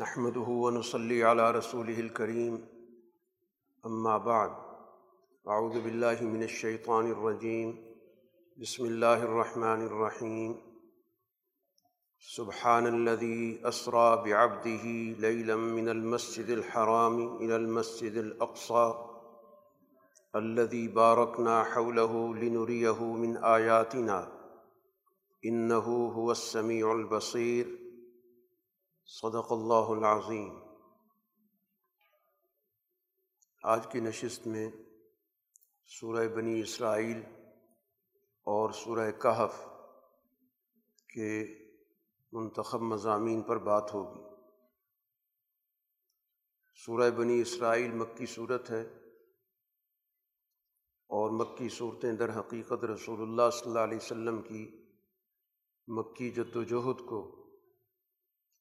نحمده ونصلي على رسوله الكريم. أما بعد، أعوذ بالله من الشيطان الرجيم. بسم الله الرحمن الرحيم. سبحان الذي أسرى بعبده ليلا من المسجد الحرام إلى المسجد الأقصى، الذي باركنا حوله لنريه من آياتنا. إنه هو السميع البصير. صدق اللہ العظیم۔ آج کی نشست میں سورہ بنی اسرائیل اور سورہ کہف کے منتخب مضامین پر بات ہوگی۔ سورہ بنی اسرائیل مکی صورت ہے اور مکی صورتیں در حقیقت رسول اللہ صلی اللہ علیہ وسلم کی مکی جد و جہد کو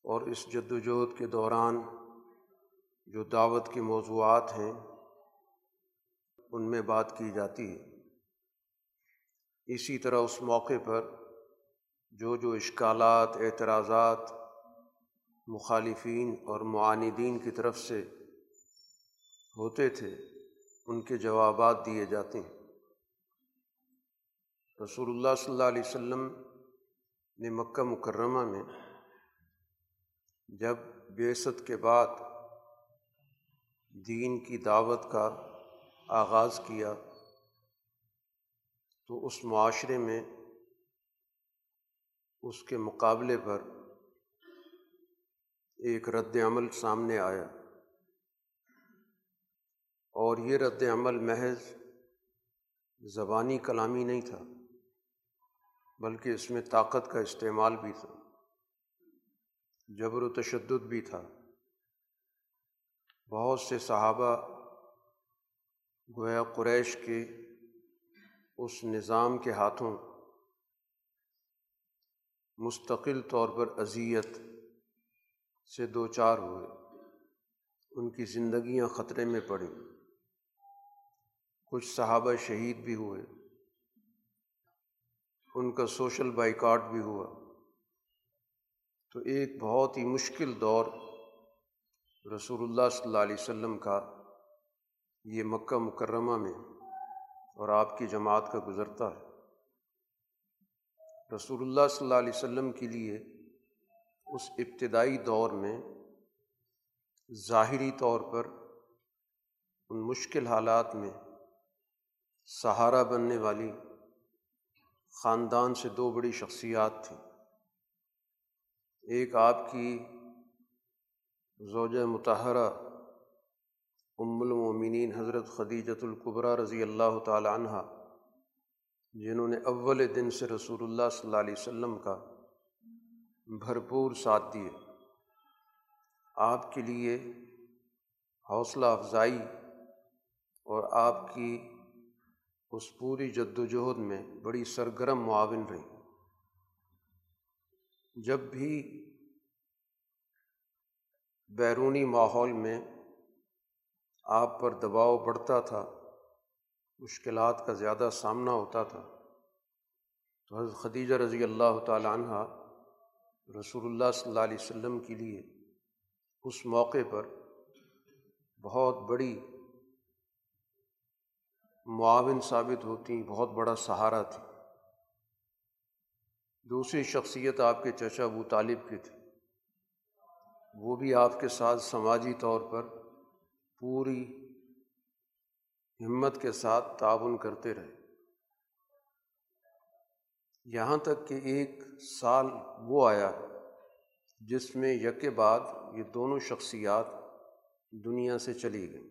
اور اس جدوجہد کے دوران جو دعوت کے موضوعات ہیں، ان میں بات کی جاتی ہے۔ اسی طرح اس موقع پر جو جو اشکالات، اعتراضات مخالفین اور معاندین کی طرف سے ہوتے تھے، ان کے جوابات دیے جاتے ہیں۔ رسول اللہ صلی اللہ علیہ وسلم نے مکہ مکرمہ میں جب بیست کے بعد دین کی دعوت کا آغاز کیا تو اس معاشرے میں اس کے مقابلے پر ایک رد عمل سامنے آیا اور یہ رد عمل محض زبانی کلامی نہیں تھا بلکہ اس میں طاقت کا استعمال بھی تھا۔ جبر و تشدد بھی تھا۔ بہت سے صحابہ گویا قریش کے اس نظام کے ہاتھوں مستقل طور پر اذیت سے دو چار ہوئے۔ ان کی زندگیاں خطرے میں پڑیں کچھ صحابہ شہید بھی ہوئے۔ ان کا سوشل بائیکاٹ بھی ہوا۔ تو ایک بہت ہی مشکل دور رسول اللہ صلی اللہ علیہ وسلم کا یہ مکہ مکرمہ میں اور آپ کی جماعت کا گزرتا ہے۔ رسول اللہ صلی اللہ علیہ وسلم کے لیے اس ابتدائی دور میں ظاہری طور پر ان مشکل حالات میں سہارا بننے والی خاندان سے دو بڑی شخصیات تھیں۔ ایک آپ کی زوجہ متحرہ ام المومنین حضرت خدیجۃ القبرہ رضی اللہ تعالیٰ عنہ، جنہوں نے اول دن سے رسول اللہ صلی اللہ علیہ وسلم کا بھرپور ساتھ دیے۔ آپ کے لیے حوصلہ افزائی اور آپ کی اس پوری جد وجہد میں بڑی سرگرم معاون رہی۔ جب بھی بیرونی ماحول میں آپ پر دباؤ بڑھتا تھا، مشکلات کا زیادہ سامنا ہوتا تھا، تو حضرت خدیجہ رضی اللہ تعالیٰ عنہ رسول اللہ صلی اللہ علیہ وسلم کے لیے اس موقع پر بہت بڑی معاون ثابت ہوتی، بہت بڑا سہارا تھی۔ دوسری شخصیت آپ کے چچا ابو طالب کی تھی۔ وہ بھی آپ کے ساتھ سماجی طور پر پوری ہمت کے ساتھ تعاون کرتے رہے۔ یہاں تک کہ ایک سال وہ آیا جس میں یک بعد یہ دونوں شخصیات دنیا سے چلی گئیں۔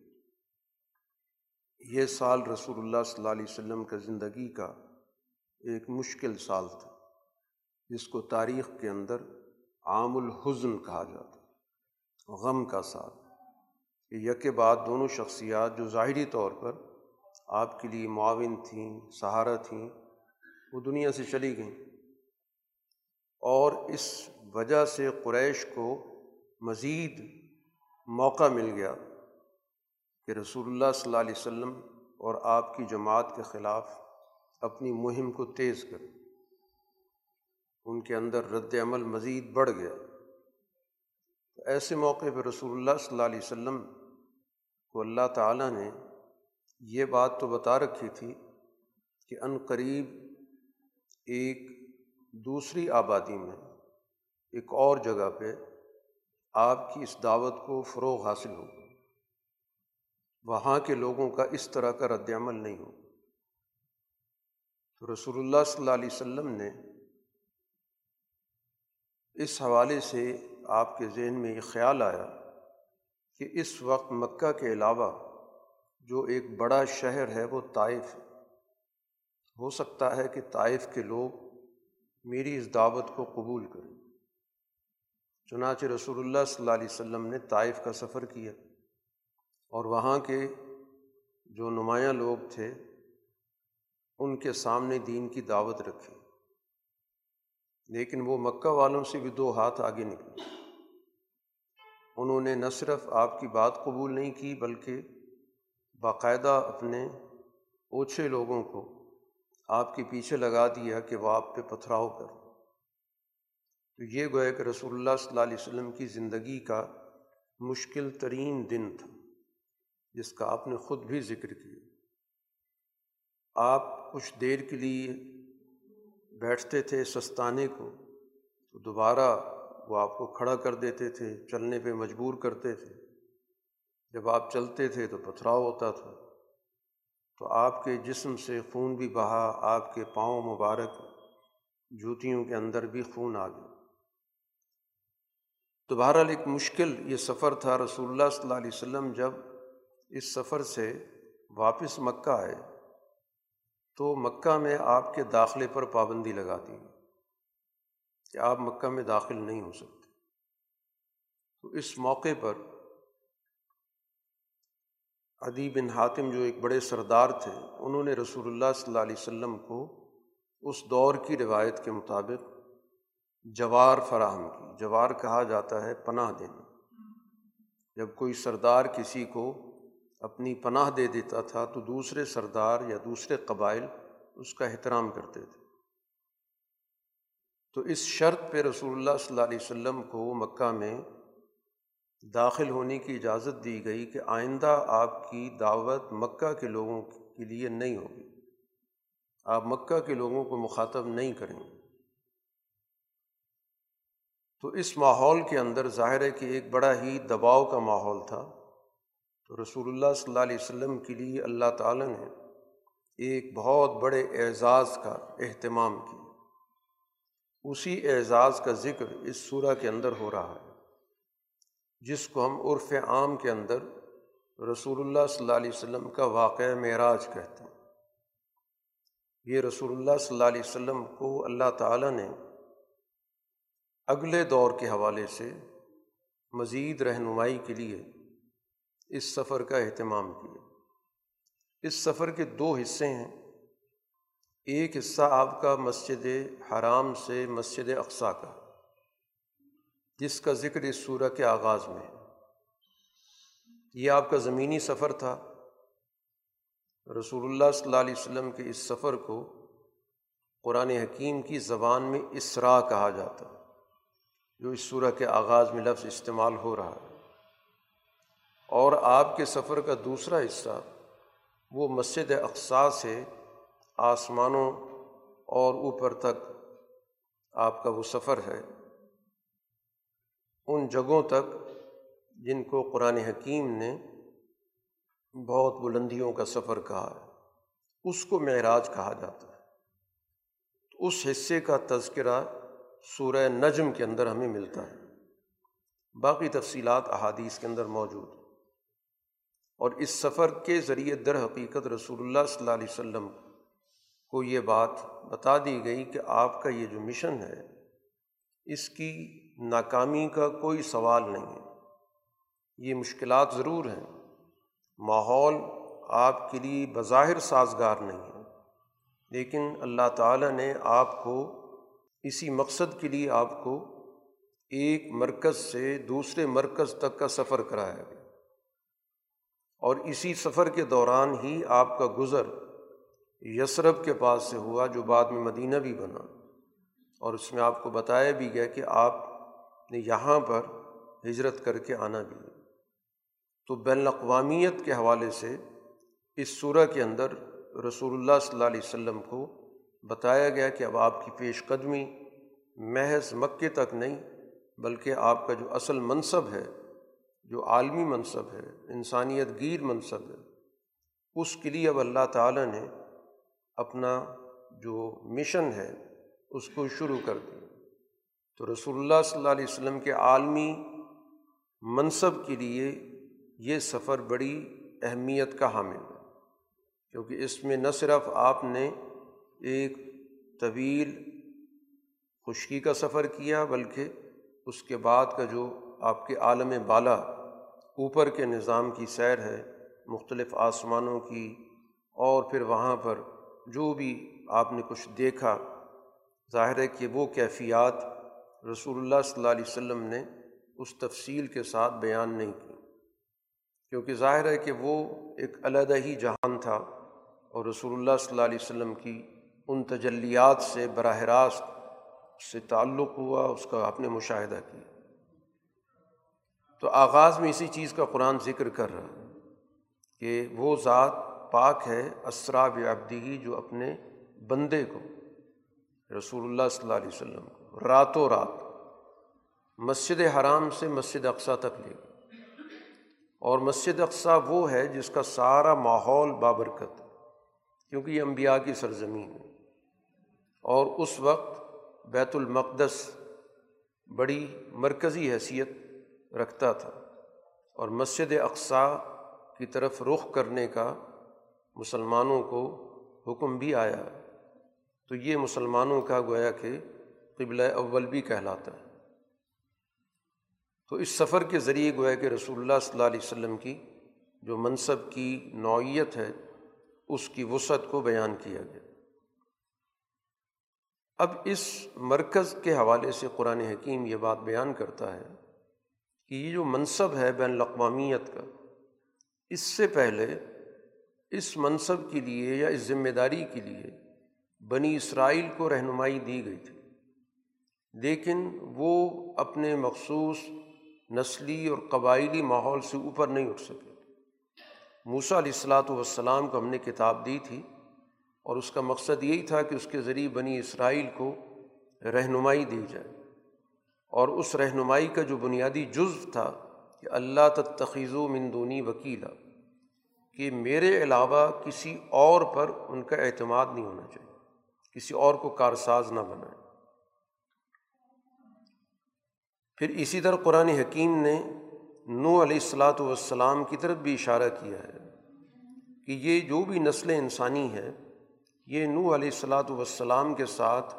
یہ سال رسول اللہ صلی اللہ علیہ وسلم کا زندگی کا ایک مشکل سال تھا۔ جس کو تاریخ کے اندر عام الحزن کہا جاتا غم کا ساتھ۔ یک بعد دونوں شخصیات جو ظاہری طور پر آپ کے لیے معاون تھیں، سہارا تھیں، وہ دنیا سے چلی گئیں۔ اور اس وجہ سے قریش کو مزید موقع مل گیا کہ رسول اللہ صلی اللہ علیہ وسلم اور آپ کی جماعت کے خلاف اپنی مہم کو تیز کریں۔ ان کے اندر رد عمل مزید بڑھ گیا۔ ایسے موقع پہ رسول اللہ صلی اللہ علیہ وسلم کو اللہ تعالیٰ نے یہ بات تو بتا رکھی تھی کہ ان قریب ایک دوسری آبادی میں، ایک اور جگہ پہ آپ کی اس دعوت کو فروغ حاصل ہو۔ وہاں کے لوگوں کا اس طرح کا رد عمل نہیں ہو۔ تو رسول اللہ صلی اللہ علیہ وسلم نے اس حوالے سے آپ کے ذہن میں یہ خیال آیا کہ اس وقت مکہ کے علاوہ جو ایک بڑا شہر ہے وہ طائف ہے۔ ہو سکتا ہے کہ طائف کے لوگ میری اس دعوت کو قبول کریں۔ چنانچہ رسول اللہ صلی اللہ علیہ وسلم نے طائف کا سفر کیا اور وہاں کے جو نمایاں لوگ تھے، ان کے سامنے دین کی دعوت رکھی۔ لیکن وہ مکہ والوں سے بھی دو ہاتھ آگے نکلے۔ انہوں نے نہ صرف آپ کی بات قبول نہیں کی، بلکہ باقاعدہ اپنے اوچھے لوگوں کو آپ کے پیچھے لگا دیا کہ وہ آپ پہ پتھراؤ کر تو یہ گویا کہ رسول اللہ صلی اللہ علیہ وسلم کی زندگی کا مشکل ترین دن تھا، جس کا آپ نے خود بھی ذکر کیا۔ آپ کچھ دیر کے لیے بیٹھتے تھے سستانے کو، تو دوبارہ وہ آپ کو کھڑا کر دیتے تھے، چلنے پہ مجبور کرتے تھے۔ جب آپ چلتے تھے تو پتھراؤ ہوتا تھا۔ تو آپ کے جسم سے خون بھی بہا، آپ کے پاؤں مبارک، جوتیوں کے اندر بھی خون آ گیا۔ تو بہرحال ایک مشکل یہ سفر تھا۔ رسول اللہ صلی اللہ علیہ وسلم جب اس سفر سے واپس مکہ آئے تو مکہ میں آپ کے داخلے پر پابندی لگا دی کہ آپ مکہ میں داخل نہیں ہو سکتے۔ تو اس موقع پر ادی بن حاتم جو ایک بڑے سردار تھے، انہوں نے رسول اللہ صلی اللہ علیہ وسلم کو اس دور کی روایت کے مطابق جوار فراہم کی۔ جوار کہا جاتا ہے پناہ دینا۔ جب کوئی سردار کسی کو اپنی پناہ دے دیتا تھا تو دوسرے سردار یا دوسرے قبائل اس کا احترام کرتے تھے۔ تو اس شرط پہ رسول اللہ صلی اللہ علیہ وسلم کو مکہ میں داخل ہونے کی اجازت دی گئی کہ آئندہ آپ کی دعوت مکہ کے لوگوں کے لیے نہیں ہوگی۔ آپ مکہ کے لوگوں کو مخاطب نہیں کریں گے۔ تو اس ماحول کے اندر ظاہر ہے کہ ایک بڑا ہی دباؤ کا ماحول تھا۔ تو رسول اللہ صلی اللہ علیہ وسلم کے لیے اللہ تعالیٰ نے ایک بہت بڑے اعزاز کا اہتمام کیا۔ اسی اعزاز کا ذکر اس صورح کے اندر ہو رہا ہے، جس کو ہم عرف عام کے اندر رسول اللہ صلی اللہ علیہ وسلم کا واقعہ معراج کہتے ہیں۔ یہ رسول اللہ صلی اللہ علیہ وسلم کو اللہ تعالیٰ نے اگلے دور کے حوالے سے مزید رہنمائی کے لیے اس سفر کا اہتمام کیا اس سفر کے دو حصے ہیں۔ ایک حصہ آپ کا مسجد حرام سے مسجد اقسا کا، جس کا ذکر اس صورح کے آغاز میں ہے۔ یہ آپ کا زمینی سفر تھا۔ رسول اللہ صلی اللہ علیہ وسلم کے اس سفر کو قرآن حکیم کی زبان میں اسرا کہا جاتا، جو اس صورح کے آغاز میں لفظ استعمال ہو رہا ہے۔ اور آپ کے سفر کا دوسرا حصہ، وہ مسجد اقسا سے آسمانوں اور اوپر تک آپ کا وہ سفر ہے۔ ان جگہوں تک جن کو قرآن حکیم نے بہت بلندیوں کا سفر کہا ہے، اس کو معراج کہا جاتا ہے۔ تو اس حصے کا تذکرہ سورہ نجم کے اندر ہمیں ملتا ہے۔ باقی تفصیلات احادیث کے اندر موجود ہیں۔ اور اس سفر کے ذریعے در حقیقت رسول اللہ صلی اللہ علیہ وسلم کو یہ بات بتا دی گئی کہ آپ کا یہ جو مشن ہے، اس کی ناکامی کا کوئی سوال نہیں ہے۔ یہ مشکلات ضرور ہیں۔ ماحول آپ کے لیے بظاہر سازگار نہیں ہے۔ لیکن اللہ تعالیٰ نے آپ کو اسی مقصد کے لیے آپ کو ایک مرکز سے دوسرے مرکز تک کا سفر کرایا گیا اور اسی سفر کے دوران ہی آپ کا گزر یسرف کے پاس سے ہوا جو بعد میں مدینہ بھی بنا۔ اور اس میں آپ کو بتایا بھی گیا کہ آپ نے یہاں پر ہجرت کر کے آنا بھی۔ تو بین الاقوامیت کے حوالے سے اس صورح کے اندر رسول اللہ صلی اللہ علیہ وسلم کو بتایا گیا کہ اب آپ کی پیش قدمی محض مکے تک نہیں بلکہ آپ کا جو اصل منصب ہے جو عالمی منصب ہے، انسانیت گیر منصب ہے، اس کے لیے اب اللہ تعالیٰ نے اپنا جو مشن ہے، اس کو شروع کر دیا۔ تو رسول اللہ صلی اللہ علیہ وسلم کے عالمی منصب کے لیے یہ سفر بڑی اہمیت کا حامل ہے۔ کیونکہ اس میں نہ صرف آپ نے ایک طویل خشکی کا سفر کیا، بلکہ اس کے بعد کا جو آپ کے عالم بالا اوپر کے نظام کی سیر ہے، مختلف آسمانوں کی، اور پھر وہاں پر جو بھی آپ نے کچھ دیکھا، ظاہر ہے کہ وہ کیفیات رسول اللہ صلی اللہ علیہ وسلم نے اس تفصیل کے ساتھ بیان نہیں کی۔ کیونکہ ظاہر ہے کہ وہ ایک علیحدہ ہی جہان تھا، اور رسول اللہ صلی اللہ علیہ وسلم کی ان تجلیات سے براہ راست اس سے تعلق ہوا، اس کا آپ نے مشاہدہ کیا۔ تو آغاز میں اسی چیز کا قرآن ذکر کر رہا کہ وہ ذات پاک ہے، اسرا ابدی جو اپنے بندے کو، رسول اللہ صلی اللہ علیہ وسلم کو راتوں رات مسجد حرام سے مسجد اقسا تک لے گئی۔ اور مسجد اقسا وہ ہے جس کا سارا ماحول بابرکت کیونکہ یہ انبیاء کی سرزمین ہے۔ اور اس وقت بیت المقدس بڑی مرکزی حیثیت رکھتا تھا اور مسجد اقسا کی طرف رخ کرنے کا مسلمانوں کو حکم بھی آیا تو یہ مسلمانوں کا گویا کہ قبلہ اول بھی کہلاتا ہے۔ تو اس سفر کے ذریعے گویا کہ رسول اللہ صلی اللہ علیہ وسلم کی جو منصب کی نوعیت ہے، اس کی وسعت کو بیان کیا گیا۔ اب اس مرکز کے حوالے سے قرآن حکیم یہ بات بیان کرتا ہے کہ یہ جو منصب ہے بین الاقوامیت کا، اس سے پہلے اس منصب کے لیے یا اس ذمہ داری کے لیے بنی اسرائیل کو رہنمائی دی گئی تھی۔ لیکن وہ اپنے مخصوص نسلی اور قبائلی ماحول سے اوپر نہیں اٹھ سکے۔ موسا علیہ السلاۃ والسلام کو ہم نے کتاب دی تھی اور اس کا مقصد یہی تھا کہ اس کے ذریعے بنی اسرائیل کو رہنمائی دی جائے۔ اور اس رہنمائی کا جو بنیادی جز تھا کہ اللہ تخیض و مندونی وکیلا، کہ میرے علاوہ کسی اور پر ان کا اعتماد نہیں ہونا چاہیے، کسی اور کو کارساز نہ بنائے پھر اسی طرح قرآن حکیم نے نو علیہ السلاۃ والسلام کی طرف بھی اشارہ کیا ہے کہ یہ جو بھی نسل انسانی ہے یہ نو علیہ السلاۃ والسلام کے ساتھ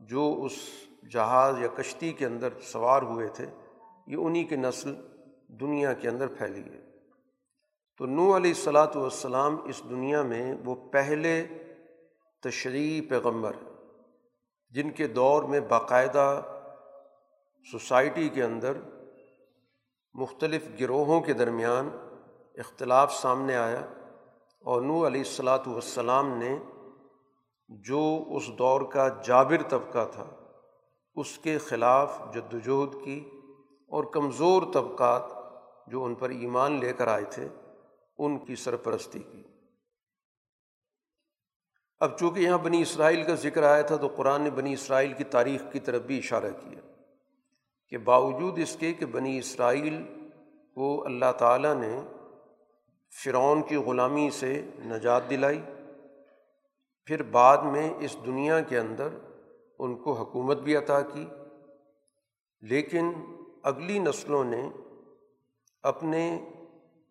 جو اس جہاز یا کشتی کے اندر سوار ہوئے تھے، یہ انہیں کی نسل دنیا کے اندر پھیلی ہے۔ تو نو علیہ السلاۃ والسلام اس دنیا میں وہ پہلے تشریح پیغمبر جن کے دور میں باقاعدہ سوسائٹی کے اندر مختلف گروہوں کے درمیان اختلاف سامنے آیا اور نو علیہ السلاۃ والسلام نے جو اس دور کا جابر طبقہ تھا اس کے خلاف جد وجہد کی اور کمزور طبقات جو ان پر ایمان لے کر آئے تھے، ان کی سرپرستی کی۔ اب چونکہ یہاں بنی اسرائیل کا ذکر آیا تھا، تو قرآن نے بنی اسرائیل کی تاریخ کی طرف بھی اشارہ کیا کہ باوجود اس کے کہ بنی اسرائیل کو اللہ تعالیٰ نے فرعون کی غلامی سے نجات دلائی، پھر بعد میں اس دنیا کے اندر ان کو حکومت بھی عطا کی۔ لیکن اگلی نسلوں نے اپنے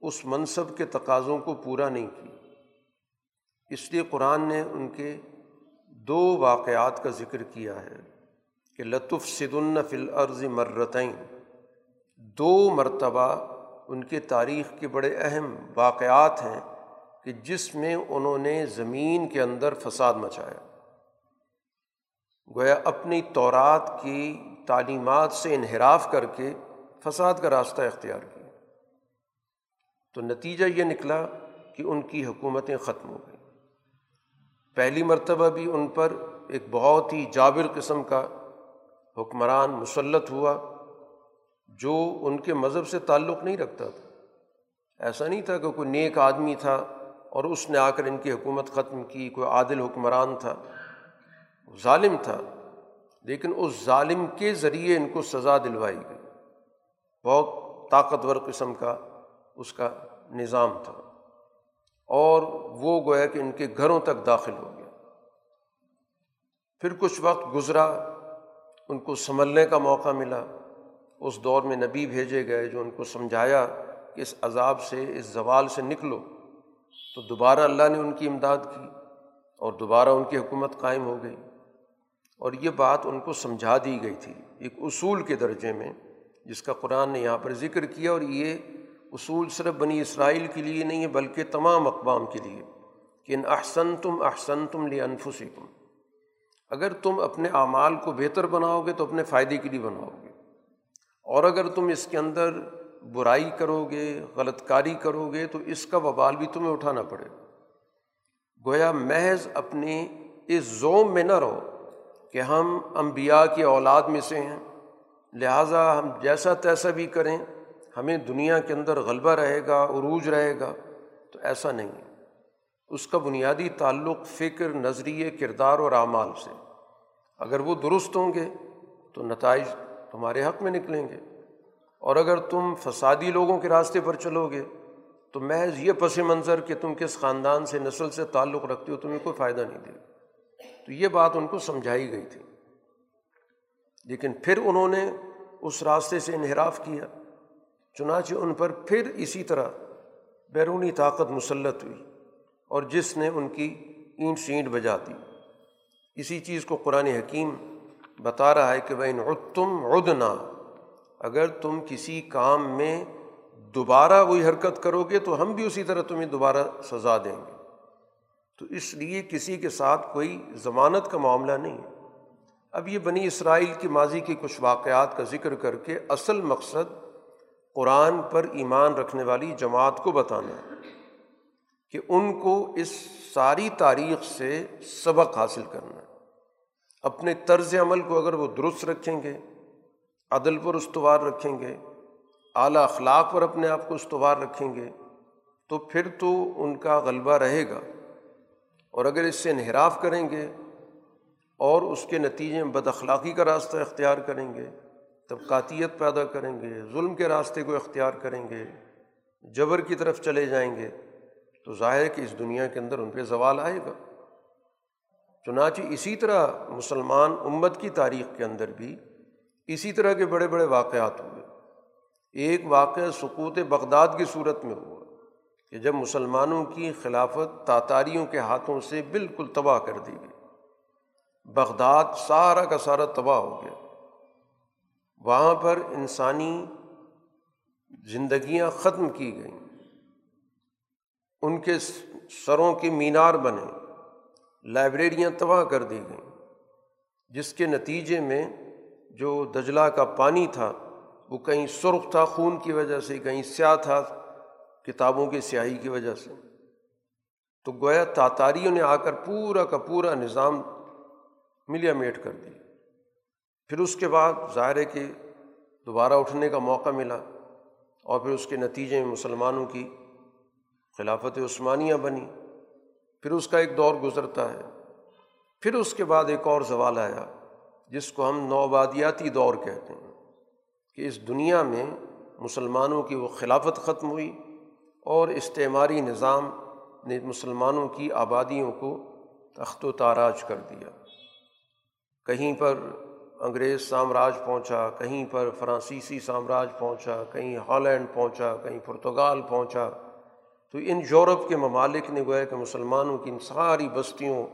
اس منصب کے تقاضوں کو پورا نہیں کی اس لیے قرآن نے ان کے دو واقعات کا ذکر کیا ہے کہ لطف صدن العرض مرتعین دو مرتبہ ان کے تاریخ کے بڑے اہم واقعات ہیں کہ جس میں انہوں نے زمین کے اندر فساد مچایا۔ گویا اپنی تورات کی تعلیمات سے انحراف کر کے فساد کا راستہ اختیار کیا۔ تو نتیجہ یہ نکلا کہ ان کی حکومتیں ختم ہو گئیں۔ پہلی مرتبہ بھی ان پر ایک بہت ہی جابر قسم کا حکمران مسلط ہوا جو ان کے مذہب سے تعلق نہیں رکھتا تھا۔ ایسا نہیں تھا کہ کوئی نیک آدمی تھا اور اس نے آ کر ان کی حکومت ختم کی، کوئی عادل حکمران تھا۔ ظالم تھا، لیکن اس ظالم کے ذریعے ان کو سزا دلوائی گئی۔ بہت طاقتور قسم کا اس کا نظام تھا۔ اور وہ گویا کہ ان کے گھروں تک داخل ہو گیا۔ پھر کچھ وقت گزرا، ان کو سنبھلنے کا موقع ملا۔ اس دور میں نبی بھیجے گئے جو ان کو سمجھایا کہ اس عذاب سے، اس زوال سے نکلو۔ تو دوبارہ اللہ نے ان کی امداد کی اور دوبارہ ان کی حکومت قائم ہو گئی۔ اور یہ بات ان کو سمجھا دی گئی تھی ایک اصول کے درجے میں، جس کا قرآن نے یہاں پر ذکر کیا اور یہ اصول صرف بنی اسرائیل کے لیے نہیں ہے، بلکہ تمام اقوام کے لیے۔ کہ ان احسن تم احسن تم لے انفسکم اگر تم اپنے اعمال کو بہتر بناؤ گے تو اپنے فائدے کے لیے بناؤ گے۔ اور اگر تم اس کے اندر برائی کرو گے غلط کاری کرو گے، تو اس کا وبال بھی تمہیں اٹھانا پڑے۔ گویا محض اپنے اس زوم میں نہ رہو۔ کہ ہم امبیا کی اولاد میں سے ہیں، لہٰذا ہم جیسا تیسا بھی کریں، ہمیں دنیا کے اندر غلبہ رہے گا، عروج رہے گا، تو ایسا نہیں ہے۔ اس کا بنیادی تعلق فکر، نظریے، کردار اور اعمال سے۔ اگر وہ درست ہوں گے، تو نتائج تمہارے حق میں نکلیں گے۔ اور اگر تم فسادی لوگوں کے راستے پر چلو گے، تو محض یہ پس منظر کہ تم کس خاندان سے، نسل سے تعلق رکھتے ہو، تمہیں کوئی فائدہ نہیں دے تو یہ بات ان کو سمجھائی گئی تھی۔ لیکن پھر انہوں نے اس راستے سے انحراف کیا۔ چنانچہ ان پر پھر اسی طرح بیرونی طاقت مسلط ہوئی اور جس نے ان کی اینٹ سینٹ بجا دی۔ اسی چیز کو قرآن حکیم بتا رہا ہے کہ بھائی تم ادنا اگر تم کسی کام میں دوبارہ وہی حرکت کرو گے تو ہم بھی اسی طرح تمہیں دوبارہ سزا دیں گے۔ تو اس لیے کسی کے ساتھ کوئی ضمانت کا معاملہ نہیں ہے۔ اب یہ بنی اسرائیل کی ماضی کے کچھ واقعات کا ذکر کر کے اصل مقصد قرآن پر ایمان رکھنے والی جماعت کو بتانا ہے کہ ان کو اس ساری تاریخ سے سبق حاصل کرنا ہے۔ اپنے طرز عمل کو اگر وہ درست رکھیں گے، عدل پر استوار رکھیں گے، اعلیٰ اخلاق پر اپنے آپ کو استوار رکھیں گے، تو پھر تو ان کا غلبہ رہے گا۔ اور اگر اس سے انحراف کریں گے اور اس کے نتیجے میں بد اخلاقی کا راستہ اختیار کریں گے، طبقاتیت پیدا کریں گے، ظلم کے راستے کو اختیار کریں گے، جبر کی طرف چلے جائیں گے، تو ظاہر ہے کہ اس دنیا کے اندر ان پہ زوال آئے گا۔ چنانچہ اسی طرح مسلمان امت کی تاریخ کے اندر بھی اسی طرح کے بڑے بڑے واقعات ہوئے۔ ایک واقعہ سکوت بغداد کی صورت میں ہوا۔ کہ جب مسلمانوں کی خلافت تاتاریوں کے ہاتھوں سے بالکل تباہ کر دی گئی، بغداد سارا کا سارا تباہ ہو گیا۔ وہاں پر انسانی زندگیاں ختم کی گئیں۔ ان کے سروں کے مینار بنے۔ لائبریریاں تباہ کر دی گئیں۔ جس کے نتیجے میں جو دجلہ کا پانی تھا، وہ کہیں سرخ تھا، خون کی وجہ سے، کہیں سیاہ تھا۔ کتابوں کی سیاہی کی وجہ سے۔ تو گویا تاتاریوں نے آ کر پورا کا پورا نظام ملیا میٹ کر دیا۔ پھر اس کے بعد ظاہر ہے کہ دوبارہ اٹھنے کا موقع ملا اور پھر اس کے نتیجے میں مسلمانوں کی خلافت عثمانیہ بنی۔ پھر اس کا ایک دور گزرتا ہے۔ پھر اس کے بعد ایک اور زوال آیا، جس کو ہم نوبادیاتی دور کہتے ہیں، کہ اس دنیا میں مسلمانوں کی وہ خلافت ختم ہوئی۔ اور استعماری نظام نے مسلمانوں کی آبادیوں کو تخت و تاراج کر دیا۔ کہیں پر انگریز سامراج پہنچا، کہیں پر فرانسیسی سامراج پہنچا، کہیں ہالینڈ پہنچا، کہیں پرتگال پہنچا۔ تو ان یورپ کے ممالک نے گویا کہ مسلمانوں کی ان ساری بستیوں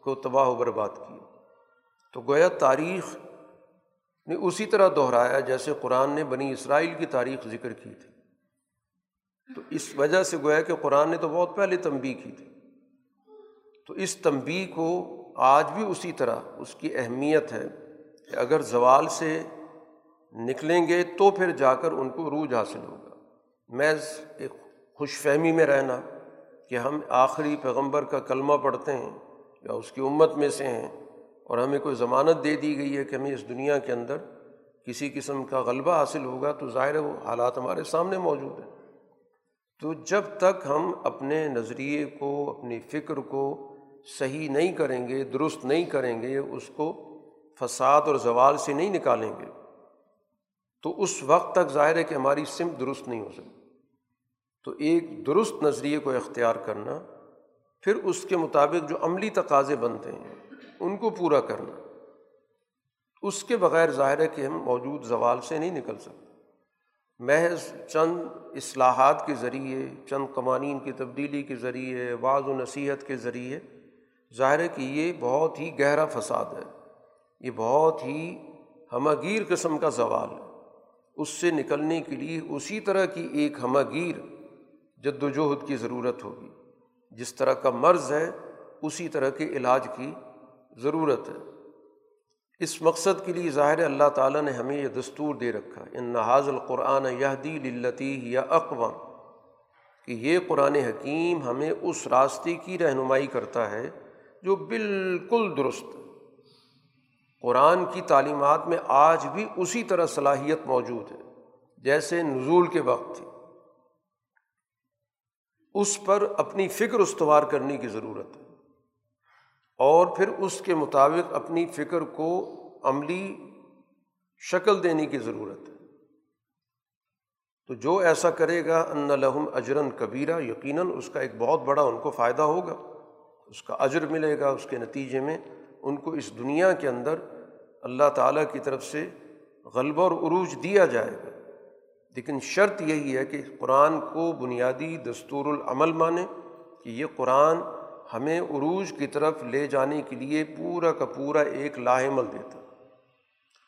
کو تباہ و برباد کی تو گویا تاریخ نے اسی طرح دہرایا جیسے قرآن نے بنی اسرائیل کی تاریخ ذکر کی تھی۔ تو اس وجہ سے گویا کہ قرآن نے تو بہت پہلے تنبی کی تھی۔ تو اس تنبی کو آج بھی اسی طرح اس کی اہمیت ہے کہ اگر زوال سے نکلیں گے تو پھر جا کر ان کو روج حاصل ہوگا۔ محض ایک خوش فہمی میں رہنا کہ ہم آخری پیغمبر کا کلمہ پڑھتے ہیں یا اس کی امت میں سے ہیں اور ہمیں کوئی ضمانت دے دی گئی ہے کہ ہمیں اس دنیا کے اندر کسی قسم کا غلبہ حاصل ہوگا تو ظاہر وہ حالات ہمارے سامنے موجود ہیں۔ تو جب تک ہم اپنے نظریے کو، اپنی فکر کو صحیح نہیں کریں گے، درست نہیں کریں گے، اس کو فساد اور زوال سے نہیں نکالیں گے، تو اس وقت تک ظاہر ہے کہ ہماری سمت درست نہیں ہو سکتی۔ تو ایک درست نظریے کو اختیار کرنا، پھر اس کے مطابق جو عملی تقاضے بنتے ہیں، ان کو پورا کرنا۔ اس کے بغیر ظاہر ہے کہ ہم موجود زوال سے نہیں نکل سکتے۔ محض چند اصلاحات کے ذریعے، چند قوانین کی تبدیلی کے ذریعے بعض و نصیحت کے ذریعے، ظاہر ہے کہ یہ بہت ہی گہرا فساد ہے۔ یہ بہت ہی ہمگیر قسم کا زوال ہے۔ اس سے نکلنے کے لیے اسی طرح کی ایک ہمگیر جد وجہد کی ضرورت ہوگی۔ جس طرح کا مرض ہے، اسی طرح کے علاج کی ضرورت ہے۔ اس مقصد کے لیے ظاہر اللہ تعالیٰ نے ہمیں یہ دستور دے رکھا ان نہاز القرآن یہدی للتی یا اقوام کہ یہ قرآن حکیم ہمیں اس راستے کی رہنمائی کرتا ہے جو بالکل درست قرآن کی تعلیمات میں آج بھی اسی طرح صلاحیت موجود ہے جیسے نزول کے وقت تھی۔ اس پر اپنی فکر استوار کرنے کی ضرورت ہے۔ اور پھر اس کے مطابق اپنی فکر کو عملی شکل دینے کی ضرورت ہے۔ تو جو ایسا کرے گا، ان لہم اجرن کبیرہ، یقیناً اس کا ایک بہت بڑا ان کو فائدہ ہوگا۔ اس کا اجر ملے گا اس کے نتیجے میں۔ ان کو اس دنیا کے اندر اللہ تعالیٰ کی طرف سے غلبہ اور عروج دیا جائے گا۔ لیکن شرط یہی ہے کہ قرآن کو بنیادی دستور العمل مانیں کہ یہ قرآن ہمیں عروج کی طرف لے جانے کے لیے پورا کا پورا ایک لاہ عمل دیتا۔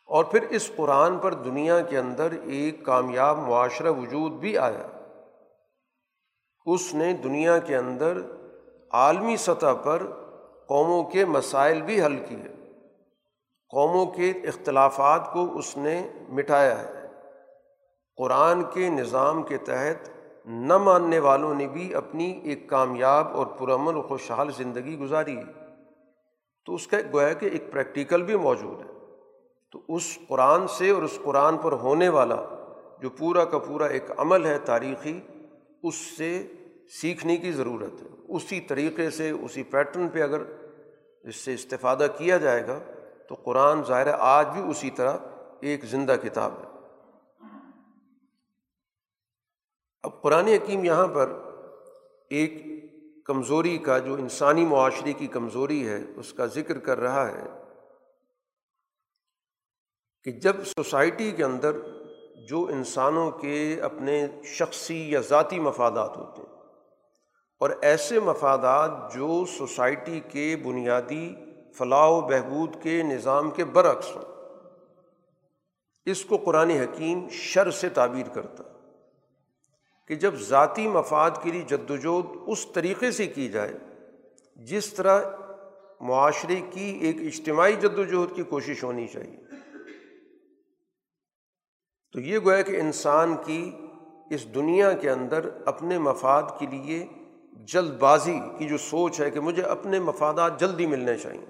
اور پھر اس قرآن پر دنیا کے اندر ایک کامیاب معاشرہ وجود بھی آیا۔ اس نے دنیا کے اندر عالمی سطح پر قوموں کے مسائل بھی حل کیے۔ قوموں کے اختلافات کو اس نے مٹایا ہے۔ قرآن کے نظام کے تحت نہ ماننے والوں نے بھی اپنی ایک کامیاب اور پرامن و خوشحال زندگی گزاری تو اس کا گویا کہ ایک پریکٹیکل بھی موجود ہے۔ تو اس قرآن سے اور اس قرآن پر ہونے والا جو پورا کا پورا ایک عمل ہے تاریخی، اس سے سیکھنے کی ضرورت ہے۔ اسی طریقے سے، اسی پیٹرن پہ اگر اس سے استفادہ کیا جائے گا، تو قرآن ظاہر آج بھی اسی طرح ایک زندہ کتاب ہے۔ اب قرآن حکیم یہاں پر ایک کمزوری کا جو انسانی معاشرے کی کمزوری ہے، اس کا ذکر کر رہا ہے کہ جب سوسائٹی کے اندر جو انسانوں کے اپنے شخصی یا ذاتی مفادات ہوتے ہیں اور ایسے مفادات جو سوسائٹی کے بنیادی فلاح و بہبود کے نظام کے برعکس ہوں، اس کو قرآن حکیم شر سے تعبیر کرتا کہ جب ذاتی مفاد کے لیے جد وجہد اس طریقے سے کی جائے، جس طرح معاشرے کی ایک اجتماعی جد وجہد کی کوشش ہونی چاہیے۔ تو یہ گویا کہ انسان کی اس دنیا کے اندر اپنے مفاد کے لیے جلد بازی کی جو سوچ ہے کہ مجھے اپنے مفادات جلدی ملنے چاہئیں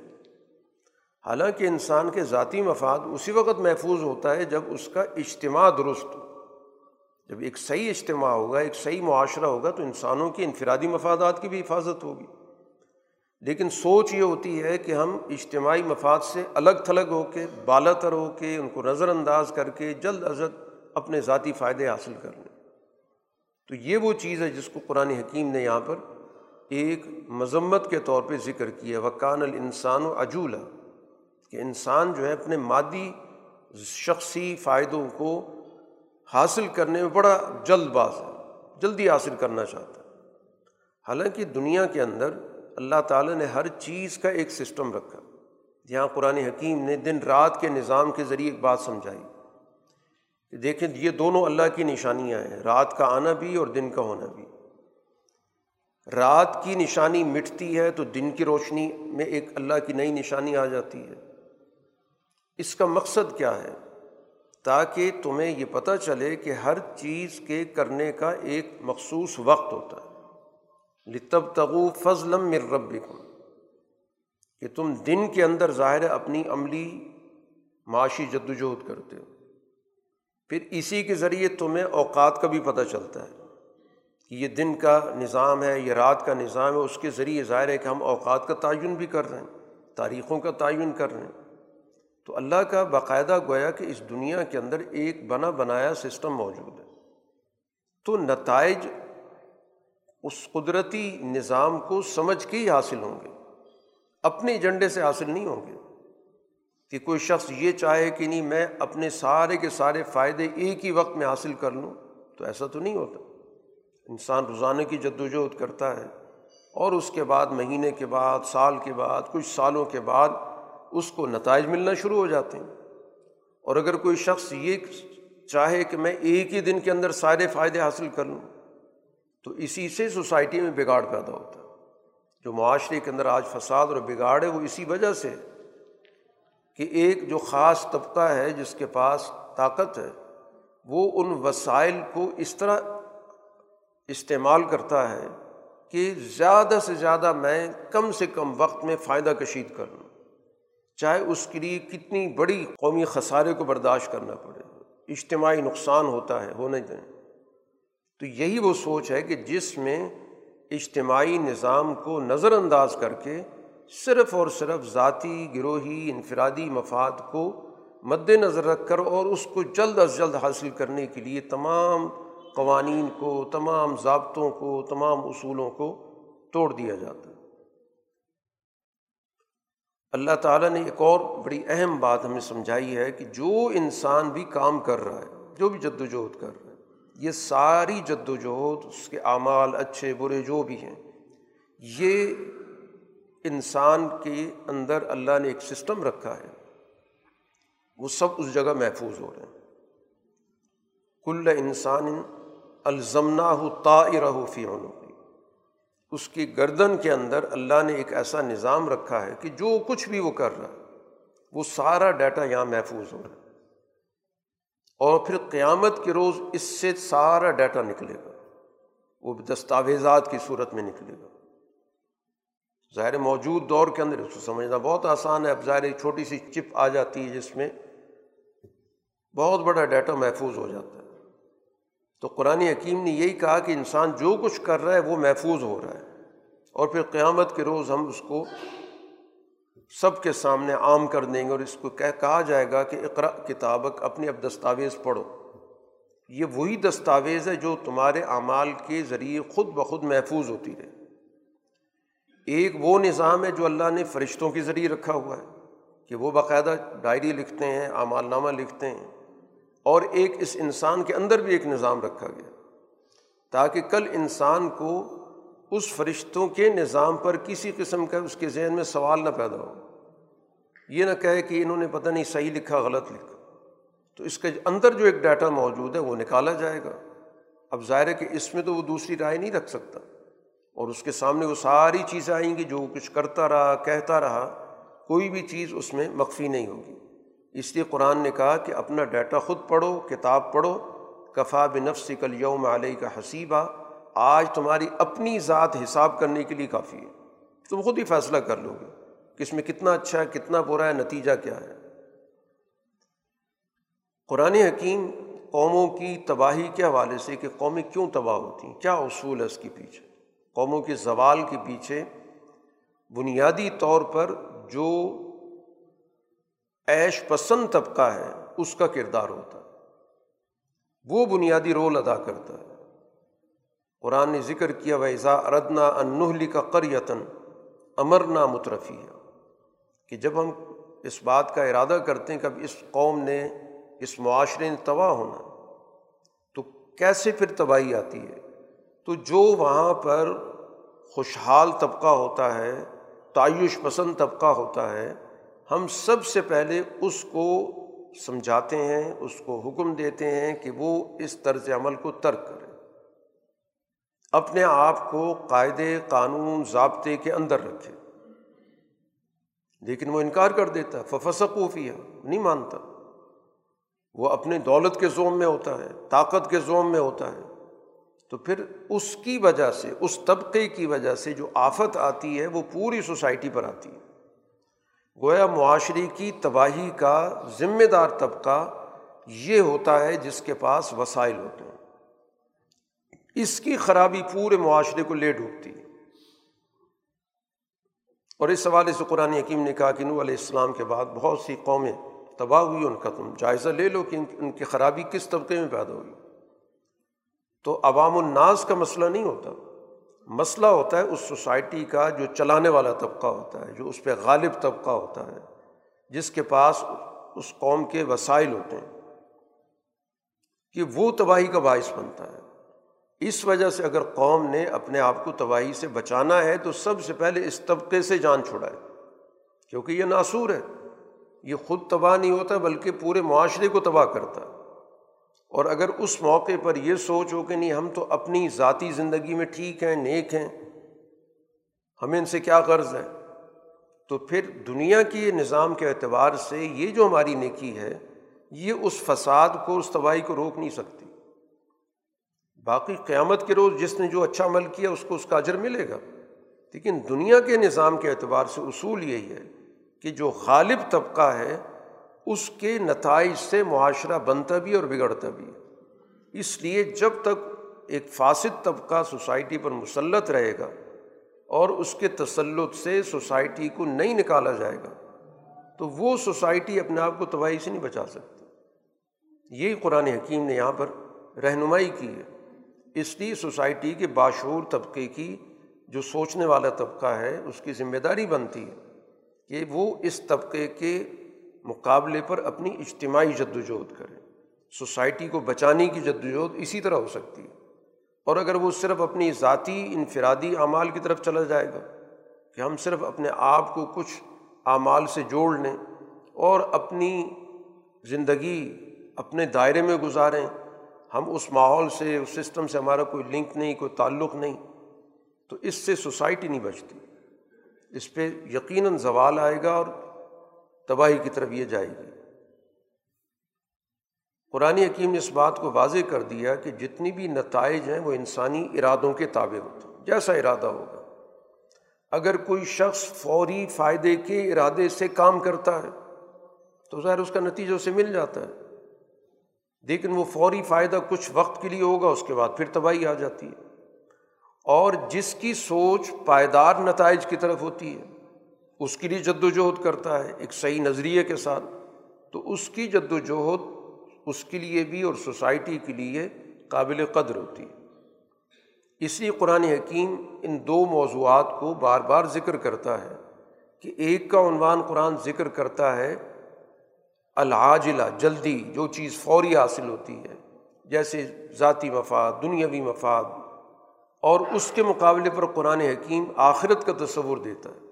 حالانکہ انسان کے ذاتی مفاد اسی وقت محفوظ ہوتا ہے جب اس کا اجتماع درست ہو۔ جب ایک صحیح اجتماع ہوگا، ایک صحیح معاشرہ ہوگا، تو انسانوں کی انفرادی مفادات کی بھی حفاظت ہوگی۔ لیکن سوچ یہ ہوتی ہے کہ ہم اجتماعی مفاد سے الگ تھلگ ہو کے، بالا تر ہو کے، ان کو نظر انداز کر کے جلد از جلد اپنے ذاتی فائدے حاصل کر لیں۔ تو یہ وہ چیز ہے جس کو قرآن حکیم نے یہاں پر ایک مذمت کے طور پہ ذکر کیا وکان الانسان و عجولہ کہ انسان جو ہے اپنے مادی، شخصی فائدوں کو حاصل کرنے میں بڑا جلد باز ہے، جلدی حاصل کرنا چاہتا ہے۔ حالانکہ دنیا کے اندر اللہ تعالیٰ نے ہر چیز کا ایک سسٹم رکھا۔ جہاں قرآن حکیم نے دن رات کے نظام کے ذریعے ایک بات سمجھائی۔ کہ دیکھیں یہ دونوں اللہ کی نشانیاں ہیں، رات کا آنا بھی اور دن کا ہونا بھی۔ رات کی نشانی مٹتی ہے تو دن کی روشنی میں ایک اللہ کی نئی نشانی آ جاتی ہے۔ اس کا مقصد کیا ہے؟ تاکہ تمہیں یہ پتہ چلے کہ ہر چیز کے کرنے کا ایک مخصوص وقت ہوتا ہے۔ لتب تغو فضلم مر رب کہ تم دن کے اندر ظاہر اپنی عملی معاشی جد وجہد کرتے ہو۔ پھر اسی کے ذریعے تمہیں اوقات کا بھی پتہ چلتا ہے کہ یہ دن کا نظام ہے، یہ رات کا نظام ہے۔ اس کے ذریعے ظاہر ہے کہ ہم اوقات کا تعین بھی کر رہے ہیں، تاریخوں کا تعین کر رہے ہیں۔ تو اللہ کا باقاعدہ گویا کہ اس دنیا کے اندر ایک بنا بنایا سسٹم موجود ہے۔ تو نتائج اس قدرتی نظام کو سمجھ کے ہی حاصل ہوں گے۔ اپنے ایجنڈے سے حاصل نہیں ہوں گے۔ کہ کوئی شخص یہ چاہے کہ نہیں، میں اپنے سارے کے سارے فائدے ایک ہی وقت میں حاصل کر لوں، تو ایسا تو نہیں ہوتا۔ انسان روزانہ کی جد وجہد کرتا ہے اور اس کے بعد، مہینے کے بعد، سال کے بعد، کچھ سالوں کے بعد اس کو نتائج ملنا شروع ہو جاتے ہیں۔ اور اگر کوئی شخص یہ چاہے کہ میں ایک ہی دن کے اندر سارے فائدے حاصل کر لوں، تو اسی سے سوسائٹی میں بگاڑ پیدا ہوتا ہے۔ جو معاشرے کے اندر آج فساد اور بگاڑ ہے، وہ اسی وجہ سے کہ ایک جو خاص طبقہ ہے جس کے پاس طاقت ہے، وہ ان وسائل کو اس طرح استعمال کرتا ہے کہ زیادہ سے زیادہ میں کم سے کم وقت میں فائدہ کشید کر لوں۔ چاہے اس کے لیے کتنی بڑی قومی خسارے کو برداشت کرنا پڑے، اجتماعی نقصان ہوتا ہے، ہونے دیں۔ تو یہی وہ سوچ ہے کہ جس میں اجتماعی نظام کو نظر انداز کر کے صرف اور صرف ذاتی، گروہی، انفرادی مفاد کو مد نظر رکھ کر اور اس کو جلد از جلد حاصل کرنے کے لیے تمام قوانین کو، تمام ضابطوں کو، تمام اصولوں کو توڑ دیا جاتا ہے۔ اللہ تعالیٰ نے ایک اور بڑی اہم بات ہمیں سمجھائی ہے کہ جو انسان بھی کام کر رہا ہے، جو بھی جد وجہد کر رہا ہے، یہ ساری جد وجہد اس کے اعمال اچھے، برے، جو بھی ہیں، یہ انسان کے اندر اللہ نے ایک سسٹم رکھا ہے۔ وہ سب اس جگہ محفوظ ہو رہے ہیں۔ کل انسان الزمنا ہو تا فی عنق۔ اس کی گردن کے اندر اللہ نے ایک ایسا نظام رکھا ہے کہ جو کچھ بھی وہ کر رہا ہے، وہ سارا ڈیٹا یہاں محفوظ ہو رہا ہے۔ اور پھر قیامت کے روز اس سے سارا ڈیٹا نکلے گا۔ وہ دستاویزات کی صورت میں نکلے گا۔ ظاہر موجود دور کے اندر اس کو سمجھنا بہت آسان ہے۔ اب ظاہر ایک چھوٹی سی چپ آ جاتی ہے جس میں بہت بڑا ڈیٹا محفوظ ہو جاتا ہے۔ تو قرآن حکیم نے یہی کہا کہ انسان جو کچھ کر رہا ہے وہ محفوظ ہو رہا ہے۔ اور پھر قیامت کے روز ہم اس کو سب کے سامنے عام کر دیں گے اور اس کو کہا جائے گا کہ اقرا کتابک اپنی اب دستاویز پڑھو۔ یہ وہی دستاویز ہے جو تمہارے اعمال کے ذریعے خود بخود محفوظ ہوتی رہے۔ ایک وہ نظام ہے جو اللہ نے فرشتوں کے ذریعے رکھا ہوا ہے کہ وہ باقاعدہ ڈائری لکھتے ہیں، اعمال نامہ لکھتے ہیں۔ اور ایک اس انسان کے اندر بھی ایک نظام رکھا گیا تاکہ کل انسان کو اس فرشتوں کے نظام پر کسی قسم کا اس کے ذہن میں سوال نہ پیدا ہو۔ یہ نہ کہے کہ انہوں نے پتہ نہیں صحیح لکھا، غلط لکھا۔ تو اس کے اندر جو ایک ڈیٹا موجود ہے وہ نکالا جائے گا۔ اب ظاہر ہے کہ اس میں تو وہ دوسری رائے نہیں رکھ سکتا۔ اور اس کے سامنے وہ ساری چیزیں آئیں گی جو کچھ کرتا رہا، کہتا رہا، کوئی بھی چیز اس میں مخفی نہیں ہوگی۔ اس لیے قرآن نے کہا کہ اپنا ڈیٹا خود پڑھو، کتاب پڑھو۔ کفا بنفس کل یوم علیہ کا حسیبہ آج تمہاری اپنی ذات حساب کرنے کے لیے کافی ہے۔ تم خود ہی فیصلہ کر لو گے کہ اس میں کتنا اچھا ہے، کتنا برا ہے، نتیجہ کیا ہے۔ قرآن حکیم قوموں کی تباہی کے حوالے سے کہ قومیں کیوں تباہ ہوتی ہیں؟ کیا اصول ہے اس کے پیچھے؟ قوموں کے زوال کے پیچھے بنیادی طور پر جو عیش پسند طبقہ ہے، اس کا کردار ہوتا ہے۔ وہ بنیادی رول ادا کرتا ہے۔ قرآن نے ذکر کیا ویزا اردنا انہلی کا قریتن امر نا مترفی ہے کہ جب ہم اس بات کا ارادہ کرتے ہیں کہ اب اس قوم نے، اس معاشرے نے تباہ ہونا تو کیسے پھر تباہی آتی ہے؟ تو جو وہاں پر خوشحال طبقہ ہوتا ہے، تعیش پسند طبقہ ہوتا ہے ہم سب سے پہلے اس کو سمجھاتے ہیں، اس کو حکم دیتے ہیں کہ وہ اس طرز عمل کو ترک کرے۔ اپنے آپ کو قاعدے، قانون، ضابطے کے اندر رکھے۔ لیکن وہ انکار کر دیتا ففسقوفی ہے نہیں مانتا۔ وہ اپنے دولت کے زوم میں ہوتا ہے، طاقت کے زوم میں ہوتا ہے۔ تو پھر اس کی وجہ سے، اس طبقے کی وجہ سے جو آفت آتی ہے، وہ پوری سوسائٹی پر آتی ہے۔ گویا معاشرے کی تباہی کا ذمہ دار طبقہ یہ ہوتا ہے جس کے پاس وسائل ہوتے ہیں۔ اس کی خرابی پورے معاشرے کو لے ڈوبتی ہے۔ اور اس حوالے سے قرآن حکیم نے کہا کہ نو علیہ السلام کے بعد بہت سی قومیں تباہ ہوئی ان کا تم جائزہ لے لو کہ ان کی خرابی کس طبقے میں پیدا ہوئی۔ تو عوام الناس کا مسئلہ نہیں ہوتا۔ مسئلہ ہوتا ہے اس سوسائٹی کا جو چلانے والا طبقہ ہوتا ہے، جو اس پہ غالب طبقہ ہوتا ہے، جس کے پاس اس قوم کے وسائل ہوتے ہیں، کہ وہ تباہی کا باعث بنتا ہے۔ اس وجہ سے اگر قوم نے اپنے آپ کو تباہی سے بچانا ہے، تو سب سے پہلے اس طبقے سے جان چھڑائے کیونکہ یہ ناصور ہے۔ یہ خود تباہ نہیں ہوتا، بلکہ پورے معاشرے کو تباہ کرتا ہے۔ اور اگر اس موقع پر یہ سوچ ہو کہ نہیں، ہم تو اپنی ذاتی زندگی میں ٹھیک ہیں، نیک ہیں، ہمیں ان سے کیا غرض ہے؟ تو پھر دنیا کی نظام کے اعتبار سے یہ جو ہماری نیکی ہے، یہ اس فساد کو، اس تباہی کو روک نہیں سکتی۔ باقی قیامت کے روز جس نے جو اچھا عمل کیا، اس کو اس کا اجر ملے گا۔ لیکن دنیا کے نظام کے اعتبار سے اصول یہی ہے کہ جو غالب طبقہ ہے اس کے نتائج سے معاشرہ بنتا بھی اور بگڑتا بھی اس لیے جب تک ایک فاسد طبقہ سوسائٹی پر مسلط رہے گا اور اس کے تسلط سے سوسائٹی کو نہیں نکالا جائے گا، تو وہ سوسائٹی اپنے آپ کو تباہی سے نہیں بچا سکتی۔ یہی قرآن حکیم نے یہاں پر رہنمائی کی ہے۔ اس لیے سوسائٹی کے باشعور طبقے کی جو سوچنے والا طبقہ ہے، اس کی ذمہ داری بنتی ہے کہ وہ اس طبقے کے مقابلے پر اپنی اجتماعی جد وجہد کرے سوسائٹی کو بچانے کی جد وجہد اسی طرح ہو سکتی ہے۔ اور اگر وہ صرف اپنی ذاتی انفرادی اعمال کی طرف چلا جائے گا کہ ہم صرف اپنے آپ کو کچھ اعمال سے جوڑ لیں اور اپنی زندگی اپنے دائرے میں گزاریں، ہم اس ماحول سے، اس سسٹم سے ہمارا کوئی لنک نہیں، کوئی تعلق نہیں، تو اس سے سوسائٹی نہیں بچتی۔ اس پہ یقیناً زوال آئے گا اور تباہی کی طرف یہ جائے گی۔ قرآن حکیم نے اس بات کو واضح کر دیا کہ جتنی بھی نتائج ہیں وہ انسانی ارادوں کے تابع ہوتے ہیں، جیسا ارادہ ہوگا۔ اگر کوئی شخص فوری فائدے کے ارادے سے کام کرتا ہے تو ظاہر اس کا نتیجہ اسے مل جاتا ہے۔ لیکن وہ فوری فائدہ کچھ وقت کے لیے ہوگا، اس کے بعد پھر تباہی آ جاتی ہے۔ اور جس کی سوچ پائیدار نتائج کی طرف ہوتی ہے اس کے لیے جد وجہد کرتا ہے، ایک صحیح نظریے کے ساتھ۔ تو اس کی جد وجہد اس کے لیے بھی اور سوسائٹی کے لیے قابل قدر ہوتی۔ ہے اس لیے قرآن حکیم ان دو موضوعات کو بار بار ذکر کرتا ہے کہ ایک کا عنوان قرآن ذکر کرتا ہے، العاجلہ، جلدی، جو چیز فوری حاصل ہوتی ہے، جیسے ذاتی مفاد، دنیاوی مفاد، اور اس کے مقابلے پر قرآن حکیم آخرت کا تصور دیتا ہے۔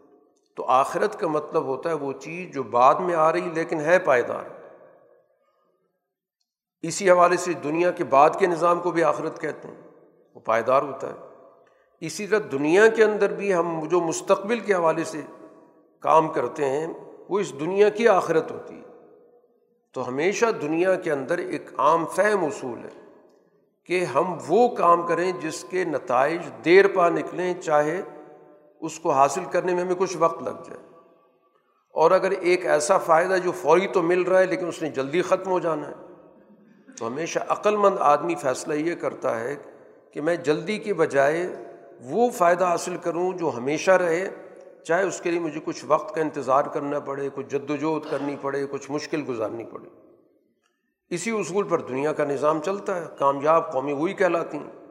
تو آخرت کا مطلب ہوتا ہے وہ چیز جو بعد میں آ رہی لیکن ہے پائیدار۔ اسی حوالے سے دنیا کے بعد کے نظام کو بھی آخرت کہتے ہیں، وہ پائیدار ہوتا ہے۔ اسی طرح دنیا کے اندر بھی ہم جو مستقبل کے حوالے سے کام کرتے ہیں، وہ اس دنیا کی آخرت ہوتی ہے۔ تو ہمیشہ دنیا کے اندر ایک عام فہم اصول ہے کہ ہم وہ کام کریں جس کے نتائج دیر پا نکلیں، چاہے اس کو حاصل کرنے میں ہمیں کچھ وقت لگ جائے۔ اور اگر ایک ایسا فائدہ جو فوری تو مل رہا ہے لیکن اس نے جلدی ختم ہو جانا ہے، تو ہمیشہ عقل مند آدمی فیصلہ یہ کرتا ہے کہ میں جلدی کے بجائے وہ فائدہ حاصل کروں جو ہمیشہ رہے، چاہے اس کے لیے مجھے کچھ وقت کا انتظار کرنا پڑے، کچھ جد وجہد کرنی پڑے، کچھ مشکل گزارنی پڑے۔ اسی اصول پر دنیا کا نظام چلتا ہے، کامیاب قومی وہی کہلاتی ہیں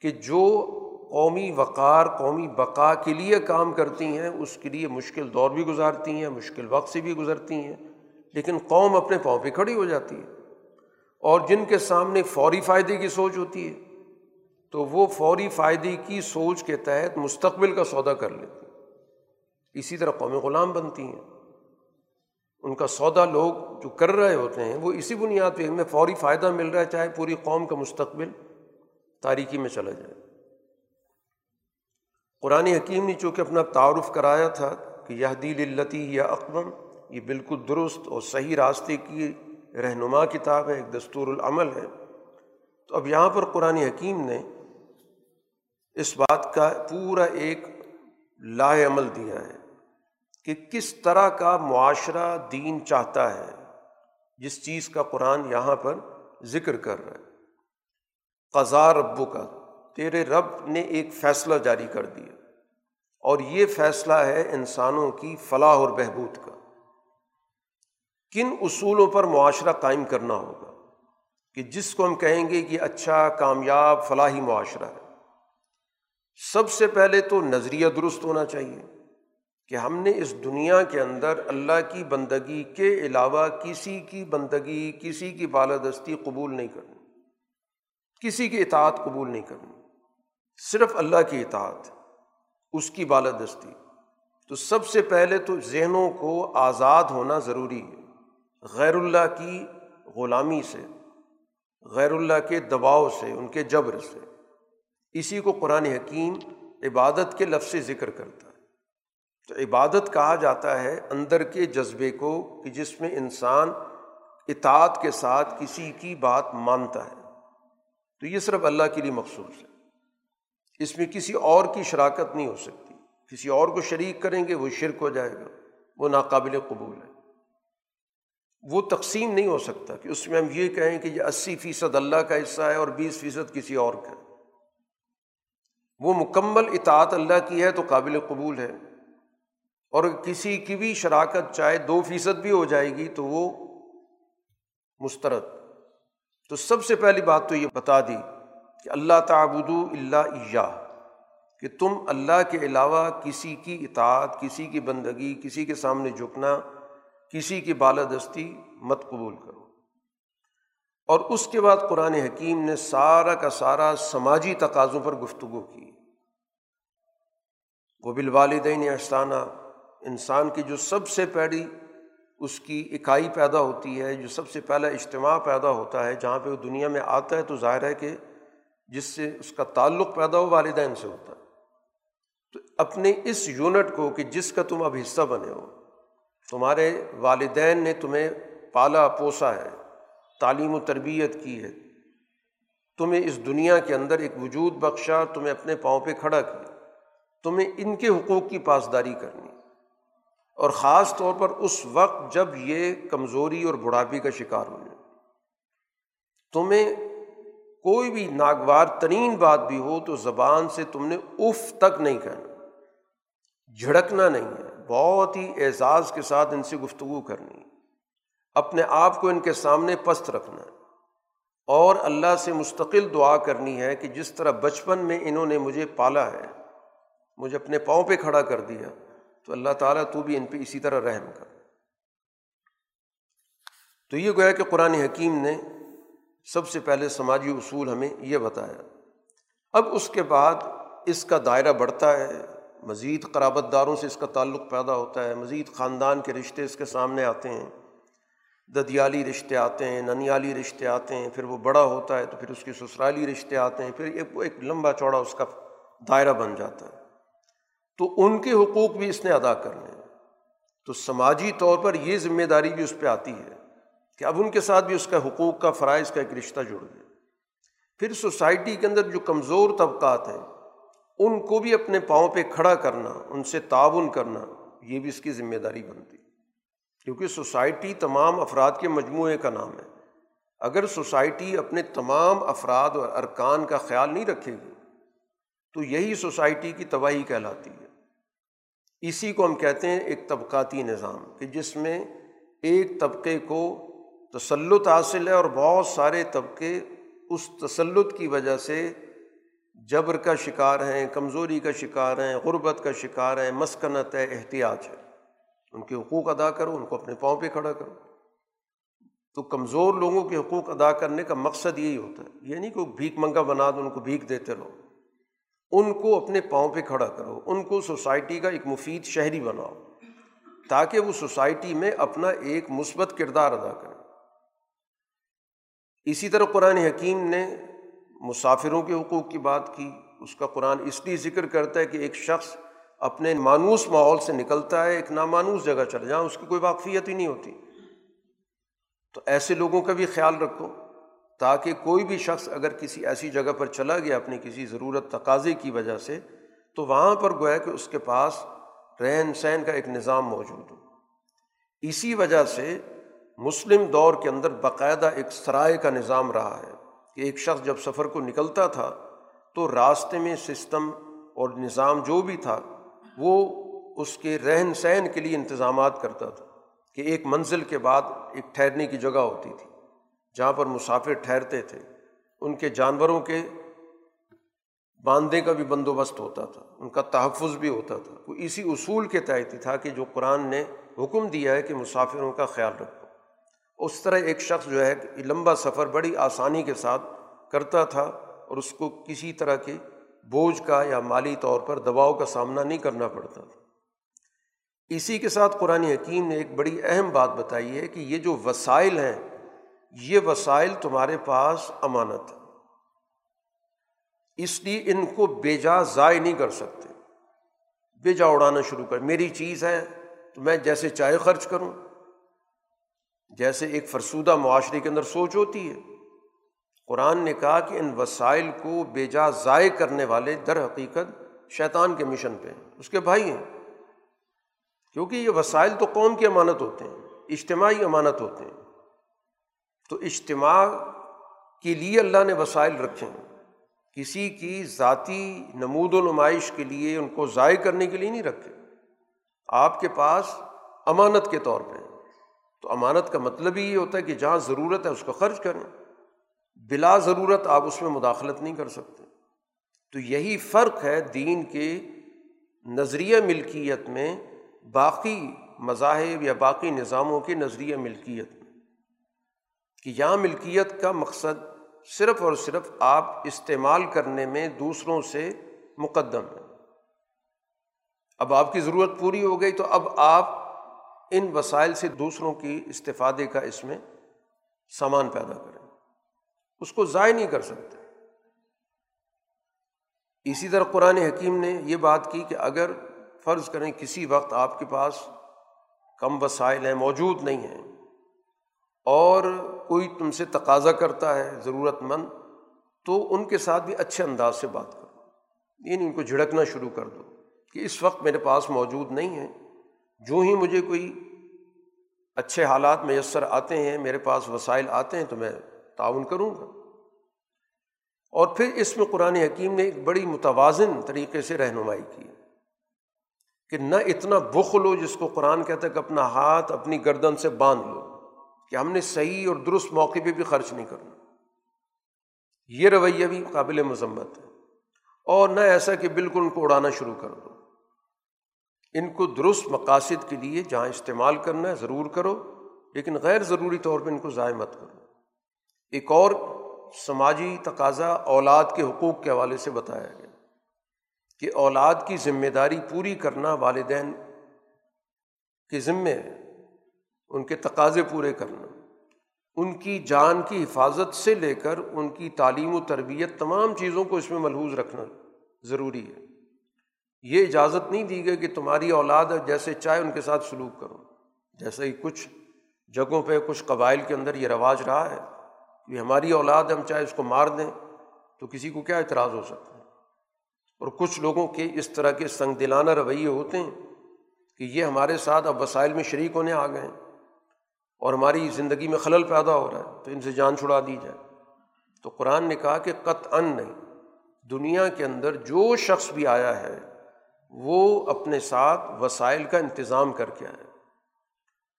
کہ جو قومی وقار، قومی بقا کے لیے کام کرتی ہیں، اس کے لیے مشکل دور بھی گزارتی ہیں، مشکل وقت سے بھی گزرتی ہیں، لیکن قوم اپنے پاؤں پہ کھڑی ہو جاتی ہے۔ اور جن کے سامنے فوری فائدے کی سوچ ہوتی ہے، تو وہ فوری فائدے کی سوچ کے تحت مستقبل کا سودا کر لیتی اسی طرح قوم غلام بنتی ہیں۔ ان کا سودا لوگ جو کر رہے ہوتے ہیں، وہ اسی بنیاد پہ، ہمیں فوری فائدہ مل رہا ہے، چاہے پوری قوم کا مستقبل تاریکی میں چلا جائے۔ قرآن حکیم نے چونکہ اپنا تعارف کرایا تھا کہ یہ دل التی یا اقبم یہ بالکل درست اور صحیح راستے کی رہنما کتاب ہے، ایک دستور العمل ہے۔ تو اب یہاں پر قرآن حکیم نے اس بات کا پورا ایک لا عمل دیا ہے کہ کس طرح کا معاشرہ دین چاہتا ہے، جس چیز کا قرآن یہاں پر ذکر کر رہا ہے۔ قضا ربو کا تیرے رب نے ایک فیصلہ جاری کر دیا۔ اور یہ فیصلہ ہے انسانوں کی فلاح اور بہبود کا۔ کن اصولوں پر معاشرہ قائم کرنا ہوگا؟ کہ جس کو ہم کہیں گے کہ اچھا کامیاب، فلاحی معاشرہ ہے۔ سب سے پہلے تو نظریہ درست ہونا چاہیے کہ ہم نے اس دنیا کے اندر اللہ کی بندگی کے علاوہ کسی کی بندگی، کسی کی بالادستی قبول نہیں کرنی۔ کسی کی اطاعت قبول نہیں کرنی۔ صرف اللہ کی اطاعت، اس کی بالادستی۔ تو سب سے پہلے تو ذہنوں کو آزاد ہونا ضروری ہے، غیر اللہ کی غلامی سے، غیر اللہ کے دباؤ سے، ان کے جبر سے۔ اسی کو قرآن حکیم عبادت کے لفظ سے ذکر کرتا ہے۔ تو عبادت کہا جاتا ہے اندر کے جذبے کو، کہ جس میں انسان اطاعت کے ساتھ کسی کی بات مانتا ہے۔ تو یہ صرف اللہ کے لیے مخصوص ہے۔ اس میں کسی اور کی شراکت نہیں ہو سکتی۔ کسی اور کو شریک کریں گے، وہ شرک ہو جائے گا۔ وہ ناقابل قبول ہے۔ وہ تقسیم نہیں ہو سکتا کہ اس میں ہم یہ کہیں کہ یہ اسی فیصد اللہ کا حصہ ہے اور بیس فیصد کسی اور کا۔ وہ مکمل اطاعت اللہ کی ہے تو قابل قبول ہے۔ اور کسی کی بھی شراکت چاہے دو فیصد بھی ہو جائے گی تو وہ مسترد۔ تو سب سے پہلی بات تو یہ بتا دی کہ اللہ تعبد اللہ عیا کہ تم اللہ کے علاوہ کسی کی اطاعت، کسی کی بندگی، کسی کے سامنے جھکنا، کسی کی بالادستی مت قبول کرو۔ اور اس کے بعد قرآن حکیم نے سارا کا سارا سماجی تقاضوں پر گفتگو کی۔ وہ بالوالدین احسانہ انسان کی جو سب سے پہلی اس کی اکائی پیدا ہوتی ہے، جو سب سے پہلا اجتماع پیدا ہوتا ہے، جہاں پہ وہ دنیا میں آتا ہے تو ظاہر ہے کہ جس سے اس کا تعلق پیدا ہو والدین سے ہوتا ہے۔ تو اپنے اس یونٹ کو کہ جس کا تم اب حصہ بنے ہو، تمہارے والدین نے تمہیں پالا پوسا ہے، تعلیم و تربیت کی ہے۔ تمہیں اس دنیا کے اندر ایک وجود بخشا، تمہیں اپنے پاؤں پہ کھڑا کیا۔ تمہیں ان کے حقوق کی پاسداری کرنی۔ اور خاص طور پر اس وقت جب یہ کمزوری اور بڑھاپی کا شکار ہو جائے۔ تمہیں کوئی بھی ناگوار ترین بات بھی ہو تو زبان سے تم نے اف تک نہیں کہنا۔ جھڑکنا نہیں ہے۔ بہت ہی اعزاز کے ساتھ ان سے گفتگو کرنی۔ اپنے آپ کو ان کے سامنے پست رکھنا۔ ہے اور اللہ سے مستقل دعا کرنی ہے کہ جس طرح بچپن میں انہوں نے مجھے پالا ہے، مجھے اپنے پاؤں پہ کھڑا کر دیا، تو اللہ تعالیٰ تو بھی ان پہ اسی طرح رحم کر۔ تو یہ گویا کہ قرآن حکیم نے سب سے پہلے سماجی اصول ہمیں یہ بتایا۔ اب اس کے بعد اس کا دائرہ بڑھتا ہے، مزید قرابت داروں سے اس کا تعلق پیدا ہوتا ہے، مزید خاندان کے رشتے اس کے سامنے آتے ہیں۔ ددیالی رشتے آتے ہیں، ننیالی رشتے آتے ہیں، پھر وہ بڑا ہوتا ہے تو پھر اس کی سسرالی رشتے آتے ہیں، پھر ایک ایک لمبا چوڑا اس کا دائرہ بن جاتا ہے۔ تو ان کے حقوق بھی اس نے ادا کرنے تو سماجی طور پر یہ ذمہ داری بھی اس پہ آتی ہے۔ کہ اب ان کے ساتھ بھی اس کا حقوق کا فرائض کا ایک رشتہ جڑ گیا۔ پھر سوسائٹی کے اندر جو کمزور طبقات ہیں، ان کو بھی اپنے پاؤں پہ کھڑا کرنا، ان سے تعاون کرنا، یہ بھی اس کی ذمہ داری بنتی۔ کیونکہ سوسائٹی تمام افراد کے مجموعے کا نام ہے۔ اگر سوسائٹی اپنے تمام افراد اور ارکان کا خیال نہیں رکھے گی، تو یہی سوسائٹی کی تباہی کہلاتی ہے۔ اسی کو ہم کہتے ہیں ایک طبقاتی نظام، کہ جس میں ایک طبقے کو تسلط حاصل ہے اور بہت سارے طبقے اس تسلط کی وجہ سے جبر کا شکار ہیں، کمزوری کا شکار ہیں، غربت کا شکار ہیں، مسکنت ہے احتیاط ہے۔ ان کے حقوق ادا کرو، ان کو اپنے پاؤں پہ کھڑا کرو۔ تو کمزور لوگوں کے حقوق ادا کرنے کا مقصد یہی ہوتا ہے۔ یہ نہیں کہ بھیک منگا بنا دو، ان کو بھیک دیتے رہو۔ ان کو اپنے پاؤں پہ کھڑا کرو، ان کو سوسائٹی کا ایک مفید شہری بناؤ، تاکہ وہ سوسائٹی میں اپنا ایک مثبت کردار ادا کرے اسی طرح قرآن حکیم نے مسافروں کے حقوق کی بات کی، اس کا قرآن اس لیے ذکر کرتا ہے کہ ایک شخص اپنے مانوس ماحول سے نکلتا ہے، ایک نامانوس جگہ چل جائیں اس کی کوئی واقفیت ہی نہیں ہوتی۔ تو ایسے لوگوں کا بھی خیال رکھو، تاکہ کوئی بھی شخص اگر کسی ایسی جگہ پر چلا گیا اپنی کسی ضرورت تقاضے کی وجہ سے، تو وہاں پر گویا کہ اس کے پاس رہن سہن کا ایک نظام موجود ہو۔ اسی وجہ سے مسلم دور کے اندر باقاعدہ ایک سرائے کا نظام رہا ہے کہ ایک شخص جب سفر کو نکلتا تھا تو راستے میں سسٹم اور نظام جو بھی تھا، وہ اس کے رہن سہن کے لیے انتظامات کرتا تھا کہ ایک منزل کے بعد ایک ٹھہرنے کی جگہ ہوتی تھی، جہاں پر مسافر ٹھہرتے تھے۔ ان کے جانوروں کے باندھنے کا بھی بندوبست ہوتا تھا، ان کا تحفظ بھی ہوتا تھا۔ وہ اسی اصول کے تحت ہی تھا کہ جو قرآن نے حکم دیا ہے کہ مسافروں کا خیال رکھو۔ اس طرح ایک شخص جو ہے لمبا سفر بڑی آسانی کے ساتھ کرتا تھا اور اس کو کسی طرح کے بوجھ کا یا مالی طور پر دباؤ کا سامنا نہیں کرنا پڑتا تھا۔ اسی کے ساتھ قرآن حکیم نے ایک بڑی اہم بات بتائی ہے کہ یہ جو وسائل ہیں، یہ وسائل تمہارے پاس امانت ہے اس لیے ان کو بے جا ضائع نہیں کر سکتے۔ بے جا اڑانا شروع کر، میری چیز ہے، تو میں جیسے چائے خرچ کروں۔ جیسے ایک فرسودہ معاشرے کے اندر سوچ ہوتی ہے۔ قرآن نے کہا کہ ان وسائل کو بے جا ضائع کرنے والے در حقیقت شیطان کے مشن پہ ہیں۔ اس کے بھائی ہیں۔ کیونکہ یہ وسائل تو قوم کی امانت ہوتے ہیں، اجتماعی امانت ہوتے ہیں۔ تو اجتماع کے لیے اللہ نے وسائل رکھے ہیں۔ کسی کی ذاتی نمود و نمائش کے لیے ان کو ضائع کرنے کے لیے نہیں رکھے۔ آپ کے پاس امانت کے طور پہ تو امانت کا مطلب ہی یہ ہوتا ہے کہ جہاں ضرورت ہے اس کو خرچ کریں۔ بلا ضرورت آپ اس میں مداخلت نہیں کر سکتے۔ تو یہی فرق ہے دین کے نظریہ ملکیت میں باقی مذاہب یا باقی نظاموں کے نظریہ ملکیت میں۔ کہ یہاں ملکیت کا مقصد صرف اور صرف آپ استعمال کرنے میں دوسروں سے مقدم ہے۔ اب آپ کی ضرورت پوری ہو گئی تو اب آپ ان وسائل سے دوسروں کی استفادے کا اس میں سامان پیدا کریں۔ اس کو ضائع نہیں کر سکتے۔ اسی طرح قرآن حکیم نے یہ بات کی کہ اگر فرض کریں کسی وقت آپ کے پاس کم وسائل ہیں، موجود نہیں ہیں، اور کوئی تم سے تقاضا کرتا ہے، ضرورت مند، تو ان کے ساتھ بھی اچھے انداز سے بات کرو۔ یعنی ان کو جھڑکنا شروع کر دو کہ اس وقت میرے پاس موجود نہیں ہے جو ہی مجھے کوئی اچھے حالات میسر آتے ہیں، میرے پاس وسائل آتے ہیں تو میں تعاون کروں گا۔ اور پھر اس میں قرآن حکیم نے ایک بڑی متوازن طریقے سے رہنمائی کی کہ نہ اتنا بخل ہو جس کو قرآن کہتا ہے کہ اپنا ہاتھ اپنی گردن سے باندھ لو، کہ ہم نے صحیح اور درست موقع پہ بھی خرچ نہیں کرنا۔ یہ رویہ بھی قابل مذمت ہے۔ اور نہ ایسا کہ بالکل ان کو اڑانا شروع کر دو۔ ان کو درست مقاصد کے لیے جہاں استعمال کرنا ہے ضرور کرو، لیکن غیر ضروری طور پہ ان کو ضائع مت کرو۔ ایک اور سماجی تقاضا اولاد کے حقوق کے حوالے سے بتایا گیا کہ اولاد کی ذمہ داری پوری کرنا والدین کے ذمے ہے، ان کے تقاضے پورے کرنا۔ ان کی جان کی حفاظت سے لے کر ان کی تعلیم و تربیت تمام چیزوں کو اس میں ملحوظ رکھنا ضروری ہے۔ یہ اجازت نہیں دی گئی کہ تمہاری اولاد جیسے چاہے ان کے ساتھ سلوک کرو جیسے ہی کچھ جگہوں پہ کچھ قبائل کے اندر یہ رواج رہا ہے کہ ہماری اولاد ہم چاہے اس کو مار دیں تو کسی کو کیا اعتراض ہو سکتا ہے؟ اور کچھ لوگوں کے اس طرح کے سنگ دلانہ رویے ہوتے ہیں کہ یہ ہمارے ساتھ اب وسائل میں شریک ہونے آ گئے ہیں اور ہماری زندگی میں خلل پیدا ہو رہا ہے تو ان سے جان چھڑا دی جائے۔ تو قرآن نے کہا کہ قط ان نہیں، دنیا کے اندر جو شخص بھی آیا ہے وہ اپنے ساتھ وسائل کا انتظام کر کے آئے۔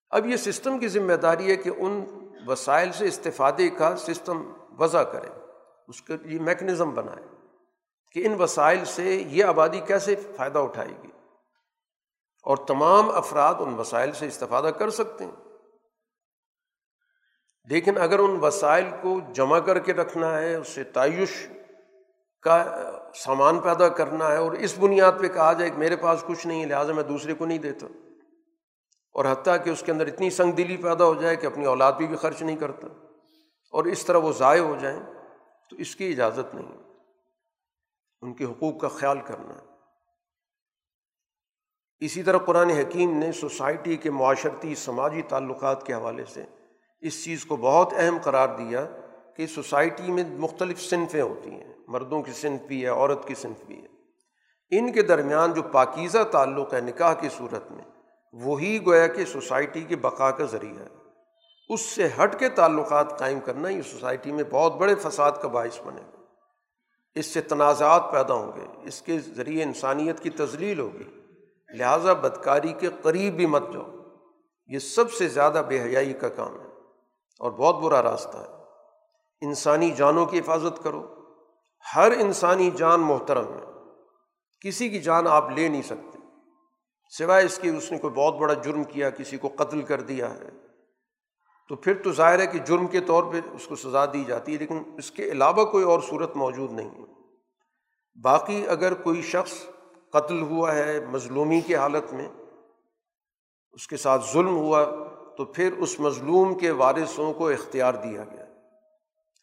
اب یہ سسٹم کی ذمہ داری ہے کہ ان وسائل سے استفادے کا سسٹم وضع کرے، اس کے لیے میکنزم بنائے کہ ان وسائل سے یہ آبادی کیسے فائدہ اٹھائے گی۔ اور تمام افراد ان وسائل سے استفادہ کر سکتے ہیں۔ لیکن اگر ان وسائل کو جمع کر کے رکھنا ہے، اس سے تعیش کا سامان پیدا کرنا ہے اور اس بنیاد پہ کہا جائے کہ میرے پاس کچھ نہیں ہے، لہٰذا میں دوسرے کو نہیں دیتا۔ اور حتیٰ کہ اس کے اندر اتنی سنگ دلی پیدا ہو جائے کہ اپنی اولاد بھی بھی خرچ نہیں کرتا۔ اور اس طرح وہ ضائع ہو جائیں تو اس کی اجازت نہیں۔ ان کے حقوق کا خیال کرنا۔ ہے اسی طرح قرآن حکیم نے سوسائٹی کے معاشرتی سماجی تعلقات کے حوالے سے اس چیز کو بہت اہم قرار دیا کہ سوسائٹی میں مختلف صنفیں ہوتی ہیں۔ مردوں کی صنف بھی ہے، عورت کی صنف بھی ہے۔ ان کے درمیان جو پاکیزہ تعلق ہے نکاح کی صورت میں، وہی گویا کہ سوسائٹی کے بقا کا ذریعہ ہے۔ اس سے ہٹ کے تعلقات قائم کرنا یہ سوسائٹی میں بہت بڑے فساد کا باعث بنے گا۔ اس سے تنازعات پیدا ہوں گے، اس کے ذریعے انسانیت کی تزلیل ہوگی۔ لہٰذا بدکاری کے قریب بھی مت جاؤ۔ یہ سب سے زیادہ بے حیائی کا کام ہے اور بہت برا راستہ ہے۔ انسانی جانوں کی حفاظت کرو۔ ہر انسانی جان محترم ہے۔ کسی کی جان آپ لے نہیں سکتے۔ سوائے اس کی اس نے کوئی بہت بڑا جرم کیا، کسی کو قتل کر دیا ہے۔ تو پھر تو ظاہر ہے کہ جرم کے طور پہ اس کو سزا دی جاتی ہے، لیکن اس کے علاوہ کوئی اور صورت موجود نہیں ہے۔ باقی اگر کوئی شخص قتل ہوا ہے مظلومی کی حالت میں، اس کے ساتھ ظلم ہوا، تو پھر اس مظلوم کے وارثوں کو اختیار دیا گیا۔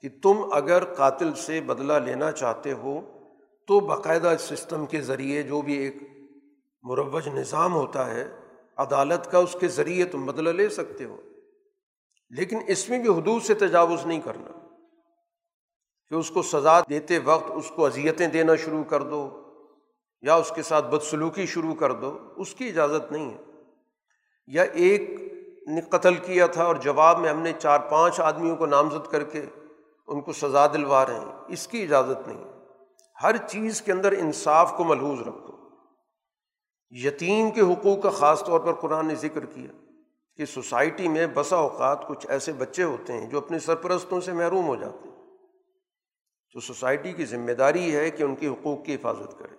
کہ تم اگر قاتل سے بدلہ لینا چاہتے ہو تو باقاعدہ سسٹم کے ذریعے جو بھی ایک مروج نظام ہوتا ہے، عدالت کا اس کے ذریعے تم بدلہ لے سکتے ہو۔ لیکن اس میں بھی حدود سے تجاوز نہیں کرنا۔ کہ اس کو سزا دیتے وقت اس کو اذیتیں دینا شروع کر دو یا اس کے ساتھ بدسلوکی شروع کر دو، اس کی اجازت نہیں ہے۔ یا ایک نے قتل کیا تھا اور جواب میں ہم نے چار پانچ آدمیوں کو نامزد کر کے ان کو سزا دلوا رہے ہیں، اس کی اجازت نہیں۔ ہر چیز کے اندر انصاف کو ملحوظ رکھو۔ یتیم کے حقوق کا خاص طور پر قرآن نے ذکر کیا کہ سوسائٹی میں بسا اوقات کچھ ایسے بچے ہوتے ہیں جو اپنے سرپرستوں سے محروم ہو جاتے ہیں۔ تو سوسائٹی کی ذمہ داری ہے کہ ان کے حقوق کی حفاظت کرے۔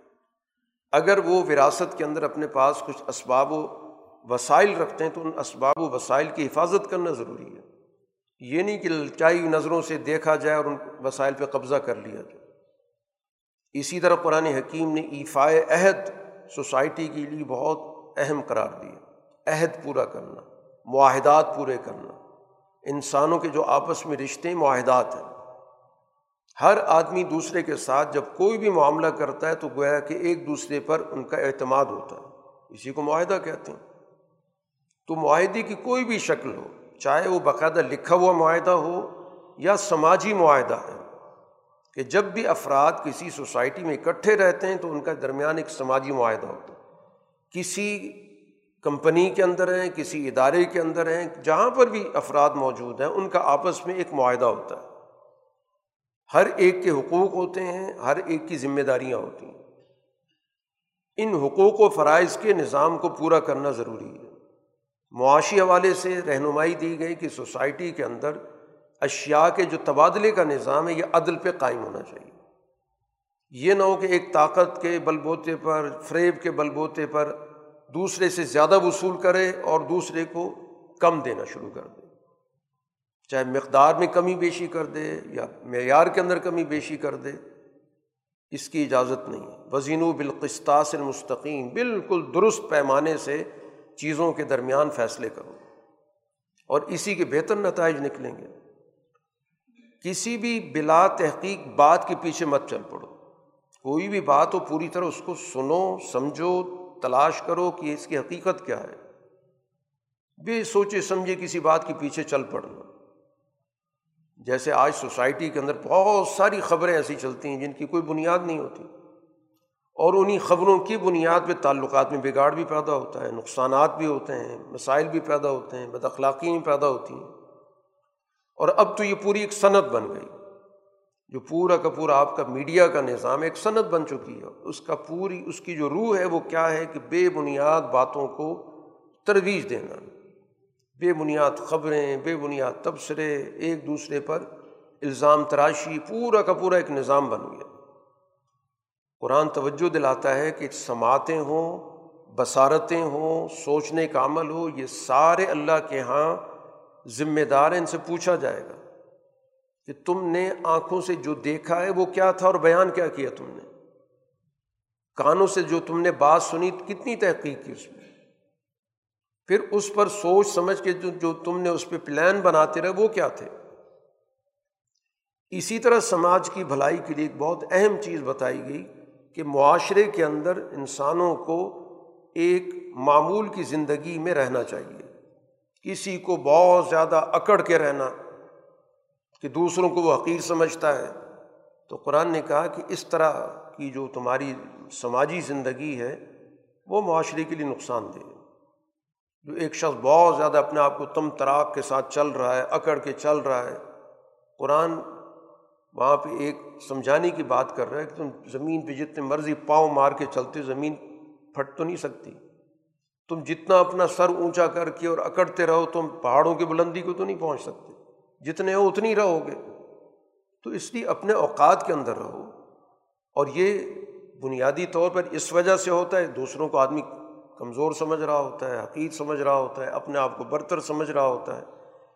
اگر وہ وراثت کے اندر اپنے پاس کچھ اسباب و وسائل رکھتے ہیں تو ان اسباب و وسائل کی حفاظت کرنا ضروری ہے۔ یہ نہیں کہ لچائی نظروں سے دیکھا جائے اور ان وسائل پہ قبضہ کر لیا جائے۔ اسی طرح قرآن حکیم نے ایفائے عہد سوسائٹی کے لیے بہت اہم قرار دیا عہد پورا کرنا، معاہدات پورے کرنا۔ انسانوں کے جو آپس میں رشتے معاہدات ہیں۔ ہر آدمی دوسرے کے ساتھ جب کوئی بھی معاملہ کرتا ہے تو گویا کہ ایک دوسرے پر ان کا اعتماد ہوتا ہے۔ اسی کو معاہدہ کہتے ہیں۔ تو معاہدے کی کوئی بھی شکل ہو چاہے وہ باقاعدہ لکھا ہوا معاہدہ ہو یا سماجی معاہدہ ہے، کہ جب بھی افراد کسی سوسائٹی میں اکٹھے رہتے ہیں تو ان کا درمیان ایک سماجی معاہدہ ہوتا ہے۔ کسی کمپنی کے اندر ہیں، کسی ادارے کے اندر ہیں، جہاں پر بھی افراد موجود ہیں، ان کا آپس میں ایک معاہدہ ہوتا ہے۔ ہر ایک کے حقوق ہوتے ہیں، ہر ایک کی ذمہ داریاں ہوتی ہیں۔ ان حقوق و فرائض کے نظام کو پورا کرنا ضروری ہے۔ معاشی حوالے سے رہنمائی دی گئی کہ سوسائٹی کے اندر اشیا کے جو تبادلے کا نظام ہے، یہ عدل پہ قائم ہونا چاہیے۔ یہ نہ ہو کہ ایک طاقت کے بل بوتے پر، فریب کے بل بوتے پر دوسرے سے زیادہ وصول کرے اور دوسرے کو کم دینا شروع کر دے۔ چاہے مقدار میں کمی بیشی کر دے یا معیار کے اندر کمی بیشی کر دے، اس کی اجازت نہیں وزین و بالقستاس المستقیم بالکل درست پیمانے سے چیزوں کے درمیان فیصلے کرو اور اسی کے بہتر نتائج نکلیں گے۔ کسی بھی بلا تحقیق بات کے پیچھے مت چل پڑو۔ کوئی بھی بات ہو، پوری طرح اس کو سنو، سمجھو، تلاش کرو کہ اس کی حقیقت کیا ہے۔ بے سوچے سمجھے کسی بات کے پیچھے چل پڑنا۔ جیسے آج سوسائٹی کے اندر بہت ساری خبریں ایسی چلتی ہیں جن کی کوئی بنیاد نہیں ہوتی۔ اور انہیں خبروں کی بنیاد پہ تعلقات میں بگاڑ بھی پیدا ہوتا ہے، نقصانات بھی ہوتے ہیں، مسائل بھی پیدا ہوتے ہیں، بد اخلاقی بھی پیدا ہوتی ہیں۔ اور اب تو یہ پوری ایک صنعت بن گئی۔ جو پورا کا پورا آپ کا میڈیا کا نظام ایک صنعت بن چکی ہے۔ اس کا پوری، اس کی جو روح ہے وہ کیا ہے کہ بے بنیاد باتوں کو ترویج دینا۔ بے بنیاد خبریں، بے بنیاد تبصرے، ایک دوسرے پر الزام تراشی، پورا کا پورا ایک نظام بن گیا۔ قرآن توجہ دلاتا ہے کہ سماعتیں ہوں، بصارتیں ہوں، سوچنے کا عمل ہو، یہ سارے اللہ کے یہاں ذمہ دار ان سے پوچھا جائے گا کہ تم نے آنکھوں سے جو دیکھا ہے وہ کیا تھا اور بیان کیا کیا تم نے؟ کانوں سے جو تم نے بات سنی، کتنی تحقیق کی اس میں؟ پھر اس پر سوچ سمجھ کے جو جو تم نے اس پہ پلان بناتے رہے، وہ کیا تھے؟ اسی طرح سماج کی بھلائی کے لیے ایک بہت اہم چیز بتائی گئی کہ معاشرے کے اندر انسانوں کو ایک معمول کی زندگی میں رہنا چاہیے۔ کسی کو بہت زیادہ اکڑ کے رہنا کہ دوسروں کو وہ حقیر سمجھتا ہے۔ تو قرآن نے کہا کہ اس طرح کی جو تمہاری سماجی زندگی ہے، وہ معاشرے کے لیے نقصان دہ جو ایک شخص بہت زیادہ اپنے آپ کو تم تراک کے ساتھ چل رہا ہے، اکڑ کے چل رہا ہے، قرآن وہاں پہ ایک سمجھانے کی بات کر رہا ہے کہ تم زمین پہ جتنے مرضی پاؤں مار کے چلتے زمین پھٹ تو نہیں سکتی۔ تم جتنا اپنا سر اونچا کر کے اور اکڑتے رہو، تم پہاڑوں کی بلندی کو تو نہیں پہنچ سکتے۔ جتنے ہو اتنی رہو گے۔ تو اس لیے اپنے اوقات کے اندر رہو۔ اور یہ بنیادی طور پر اس وجہ سے ہوتا ہے، دوسروں کو آدمی کمزور سمجھ رہا ہوتا ہے حقیق سمجھ رہا ہوتا ہے، اپنے آپ کو برتر سمجھ رہا ہوتا ہے۔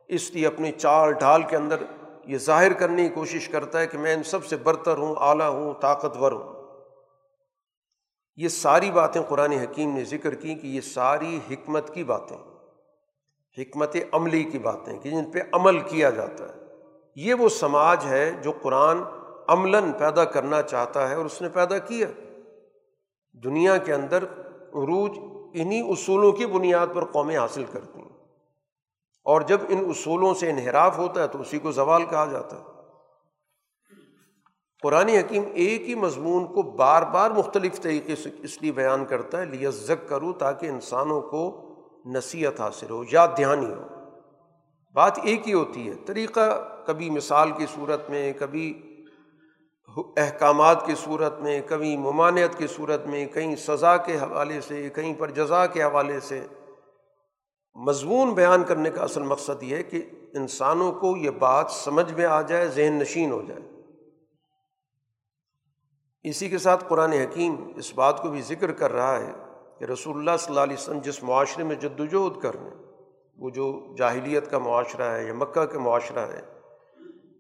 اس لیے اپنی چال ڈھال کے اندر یہ ظاہر کرنے کی کوشش کرتا ہے کہ میں ان سب سے برتر ہوں، اعلیٰ ہوں، طاقتور ہوں۔ یہ ساری باتیں قرآن حکیم نے ذکر کی کہ یہ ساری حکمت کی باتیں، حکمت عملی کی باتیں کہ جن پہ عمل کیا جاتا ہے۔ یہ وہ سماج ہے جو قرآن عملاً پیدا کرنا چاہتا ہے اور اس نے پیدا کیا۔ دنیا کے اندر عروج انہیں اصولوں کی بنیاد پر قومیں حاصل کرتی ہیں۔ اور جب ان اصولوں سے انحراف ہوتا ہے تو اسی کو زوال کہا جاتا ہے۔ قرآن حکیم ایک ہی مضمون کو بار بار مختلف طریقے سے اس لیے بیان کرتا ہے لیزک کروں تاکہ انسانوں کو نصیحت حاصل ہو، یا دھیانی ہو۔ بات ایک ہی ہوتی ہے، طریقہ کبھی مثال کی صورت میں، کبھی احکامات کی صورت میں، کبھی ممانعت کی صورت میں، کہیں سزا کے حوالے سے، کہیں پر جزا کے حوالے سے۔ مضمون بیان کرنے کا اصل مقصد یہ ہے کہ انسانوں کو یہ بات سمجھ میں آ جائے، ذہن نشین ہو جائے۔ اسی کے ساتھ قرآن حکیم اس بات کو بھی ذکر کر رہا ہے کہ رسول اللہ صلی اللہ علیہ وسلم جس معاشرے میں جد وجہد کر رہے ہیں، وہ جو جاہلیت کا معاشرہ ہے یا مکہ کا معاشرہ ہے،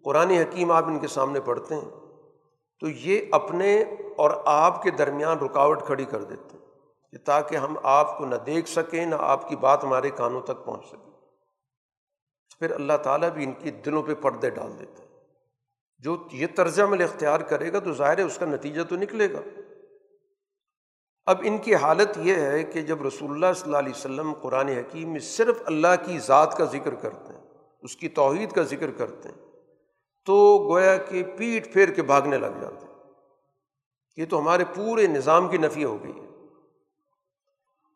قرآن حکیم آپ ان کے سامنے پڑھتے ہیں تو یہ اپنے اور آپ کے درمیان رکاوٹ کھڑی کر دیتے ہیں۔ کہ تاکہ ہم آپ کو نہ دیکھ سکیں، نہ آپ کی بات ہمارے کانوں تک پہنچ سکے۔ پھر اللہ تعالیٰ بھی ان کی دلوں پہ پردے ڈال دیتے ہیں جو یہ طرز عمل اختیار کرے گا، تو ظاہر ہے اس کا نتیجہ تو نکلے گا۔ اب ان کی حالت یہ ہے کہ جب رسول اللہ صلی اللہ علیہ وسلم قرآن حکیم میں صرف اللہ کی ذات کا ذکر کرتے ہیں، اس کی توحید کا ذکر کرتے ہیں، تو گویا کہ پیٹ پھیر کے بھاگنے لگ جاتے ہیں۔ یہ تو ہمارے پورے نظام کی نفی ہو گئی ہے۔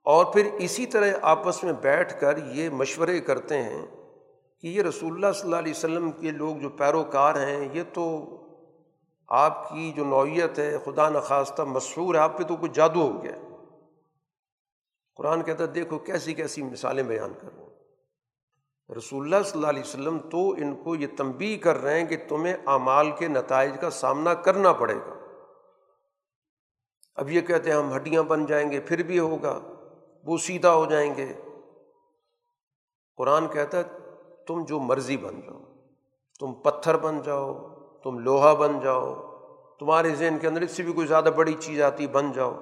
اور پھر اسی طرح آپس میں بیٹھ کر یہ مشورے کرتے ہیں کہ یہ رسول اللہ صلی اللہ علیہ وسلم کے لوگ جو پیروکار ہیں، یہ تو آپ کی جو نوعیت ہے، خدا نخواستہ مشہور ہے، آپ پہ تو کچھ جادو ہو گیا۔ قرآن کہتا ہے، دیکھو کیسی کیسی مثالیں بیان کر رہے ہیں۔ رسول اللہ صلی اللہ علیہ وسلم تو ان کو یہ تنبی کر رہے ہیں کہ تمہیں اعمال کے نتائج کا سامنا کرنا پڑے گا۔ اب یہ کہتے ہیں، ہم ہڈیاں بن جائیں گے، پھر بھی ہوگا۔ وہ سیدھا ہو جائیں گے۔ قرآن کہتا ہے، تم جو مرضی بن جاؤ، تم پتھر بن جاؤ، تم لوہا بن جاؤ، تمہارے ذہن کے اندر اس سے بھی کوئی زیادہ بڑی چیز آتی، بن جاؤ۔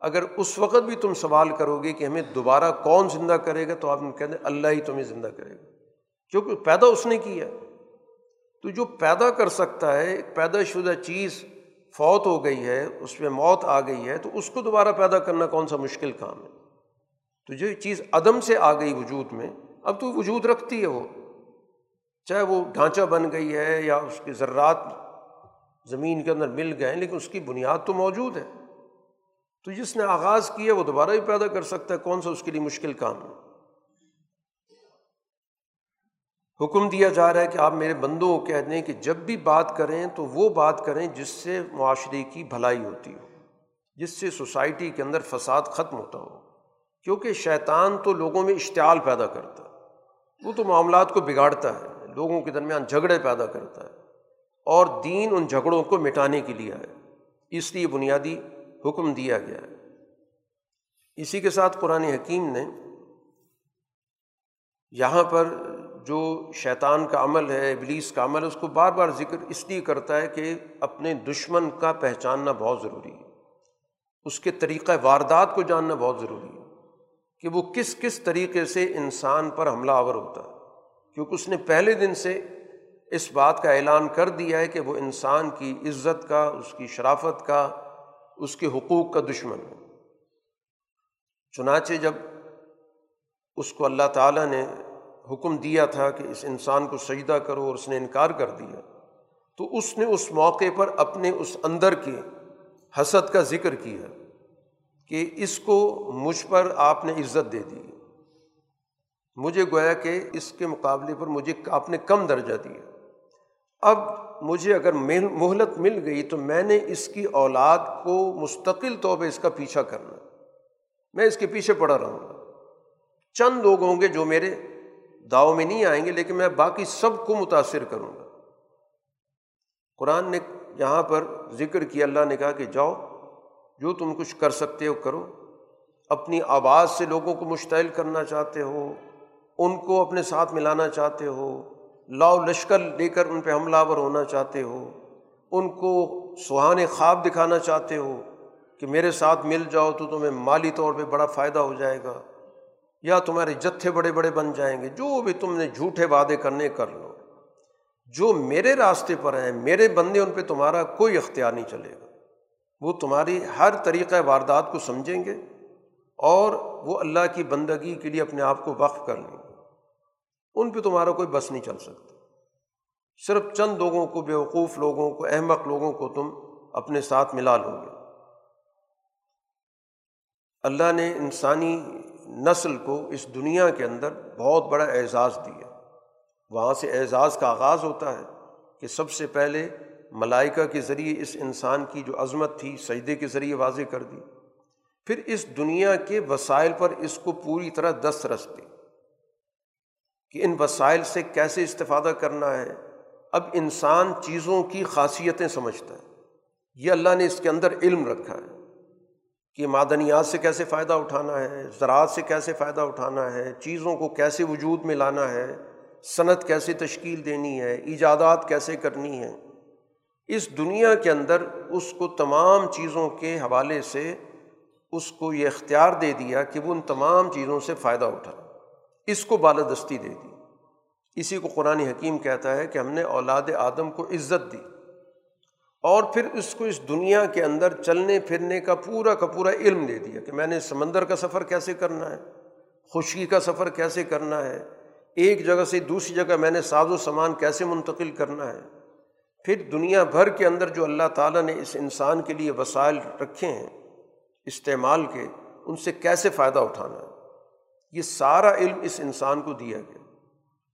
اگر اس وقت بھی تم سوال کرو گے کہ ہمیں دوبارہ کون زندہ کرے گا، تو آپ کہتے ہیں اللہ ہی تمہیں زندہ کرے گا۔ کیونکہ پیدا اس نے کیا۔ تو جو پیدا کر سکتا ہے، ایک پیدا شدہ چیز فوت ہو گئی ہے، اس میں موت آ گئی ہے، تو اس کو دوبارہ پیدا کرنا کون سا مشکل کام ہے؟ تو جو چیز عدم سے آ گئی وجود میں، اب تو وجود رکھتی ہے وہ۔ چاہے وہ ڈھانچہ بن گئی ہے یا اس کے ذرات زمین کے اندر مل گئے ہیں لیکن اس کی بنیاد تو موجود ہے۔ تو جس نے آغاز کیا وہ دوبارہ بھی پیدا کر سکتا ہے، کون سا اس کے لیے مشکل کام ہے؟ حکم دیا جا رہا ہے کہ آپ میرے بندوں کو کہہ دیں کہ جب بھی بات کریں تو وہ بات کریں جس سے معاشرے کی بھلائی ہوتی ہو، جس سے سوسائٹی کے اندر فساد ختم ہوتا ہو۔ کیونکہ شیطان تو لوگوں میں اشتعال پیدا کرتا ہے۔ وہ تو معاملات کو بگاڑتا ہے، لوگوں کے درمیان جھگڑے پیدا کرتا ہے اور دین ان جھگڑوں کو مٹانے کے لیے ہے اس لیے بنیادی حکم دیا گیا ہے۔ اسی کے ساتھ قرآن حکیم نے یہاں پر جو شیطان کا عمل ہے، ابلیس کا عمل ہے، اس کو بار بار ذکر اس لیے کرتا ہے کہ اپنے دشمن کا پہچاننا بہت ضروری ہے۔ اس کے طریقہ واردات کو جاننا بہت ضروری ہے۔ کہ وہ کس کس طریقے سے انسان پر حملہ آور ہوتا ہے۔ کیونکہ اس نے پہلے دن سے اس بات کا اعلان کر دیا ہے کہ وہ انسان کی عزت کا، اس کی شرافت کا، اس کے حقوق کا دشمن ہے۔ چنانچہ جب اس کو اللہ تعالیٰ نے حکم دیا تھا کہ اس انسان کو سجدہ کرو اور اس نے انکار کر دیا، تو اس نے اس موقع پر اپنے اس اندر کے حسد کا ذکر کیا۔ کہ اس کو مجھ پر آپ نے عزت دے دی۔ مجھے گویا کہ اس کے مقابلے پر مجھے آپ نے کم درجہ دیا۔ اب مجھے اگر مہلت مل گئی تو میں نے اس کی اولاد کو مستقل طور پہ اس کا پیچھا کرنا۔ میں اس کے پیچھے پڑا رہوں گا۔ چند لوگ ہوں گے جو میرے داؤ میں نہیں آئیں گے، لیکن میں باقی سب کو متاثر کروں گا۔ قرآن نے یہاں پر ذکر کیا، اللہ نے کہا کہ جاؤ جو تم کچھ کر سکتے ہو کرو۔ اپنی آواز سے لوگوں کو مشتعل کرنا چاہتے ہو، ان کو اپنے ساتھ ملانا چاہتے ہو۔ لاؤ لشکر لے کر ان پہ حملہ ور ہونا چاہتے ہو۔ ان کو سہانے خواب دکھانا چاہتے ہو کہ میرے ساتھ مل جاؤ تو تمہیں مالی طور پہ بڑا فائدہ ہو جائے گا۔ یا تمہارے جتھے بڑے بڑے بن جائیں گے، جو بھی تم نے جھوٹے وعدے کرنے کر لو۔ جو میرے راستے پر ہیں، میرے بندے ان پہ تمہارا کوئی اختیار نہیں چلے گا۔ وہ تمہاری ہر طریقۂ واردات کو سمجھیں گے اور وہ اللہ کی بندگی کے لیے اپنے آپ کو وقف کر لیں گے۔ ان پہ تمہارا کوئی بس نہیں چل سکتا۔ صرف چند لوگوں کو، بیوقوف لوگوں کو، احمق لوگوں کو تم اپنے ساتھ ملا لو گے۔ اللہ نے انسانی نسل کو اس دنیا کے اندر بہت بڑا اعزاز دیا۔ وہاں سے اعزاز کا آغاز ہوتا ہے کہ سب سے پہلے ملائکہ کے ذریعے اس انسان کی جو عظمت تھی، سجدے کے ذریعے واضح کر دی۔ پھر اس دنیا کے وسائل پر اس کو پوری طرح دست رس دی کہ ان وسائل سے کیسے استفادہ کرنا ہے۔ اب انسان چیزوں کی خاصیتیں سمجھتا ہے۔ یہ اللہ نے اس کے اندر علم رکھا ہے کہ معدنیات سے کیسے فائدہ اٹھانا ہے، زراعت سے کیسے فائدہ اٹھانا ہے، چیزوں کو کیسے وجود میں لانا ہے، صنعت کیسے تشکیل دینی ہے، ایجادات کیسے کرنی ہے اس دنیا کے اندر اس کو تمام چیزوں کے حوالے سے اس کو یہ اختیار دے دیا کہ وہ ان تمام چیزوں سے فائدہ اٹھائے اس کو بالادستی دے دی۔ اسی کو قرآن حکیم کہتا ہے کہ ہم نے اولاد آدم کو عزت دی۔ اور پھر اس کو اس دنیا کے اندر چلنے پھرنے کا پورا کا پورا علم دے دیا کہ میں نے سمندر کا سفر کیسے کرنا ہے؟ خشکی کا سفر کیسے کرنا ہے؟ ایک جگہ سے دوسری جگہ میں نے ساز و سامان کیسے منتقل کرنا ہے؟ پھر دنیا بھر کے اندر جو اللہ تعالیٰ نے اس انسان کے لیے وسائل رکھے ہیں، استعمال کے، ان سے کیسے فائدہ اٹھانا ہے؟ یہ سارا علم اس انسان کو دیا گیا۔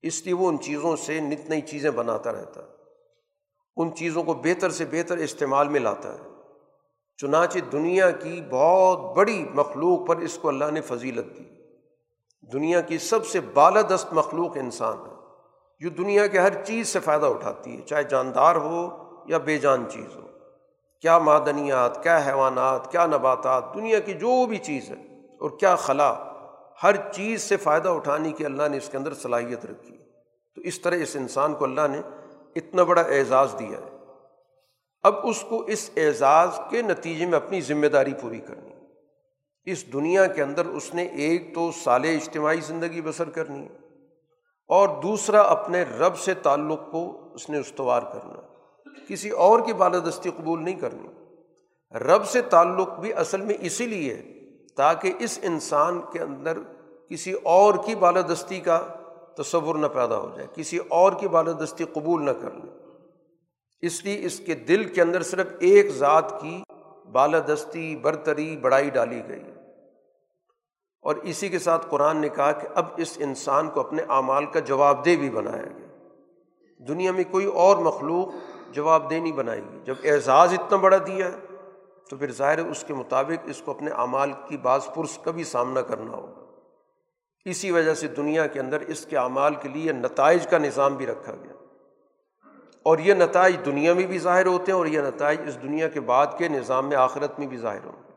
اس لیے وہ ان چیزوں سے نت نئی چیزیں بناتا رہتا ہے۔ ان چیزوں کو بہتر سے بہتر استعمال میں لاتا ہے۔ چنانچہ دنیا کی بہت بڑی مخلوق پر اس کو اللہ نے فضیلت دی۔ دنیا کی سب سے بالادست مخلوق انسان ہے۔ جو دنیا کے ہر چیز سے فائدہ اٹھاتی ہے، چاہے جاندار ہو یا بے جان چیز ہو۔ کیا معدنیات، کیا حیوانات، کیا نباتات، دنیا کی جو بھی چیز ہے اور کیا خلا، ہر چیز سے فائدہ اٹھانے کی اللہ نے اس کے اندر صلاحیت رکھی۔ تو اس طرح اس انسان کو اللہ نے اتنا بڑا اعزاز دیا ہے۔ اب اس کو اس اعزاز کے نتیجے میں اپنی ذمہ داری پوری کرنی۔ اس دنیا کے اندر اس نے ایک تو سال اجتماعی زندگی بسر کرنی ہے۔ اور دوسرا اپنے رب سے تعلق کو اس نے استوار کرنا کسی اور کی بالادستی قبول نہیں کرنی۔ رب سے تعلق بھی اصل میں اسی لیے تاکہ اس انسان کے اندر کسی اور کی بالادستی کا تصور نہ پیدا ہو جائے، کسی اور کی بالادستی قبول نہ کر لیں اس لیے اس کے دل کے اندر صرف ایک ذات کی بالادستی، برتری، بڑائی ڈالی گئی۔ اور اسی کے ساتھ قرآن نے کہا کہ اب اس انسان کو اپنے اعمال کا جواب دہ بھی بنایا گیا۔ دنیا میں کوئی اور مخلوق جواب دہ نہیں بنائے گی۔ جب اعزاز اتنا بڑا دیا ہے، تو پھر ظاہر اس کے مطابق اس کو اپنے اعمال کی بعض پرس کا بھی سامنا کرنا ہوگا۔ اسی وجہ سے دنیا کے اندر اس کے اعمال کے لیے نتائج کا نظام بھی رکھا گیا۔ اور یہ نتائج دنیا میں بھی ظاہر ہوتے ہیں اور یہ نتائج اس دنیا کے بعد کے نظام میں آخرت میں بھی ظاہر ہوں۔ گے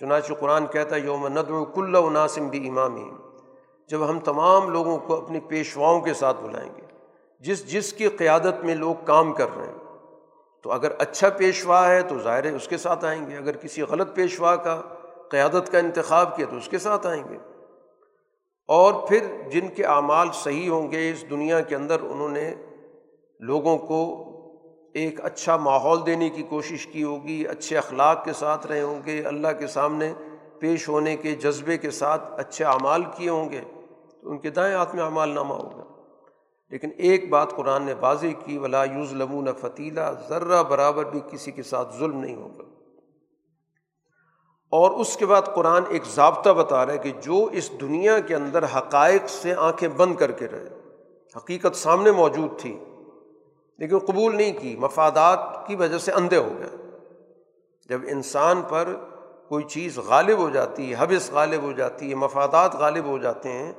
چنانچہ قرآن کہتا ہے، یوم ند کل عناسم بھی امام جب ہم تمام لوگوں کو اپنی پیشواؤں کے ساتھ بلائیں گے، جس جس کی قیادت میں لوگ کام کر رہے ہیں، تو اگر اچھا پیشوا ہے تو ظاہر ہے اس کے ساتھ آئیں گے، اگر کسی غلط پیشوا کا قیادت کا انتخاب کیا تو اس کے ساتھ آئیں گے۔ اور پھر جن کے اعمال صحیح ہوں گے اس دنیا کے اندر، انہوں نے لوگوں کو ایک اچھا ماحول دینے کی کوشش کی ہوگی، اچھے اخلاق کے ساتھ رہے ہوں گے، اللہ کے سامنے پیش ہونے کے جذبے کے ساتھ اچھے اعمال کیے ہوں گے، تو ان کے دائیں ہاتھ میں اعمال نامہ ہوگا۔ لیکن ایک بات قرآن نے واضح کی، ولا یوز لمون فتیلہ ذرہ برابر بھی کسی کے ساتھ ظلم نہیں ہوگا۔ اور اس کے بعد قرآن ایک ضابطہ بتا رہا ہے کہ جو اس دنیا کے اندر حقائق سے آنکھیں بند کر کے رہے، حقیقت سامنے موجود تھی۔ لیکن قبول نہیں کی، مفادات کی وجہ سے اندھے ہو گئے۔ جب انسان پر کوئی چیز غالب ہو جاتی ہے حوث غالب ہو جاتی ہے مفادات غالب ہو جاتے ہیں،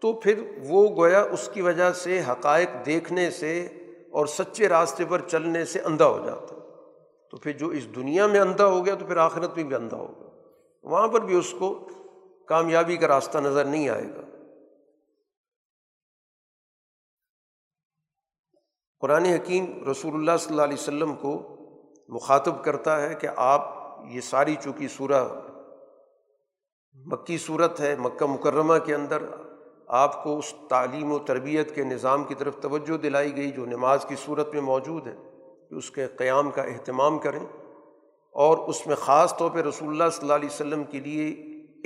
تو پھر وہ گویا اس کی وجہ سے حقائق دیکھنے سے اور سچے راستے پر چلنے سے اندھا ہو جاتا۔ ہے تو پھر جو اس دنیا میں اندھا ہو گیا، تو پھر آخرت میں بھی اندھا ہوگا۔ وہاں پر بھی اس کو کامیابی کا راستہ نظر نہیں آئے گا۔ قرآن حکیم رسول اللہ صلی اللہ علیہ وسلم کو مخاطب کرتا ہے کہ آپ یہ ساری چونکہ سورہ مکی صورت ہے، مکہ مکرمہ کے اندر آپ کو اس تعلیم و تربیت کے نظام کی طرف توجہ دلائی گئی جو نماز کی صورت میں موجود ہے، کہ اس کے قیام کا اہتمام کریں۔ اور اس میں خاص طور پہ رسول اللہ صلی اللہ علیہ وسلم کے لیے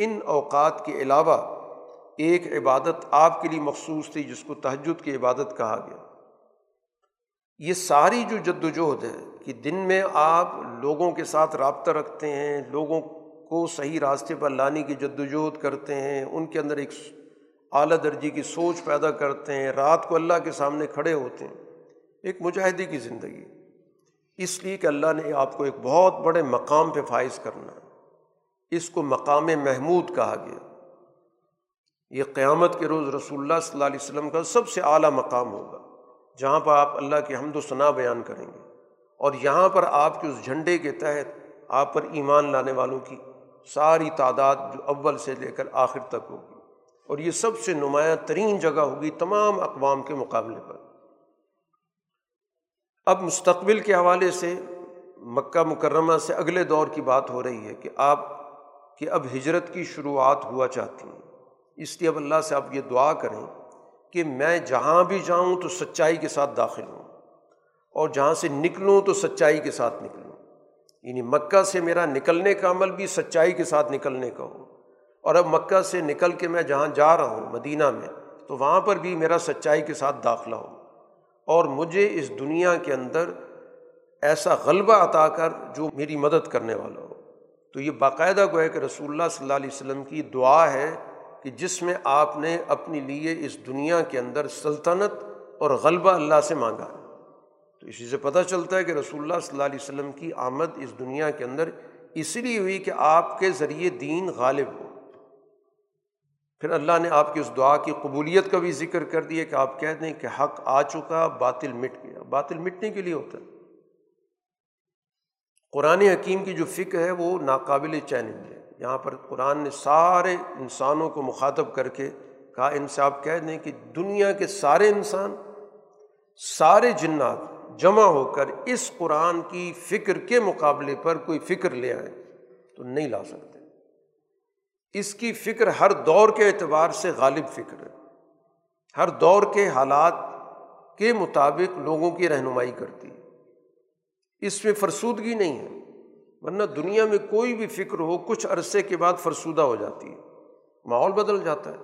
ان اوقات کے علاوہ ایک عبادت آپ کے لیے مخصوص تھی، جس کو تہجد کی عبادت کہا گیا۔ یہ ساری جو جد وجہد ہے کہ دن میں آپ لوگوں کے ساتھ رابطہ رکھتے ہیں، لوگوں کو صحیح راستے پر لانے کی جد وجہد کرتے ہیں، ان کے اندر ایک اعلیٰ درجے کی سوچ پیدا کرتے ہیں، رات کو اللہ کے سامنے کھڑے ہوتے ہیں، ایک مجاہدے کی زندگی۔ اس لیے کہ اللہ نے آپ کو ایک بہت بڑے مقام پہ فائز کرنا ہے۔ اس کو مقام محمود کہا گیا۔ یہ قیامت کے روز رسول اللہ صلی اللہ علیہ وسلم کا سب سے اعلیٰ مقام ہوگا۔ جہاں پر آپ اللہ کے حمد و ثناء بیان کریں گے اور یہاں پر آپ کے اس جھنڈے کے تحت آپ پر ایمان لانے والوں کی ساری تعداد جو اول سے لے کر آخر تک ہوگی۔ اور یہ سب سے نمایاں ترین جگہ ہوگی تمام اقوام کے مقابلے پر۔ اب مستقبل کے حوالے سے مکہ مکرمہ سے اگلے دور کی بات ہو رہی ہے کہ آپ کہ اب ہجرت کی شروعات ہوا چاہتی ہیں۔ اس لیے اب اللہ سے آپ یہ دعا کریں کہ میں جہاں بھی جاؤں تو سچائی کے ساتھ داخل ہوں اور جہاں سے نکلوں تو سچائی کے ساتھ نکلوں۔ یعنی مکہ سے میرا نکلنے کا عمل بھی سچائی کے ساتھ نکلنے کا ہو۔ اور اب مکہ سے نکل کے میں جہاں جا رہا ہوں، مدینہ میں، تو وہاں پر بھی میرا سچائی کے ساتھ داخلہ ہو۔ اور مجھے اس دنیا کے اندر ایسا غلبہ عطا کر جو میری مدد کرنے والا ہو۔ تو یہ باقاعدہ گویا کہ رسول اللہ صلی اللہ علیہ وسلم کی دعا ہے کہ جس میں آپ نے اپنے لیے اس دنیا کے اندر سلطنت اور غلبہ اللہ سے مانگا تو اسی سے پتہ چلتا ہے کہ رسول اللہ صلی اللہ علیہ وسلم کی آمد اس دنیا کے اندر اس لیے ہوئی کہ آپ کے ذریعے دین غالب ہو۔ پھر اللہ نے آپ کی اس دعا کی قبولیت کا بھی ذکر کر دیا کہ آپ کہہ دیں کہ حق آ چکا، باطل مٹ گیا۔ باطل مٹنے کے لیے ہوتا ہے۔ قرآن حکیم کی جو فکر ہے وہ ناقابل چیلنج ہے۔ یہاں پر قرآن نے سارے انسانوں کو مخاطب کر کے کہا، ان سے آپ کہہ دیں کہ دنیا کے سارے انسان، سارے جنات جمع ہو کر اس قرآن کی فکر کے مقابلے پر کوئی فکر لے آئیں تو نہیں لا سکتے۔ اس کی فکر ہر دور کے اعتبار سے غالب فکر ہے۔ ہر دور کے حالات کے مطابق لوگوں کی رہنمائی کرتی۔ ہے اس میں فرسودگی نہیں ہے۔ ورنہ دنیا میں کوئی بھی فکر ہو، کچھ عرصے کے بعد فرسودہ ہو جاتی ہے۔ ماحول بدل جاتا ہے،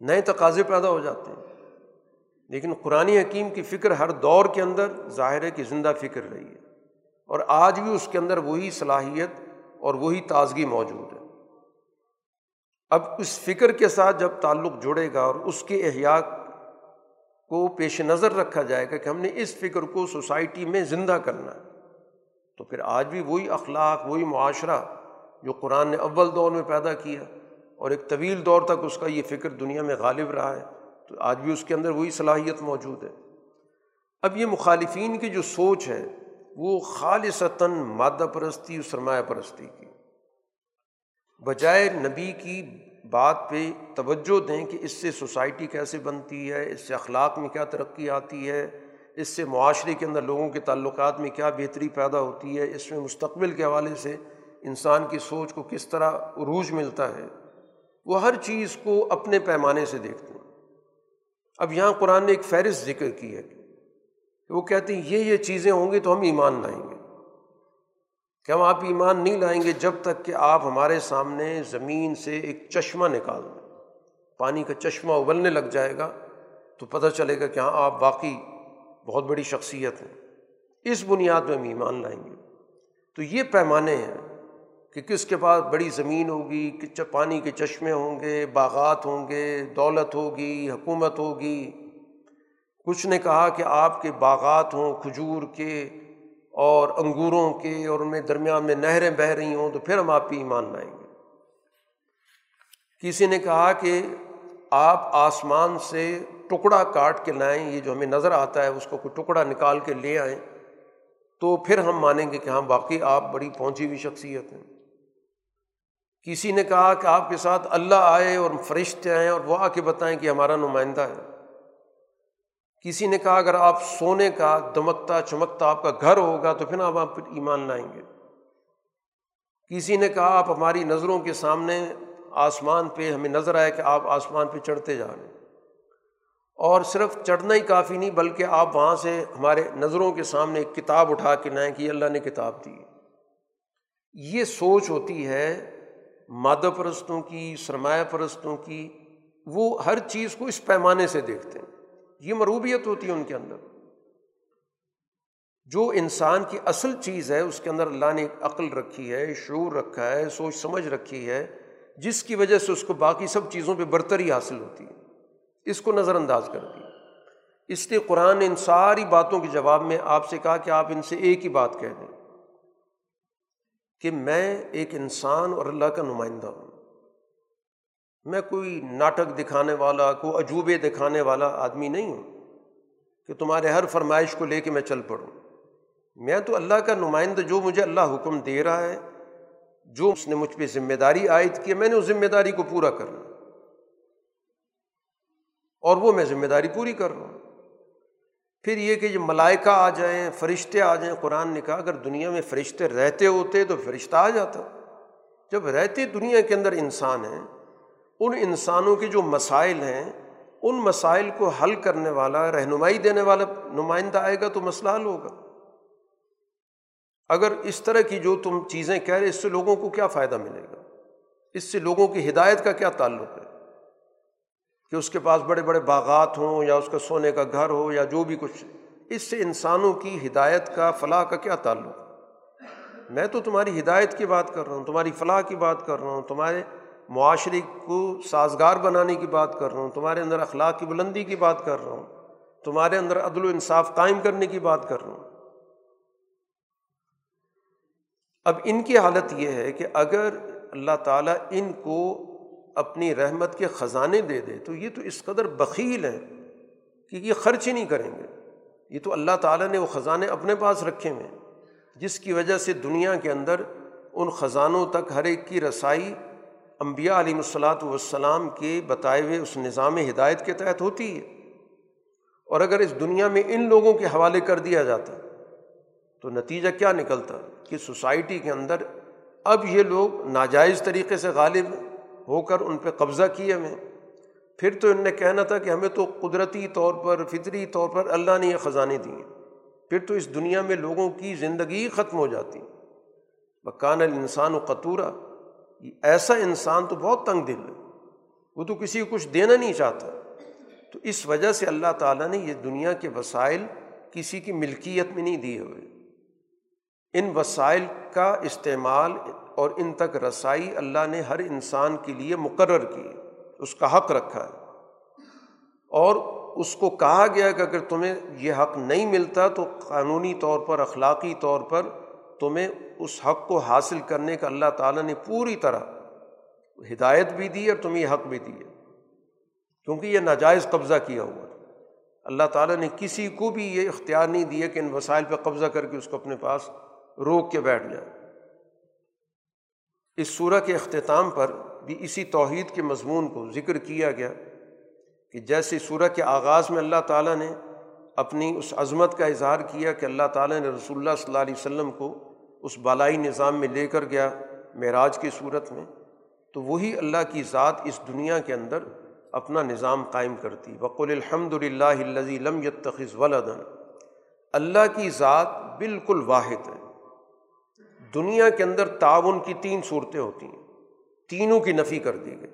نئے تقاضے پیدا ہو جاتے ہیں۔ لیکن قرآن حکیم کی فکر ہر دور کے اندر ظاہر ہے کہ زندہ فکر رہی ہے۔ اور آج بھی اس کے اندر وہی صلاحیت اور وہی تازگی موجود ہے۔ اب اس فکر کے ساتھ جب تعلق جڑے گا اور اس کے احیاء کو پیش نظر رکھا جائے گا کہ ہم نے اس فکر کو سوسائٹی میں زندہ کرنا ہے۔ تو پھر آج بھی وہی اخلاق، وہی معاشرہ جو قرآن نے اول دور میں پیدا کیا اور ایک طویل دور تک اس کا یہ فکر دنیا میں غالب رہا ہے، تو آج بھی اس کے اندر وہی صلاحیت موجود ہے۔ اب یہ مخالفین کی جو سوچ ہے، وہ خالصتاً مادہ پرستی اور سرمایہ پرستی کی۔ بجائے نبی کی بات پہ توجہ دیں کہ اس سے سوسائٹی کیسے بنتی ہے، اس سے اخلاق میں کیا ترقی آتی ہے۔ اس سے معاشرے کے اندر لوگوں کے تعلقات میں کیا بہتری پیدا ہوتی ہے، اس میں مستقبل کے حوالے سے انسان کی سوچ کو کس طرح عروج ملتا ہے، وہ ہر چیز کو اپنے پیمانے سے دیکھتے ہیں۔ اب یہاں قرآن نے ایک فہرست ذکر کی ہے کہ وہ کہتے ہیں، یہ یہ چیزیں ہوں گی تو ہم ایمان لائیں گے۔ کہ ہم آپ ایمان نہیں لائیں گے جب تک کہ آپ ہمارے سامنے زمین سے ایک چشمہ نکال دیں۔ پانی کا چشمہ ابلنے لگ جائے گا تو پتہ چلے گا کہ ہاں آپ باقی بہت بڑی شخصیت ہیں اس بنیاد میں ہم ایمان لائیں گے۔ تو یہ پیمانے ہیں کہ کس کے پاس بڑی زمین ہوگی پانی کے چشمے ہوں گے، باغات ہوں گے، دولت ہوگی، حکومت ہوگی۔ کچھ نے کہا کہ آپ کے باغات ہوں کھجور کے اور انگوروں کے اور ان میں درمیان میں نہریں بہہ رہی ہوں تو پھر ہم آپ پہ ایمان لائیں گے۔ کسی نے کہا کہ آپ آسمان سے ٹکڑا کاٹ کے لائیں، یہ جو ہمیں نظر آتا ہے، اس کو کوئی ٹکڑا نکال کے لے آئیں، تو پھر ہم مانیں گے کہ ہاں باقی آپ بڑی پہنچی ہوئی شخصیت ہیں۔ کسی نے کہا کہ آپ کے ساتھ اللہ آئے اور فرشتے آئیں اور وہ آ کے بتائیں کہ ہمارا نمائندہ ہے۔ کسی نے کہا اگر آپ سونے کا دمکتا چمکتا آپ کا گھر ہوگا تو پھر آپ آپ ایمان لائیں گے۔ کسی نے کہا آپ ہماری نظروں کے سامنے آسمان پہ ہمیں نظر آئے کہ آپ آسمان پہ چڑھتے جا رہے ہیں۔ اور صرف چڑھنا ہی کافی نہیں، بلکہ آپ وہاں سے ہمارے نظروں کے سامنے ایک کتاب اٹھا کے لائیں کہ اللہ نے کتاب دی۔ یہ سوچ ہوتی ہے مادہ پرستوں کی، سرمایہ پرستوں کی، وہ ہر چیز کو اس پیمانے سے دیکھتے ہیں۔ یہ مروبیت ہوتی ہے ان کے اندر۔ جو انسان کی اصل چیز ہے، اس کے اندر اللہ نے ایک عقل رکھی ہے، شعور رکھا ہے، سوچ سمجھ رکھی ہے، جس کی وجہ سے اس کو باقی سب چیزوں پہ برتری حاصل ہوتی ہے۔ اس کو نظر انداز کر دی۔ اس لیے قرآن نے ان ساری باتوں کے جواب میں آپ سے کہا کہ آپ ان سے ایک ہی بات کہہ دیں کہ میں ایک انسان اور اللہ کا نمائندہ ہوں۔ میں کوئی ناٹک دکھانے والا، کوئی عجوبے دکھانے والا آدمی نہیں ہوں کہ تمہارے ہر فرمائش کو لے کے میں چل پڑوں۔ میں تو اللہ کا نمائندہ، جو مجھے اللہ حکم دے رہا ہے، جو اس نے مجھ پہ ذمہ داری عائد کی میں نے اس ذمہ داری کو پورا کرنا اور وہ میں ذمہ داری پوری کر رہا ہوں۔ پھر یہ کہ جو ملائکہ آ جائیں، فرشتے آ جائیں، قرآن نے کہا اگر دنیا میں فرشتے رہتے ہوتے تو فرشتہ آ جاتا۔ جب رہتے دنیا کے اندر انسان ہیں، ان انسانوں کے جو مسائل ہیں، ان مسائل کو حل کرنے والا، رہنمائی دینے والا نمائندہ آئے گا تو مسئلہ حل ہوگا۔ اگر اس طرح کی جو تم چیزیں کہہ رہے، اس سے لوگوں کو کیا فائدہ ملے گا؟ اس سے لوگوں کی ہدایت کا کیا تعلق ہے؟ کہ اس کے پاس بڑے بڑے باغات ہوں یا اس کا سونے کا گھر ہو یا جو بھی کچھ، اس سے انسانوں کی ہدایت کا، فلاح کا کیا تعلق؟ میں تو تمہاری ہدایت کی بات کر رہا ہوں، تمہاری فلاح کی بات کر رہا ہوں، تمہارے معاشرے کو سازگار بنانے کی بات کر رہا ہوں، تمہارے اندر اخلاق کی بلندی کی بات کر رہا ہوں، تمہارے اندر عدل و انصاف قائم کرنے کی بات کر رہا ہوں۔ اب ان کی حالت یہ ہے کہ اگر اللہ تعالیٰ ان کو اپنی رحمت کے خزانے دے دے، تو یہ تو اس قدر بخیل ہیں کہ یہ خرچ ہی نہیں کریں گے۔ یہ تو اللہ تعالیٰ نے وہ خزانے اپنے پاس رکھے ہوئے جس کی وجہ سے دنیا کے اندر ان خزانوں تک ہر ایک کی رسائی امبیا علیہ الصلاۃ والسلام کے بتائے ہوئے اس نظام ہدایت کے تحت ہوتی ہے۔ اور اگر اس دنیا میں ان لوگوں کے حوالے کر دیا جاتا، تو نتیجہ کیا نکلتا؟ کہ سوسائٹی کے اندر اب یہ لوگ ناجائز طریقے سے غالب ہو کر ان پہ قبضہ کیے ہوئے پھر تو ان نے کہنا تھا کہ ہمیں تو قدرتی طور پر، فطری طور پر اللہ نے یہ خزانے دیے۔ پھر تو اس دنیا میں لوگوں کی زندگی ختم ہو جاتی۔ بکان الانسان و قطورہ ایسا انسان تو بہت تنگ دل ہے۔ وہ تو کسی کو کچھ دینا نہیں چاہتا۔ تو اس وجہ سے اللہ تعالیٰ نے یہ دنیا کے وسائل کسی کی ملکیت میں نہیں دیے ہوئے۔ ان وسائل کا استعمال اور ان تک رسائی اللہ نے ہر انسان کے لیے مقرر کی، اس کا حق رکھا ہے۔ اور اس کو کہا گیا کہ اگر تمہیں یہ حق نہیں ملتا تو قانونی طور پر، اخلاقی طور پر تمہیں اس حق کو حاصل کرنے کا اللہ تعالیٰ نے پوری طرح ہدایت بھی دی اور تمہیں یہ حق بھی دی ہے۔ کیونکہ یہ ناجائز قبضہ کیا ہوا اللہ تعالیٰ نے کسی کو بھی یہ اختیار نہیں دیا کہ ان وسائل پہ قبضہ کر کے اس کو اپنے پاس روک کے بیٹھ جائے۔ اس صورح کے اختتام پر بھی اسی توحید کے مضمون کو ذکر کیا گیا کہ جیسے صورح کے آغاز میں اللہ تعالیٰ نے اپنی اس عظمت کا اظہار کیا کہ اللہ تعالیٰ نے رسول اللہ صلی اللہ علیہ وسلم کو اس بالائی نظام میں لے کر گیا معراج کی صورت میں، تو وہی اللہ کی ذات اس دنیا کے اندر اپنا نظام قائم کرتی۔ بقول الحمد للہ لم یتخذ ولدن اللہ کی ذات بالکل واحد ہے۔ دنیا کے اندر تعاون کی تین صورتیں ہوتی ہیں۔ تینوں کی نفی کر دی گئی۔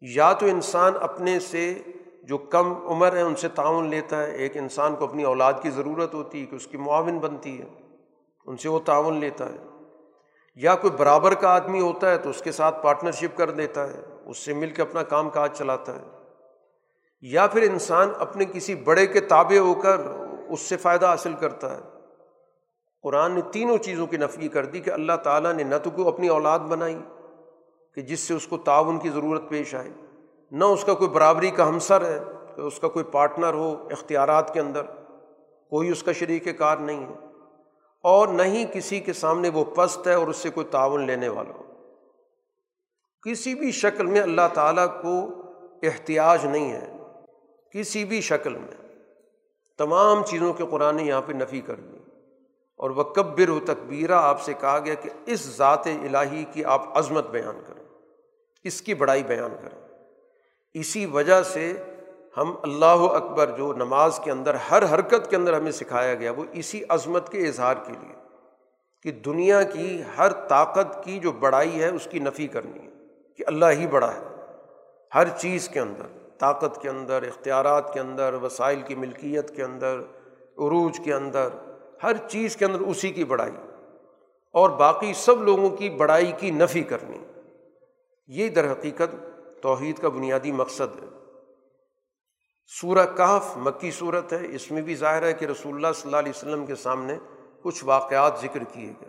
یا تو انسان اپنے سے جو کم عمر ہے ان سے تعاون لیتا ہے، ایک انسان کو اپنی اولاد کی ضرورت ہوتی ہے کہ اس کی معاون بنتی ہے، ان سے وہ تعاون لیتا ہے۔ یا کوئی برابر کا آدمی ہوتا ہے تو اس کے ساتھ پارٹنرشپ کر دیتا ہے، اس سے مل کے اپنا کام کاج چلاتا ہے۔ یا پھر انسان اپنے کسی بڑے کے تابع ہو کر اس سے فائدہ حاصل کرتا ہے۔ قرآن نے تینوں چیزوں کی نفی کر دی کہ اللہ تعالیٰ نے نہ تو کوئی اپنی اولاد بنائی کہ جس سے اس کو تعاون کی ضرورت پیش آئے، نہ اس کا کوئی برابری کا ہمسر ہے کہ اس کا کوئی پارٹنر ہو اختیارات کے اندر، کوئی اس کا شریک کار نہیں ہے اور نہ ہی کسی کے سامنے وہ پست ہے اور اس سے کوئی تعاون لینے والا ہو۔ کسی بھی شکل میں اللہ تعالیٰ کو احتیاج نہیں ہے۔ کسی بھی شکل میں تمام چیزوں کے قرآن نے یہاں پہ نفی کر دی۔ اور وہ کبر و تقبیرہ آپ سے کہا گیا کہ اس ذات الہی کی آپ عظمت بیان کریں، اس کی بڑائی بیان کریں۔ اسی وجہ سے ہم اللہ اکبر جو نماز کے اندر، ہر حرکت کے اندر ہمیں سکھایا گیا، وہ اسی عظمت کے اظہار کے لیے کہ دنیا کی ہر طاقت کی جو بڑائی ہے، اس کی نفی کرنی ہے، کہ اللہ ہی بڑا ہے۔ ہر چیز کے اندر، طاقت کے اندر، اختیارات کے اندر، وسائل کی ملکیت کے اندر، عروج کے اندر ہر چیز کے اندر اسی کی بڑائی اور باقی سب لوگوں کی بڑائی کی نفی کرنی۔ یہ در حقیقت توحید کا بنیادی مقصد ہے۔ سورہ کہف مکی صورت ہے۔ اس میں بھی ظاہر ہے کہ رسول اللہ صلی اللہ علیہ وسلم کے سامنے کچھ واقعات ذکر کیے گئے۔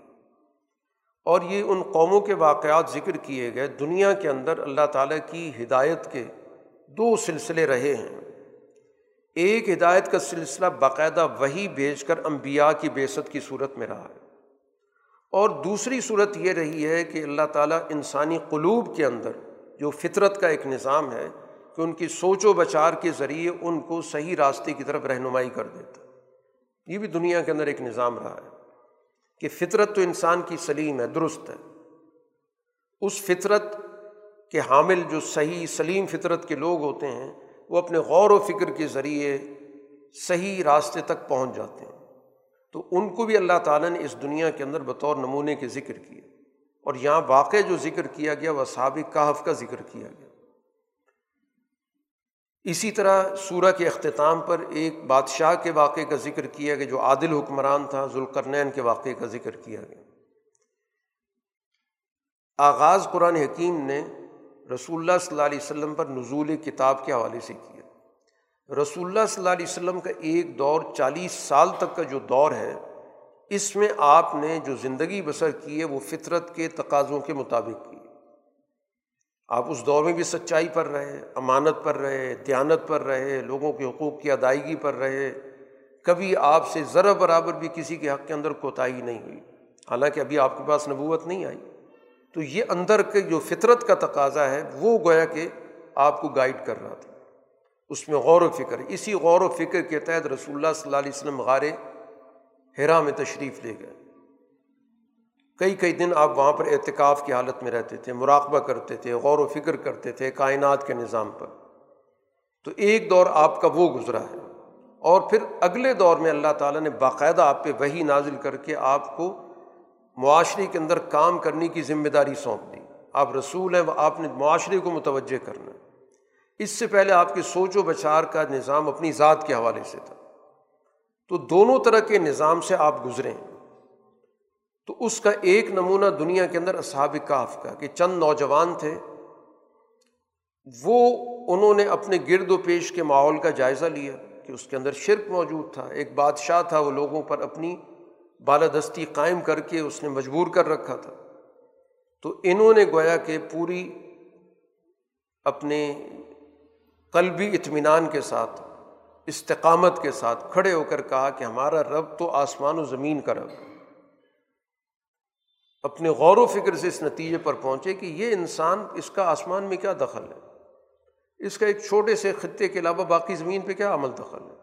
اور یہ ان قوموں کے واقعات ذکر کیے گئے۔ دنیا کے اندر اللہ تعالیٰ کی ہدایت کے دو سلسلے رہے ہیں۔ ایک ہدایت کا سلسلہ باقاعدہ وہی بھیج کر امبیا کی بیست کی صورت میں رہا ہے۔ اور دوسری صورت یہ رہی ہے کہ اللہ تعالیٰ انسانی قلوب کے اندر جو فطرت کا ایک نظام ہے کہ ان کی سوچ و بچار کے ذریعے ان کو صحیح راستے کی طرف رہنمائی کر دیتا۔ یہ بھی دنیا کے اندر ایک نظام رہا ہے کہ فطرت تو انسان کی سلیم ہے، درست ہے۔ اس فطرت کے حامل جو صحیح، سلیم فطرت کے لوگ ہوتے ہیں وہ اپنے غور و فکر کے ذریعے صحیح راستے تک پہنچ جاتے ہیں۔ تو ان کو بھی اللہ تعالیٰ نے اس دنیا کے اندر بطور نمونے کے ذکر کیے اور یہاں واقع جو ذکر کیا گیا وہ سابق کہف کا ذکر کیا گیا۔ اسی طرح سورہ کے اختتام پر ایک بادشاہ کے واقعے کا ذکر کیا گیا جو عادل حکمران تھا، ذوالقرنین کے واقعے کا ذکر کیا گیا۔ آغاز قرآن حکیم نے رسول اللہ صلی اللہ علیہ وسلم پر نزول کتاب کے حوالے سے کیا۔ رسول اللہ صلی اللہ علیہ وسلم کا ایک دور چالیس سال تک کا جو دور ہے، اس میں آپ نے جو زندگی بسر کی ہے، وہ فطرت کے تقاضوں کے مطابق کی۔ آپ اس دور میں بھی سچائی پر رہے، امانت پر رہے، دیانت پر رہے، لوگوں کے حقوق کی ادائیگی پر رہے۔ کبھی آپ سے ذرا برابر بھی کسی کے حق کے اندر کوتاہی نہیں ہوئی۔ حالانکہ ابھی آپ کے پاس نبوت نہیں آئی۔ تو یہ اندر کے جو فطرت کا تقاضا ہے، وہ گویا کہ آپ کو گائڈ کر رہا تھا۔ اس میں غور و فکر۔ اسی غور و فکر کے تحت رسول اللہ صلی اللہ علیہ وسلم غار ہیرا میں تشریف لے گئے۔ کئی کئی دن آپ وہاں پر اعتکاف کی حالت میں رہتے تھے، مراقبہ کرتے تھے، غور و فکر کرتے تھے کائنات کے نظام پر۔ تو ایک دور آپ کا وہ گزرا ہے۔ اور پھر اگلے دور میں اللہ تعالیٰ نے باقاعدہ آپ پہ وہی نازل کر کے آپ کو معاشرے کے اندر کام کرنے کی ذمہ داری سونپ دی۔ آپ رسول ہیں آپ نے معاشرے کو متوجہ کرنا اس سے پہلے آپ کے سوچ و بچار کا نظام اپنی ذات کے حوالے سے تھا۔ تو دونوں طرح کے نظام سے آپ گزرے تو اس کا ایک نمونہ دنیا کے اندر اصحاب کاف کا، کہ چند نوجوان تھے، وہ انہوں نے اپنے گرد و پیش کے ماحول کا جائزہ لیا کہ اس کے اندر شرک موجود تھا۔ ایک بادشاہ تھا، وہ لوگوں پر اپنی بالادستی قائم کر کے اس نے مجبور کر رکھا تھا۔ تو انہوں نے گویا کہ پوری اپنے قلبی اطمینان کے ساتھ، استقامت کے ساتھ کھڑے ہو کر کہا کہ ہمارا رب تو آسمان و زمین کا رب اپنے غور و فکر سے اس نتیجے پر پہنچے کہ یہ انسان اس کا آسمان میں کیا دخل ہے۔ اس کا ایک چھوٹے سے خطے کے علاوہ باقی زمین پہ کیا عمل دخل ہے۔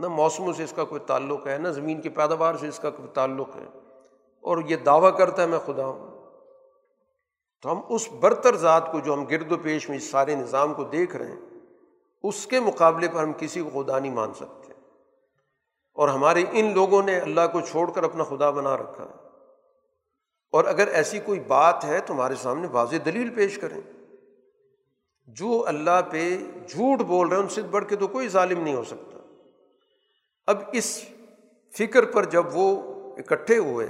نہ موسموں سے اس کا کوئی تعلق ہے، نہ زمین کی پیداوار سے اس کا کوئی تعلق ہے۔ اور یہ دعویٰ کرتا ہے میں خدا ہوں۔ تو ہم اس برتر ذات کو جو ہم گرد و پیش میں اس سارے نظام کو دیکھ رہے ہیں، اس کے مقابلے پر ہم کسی کو خدا نہیں مان سکتے۔ اور ہمارے ان لوگوں نے اللہ کو چھوڑ کر اپنا خدا بنا رکھا ہے۔ اور اگر ایسی کوئی بات ہے تو ہمارے سامنے واضح دلیل پیش کریں۔ جو اللہ پہ جھوٹ بول رہے ہیں، ان سے بڑھ کے تو کوئی ظالم نہیں ہو سکتا۔ اب اس فکر پر جب وہ اکٹھے ہوئے،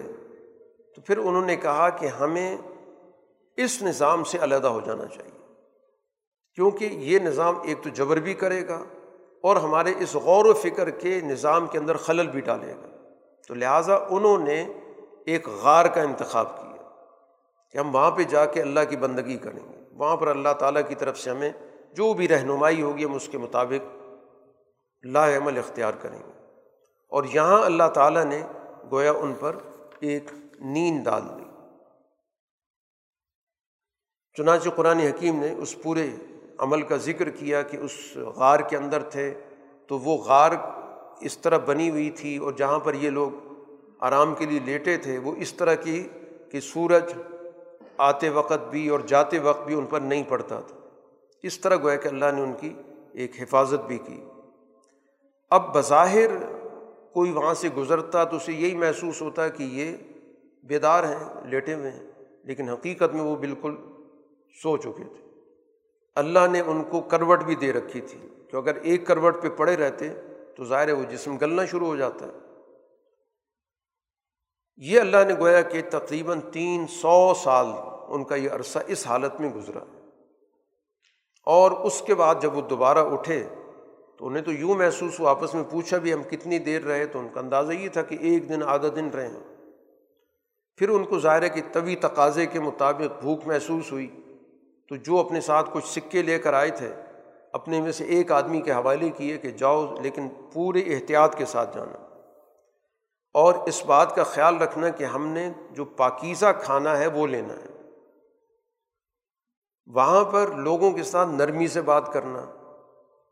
تو پھر انہوں نے کہا کہ ہمیں اس نظام سے علیحدہ ہو جانا چاہیے۔ کیونکہ یہ نظام ایک تو جبر بھی کرے گا اور ہمارے اس غور و فکر کے نظام کے اندر خلل بھی ڈالے گا۔ تو لہٰذا انہوں نے ایک غار کا انتخاب کیا کہ ہم وہاں پہ جا کے اللہ کی بندگی کریں گے۔ وہاں پر اللہ تعالیٰ کی طرف سے ہمیں جو بھی رہنمائی ہوگی، ہم اس کے مطابق لا عمل اختیار کریں گے۔ اور یہاں اللہ تعالیٰ نے گویا ان پر ایک نیند ڈال دی۔ چنانچہ قرآن حکیم نے اس پورے عمل کا ذکر کیا کہ اس غار کے اندر تھے، تو وہ غار اس طرح بنی ہوئی تھی اور جہاں پر یہ لوگ آرام کے لیے لیٹے تھے، وہ اس طرح کی کہ سورج آتے وقت بھی اور جاتے وقت بھی ان پر نہیں پڑتا تھا۔ اس طرح گویا کہ اللہ نے ان کی ایک حفاظت بھی کی۔ اب بظاہر کوئی وہاں سے گزرتا تو اسے یہی محسوس ہوتا ہے کہ یہ بیدار ہیں، لیٹے ہوئے ہیں، لیکن حقیقت میں وہ بالکل سو چکے تھے۔ اللہ نے ان کو کروٹ بھی دے رکھی تھی۔ کہ اگر ایک کروٹ پہ پڑے رہتے تو ظاہر ہے وہ جسم گلنا شروع ہو جاتا ہے۔ یہ اللہ نے گویا کہ تقریباً تین سو سال ان کا یہ عرصہ اس حالت میں گزرا۔ اور اس کے بعد جب وہ دوبارہ اٹھے تو انہیں تو یوں محسوس ہوا، آپس میں پوچھا بھی ہم کتنی دیر رہے، تو ان کا اندازہ یہ تھا کہ ایک دن، آدھا دن رہے ہیں۔ پھر ان کو ظاہر ہے کہ طوی تقاضے کے مطابق بھوک محسوس ہوئی۔ تو جو اپنے ساتھ کچھ سکے لے کر آئے تھے، اپنے میں سے ایک آدمی کے حوالے کیے کہ جاؤ، لیکن پورے احتیاط کے ساتھ جانا۔ اور اس بات کا خیال رکھنا کہ ہم نے جو پاکیزہ کھانا ہے، وہ لینا ہے۔ وہاں پر لوگوں کے ساتھ نرمی سے بات کرنا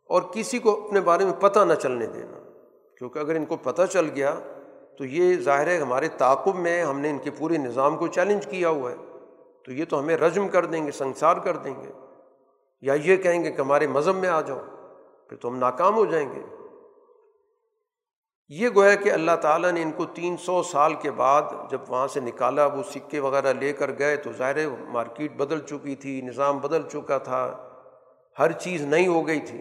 اور کسی کو اپنے بارے میں پتہ نہ چلنے دینا۔ کیونکہ اگر ان کو پتہ چل گیا تو یہ ظاہر ہے ہمارے تعاقب میں ہم نے ان کے پورے نظام کو چیلنج کیا ہوا ہے۔ تو یہ تو ہمیں رجم کر دیں گے، سنسار کر دیں گے۔ یا یہ کہیں گے کہ ہمارے مذہب میں آ جاؤ، پھر تو ہم ناکام ہو جائیں گے۔ یہ گویا کہ اللہ تعالیٰ نے ان کو تین سو سال کے بعد جب وہاں سے نکالا، وہ سکے وغیرہ لے کر گئے تو ظاہر مارکیٹ بدل چکی تھی، نظام بدل چکا تھا۔ ہر چیز نئی ہو گئی تھی۔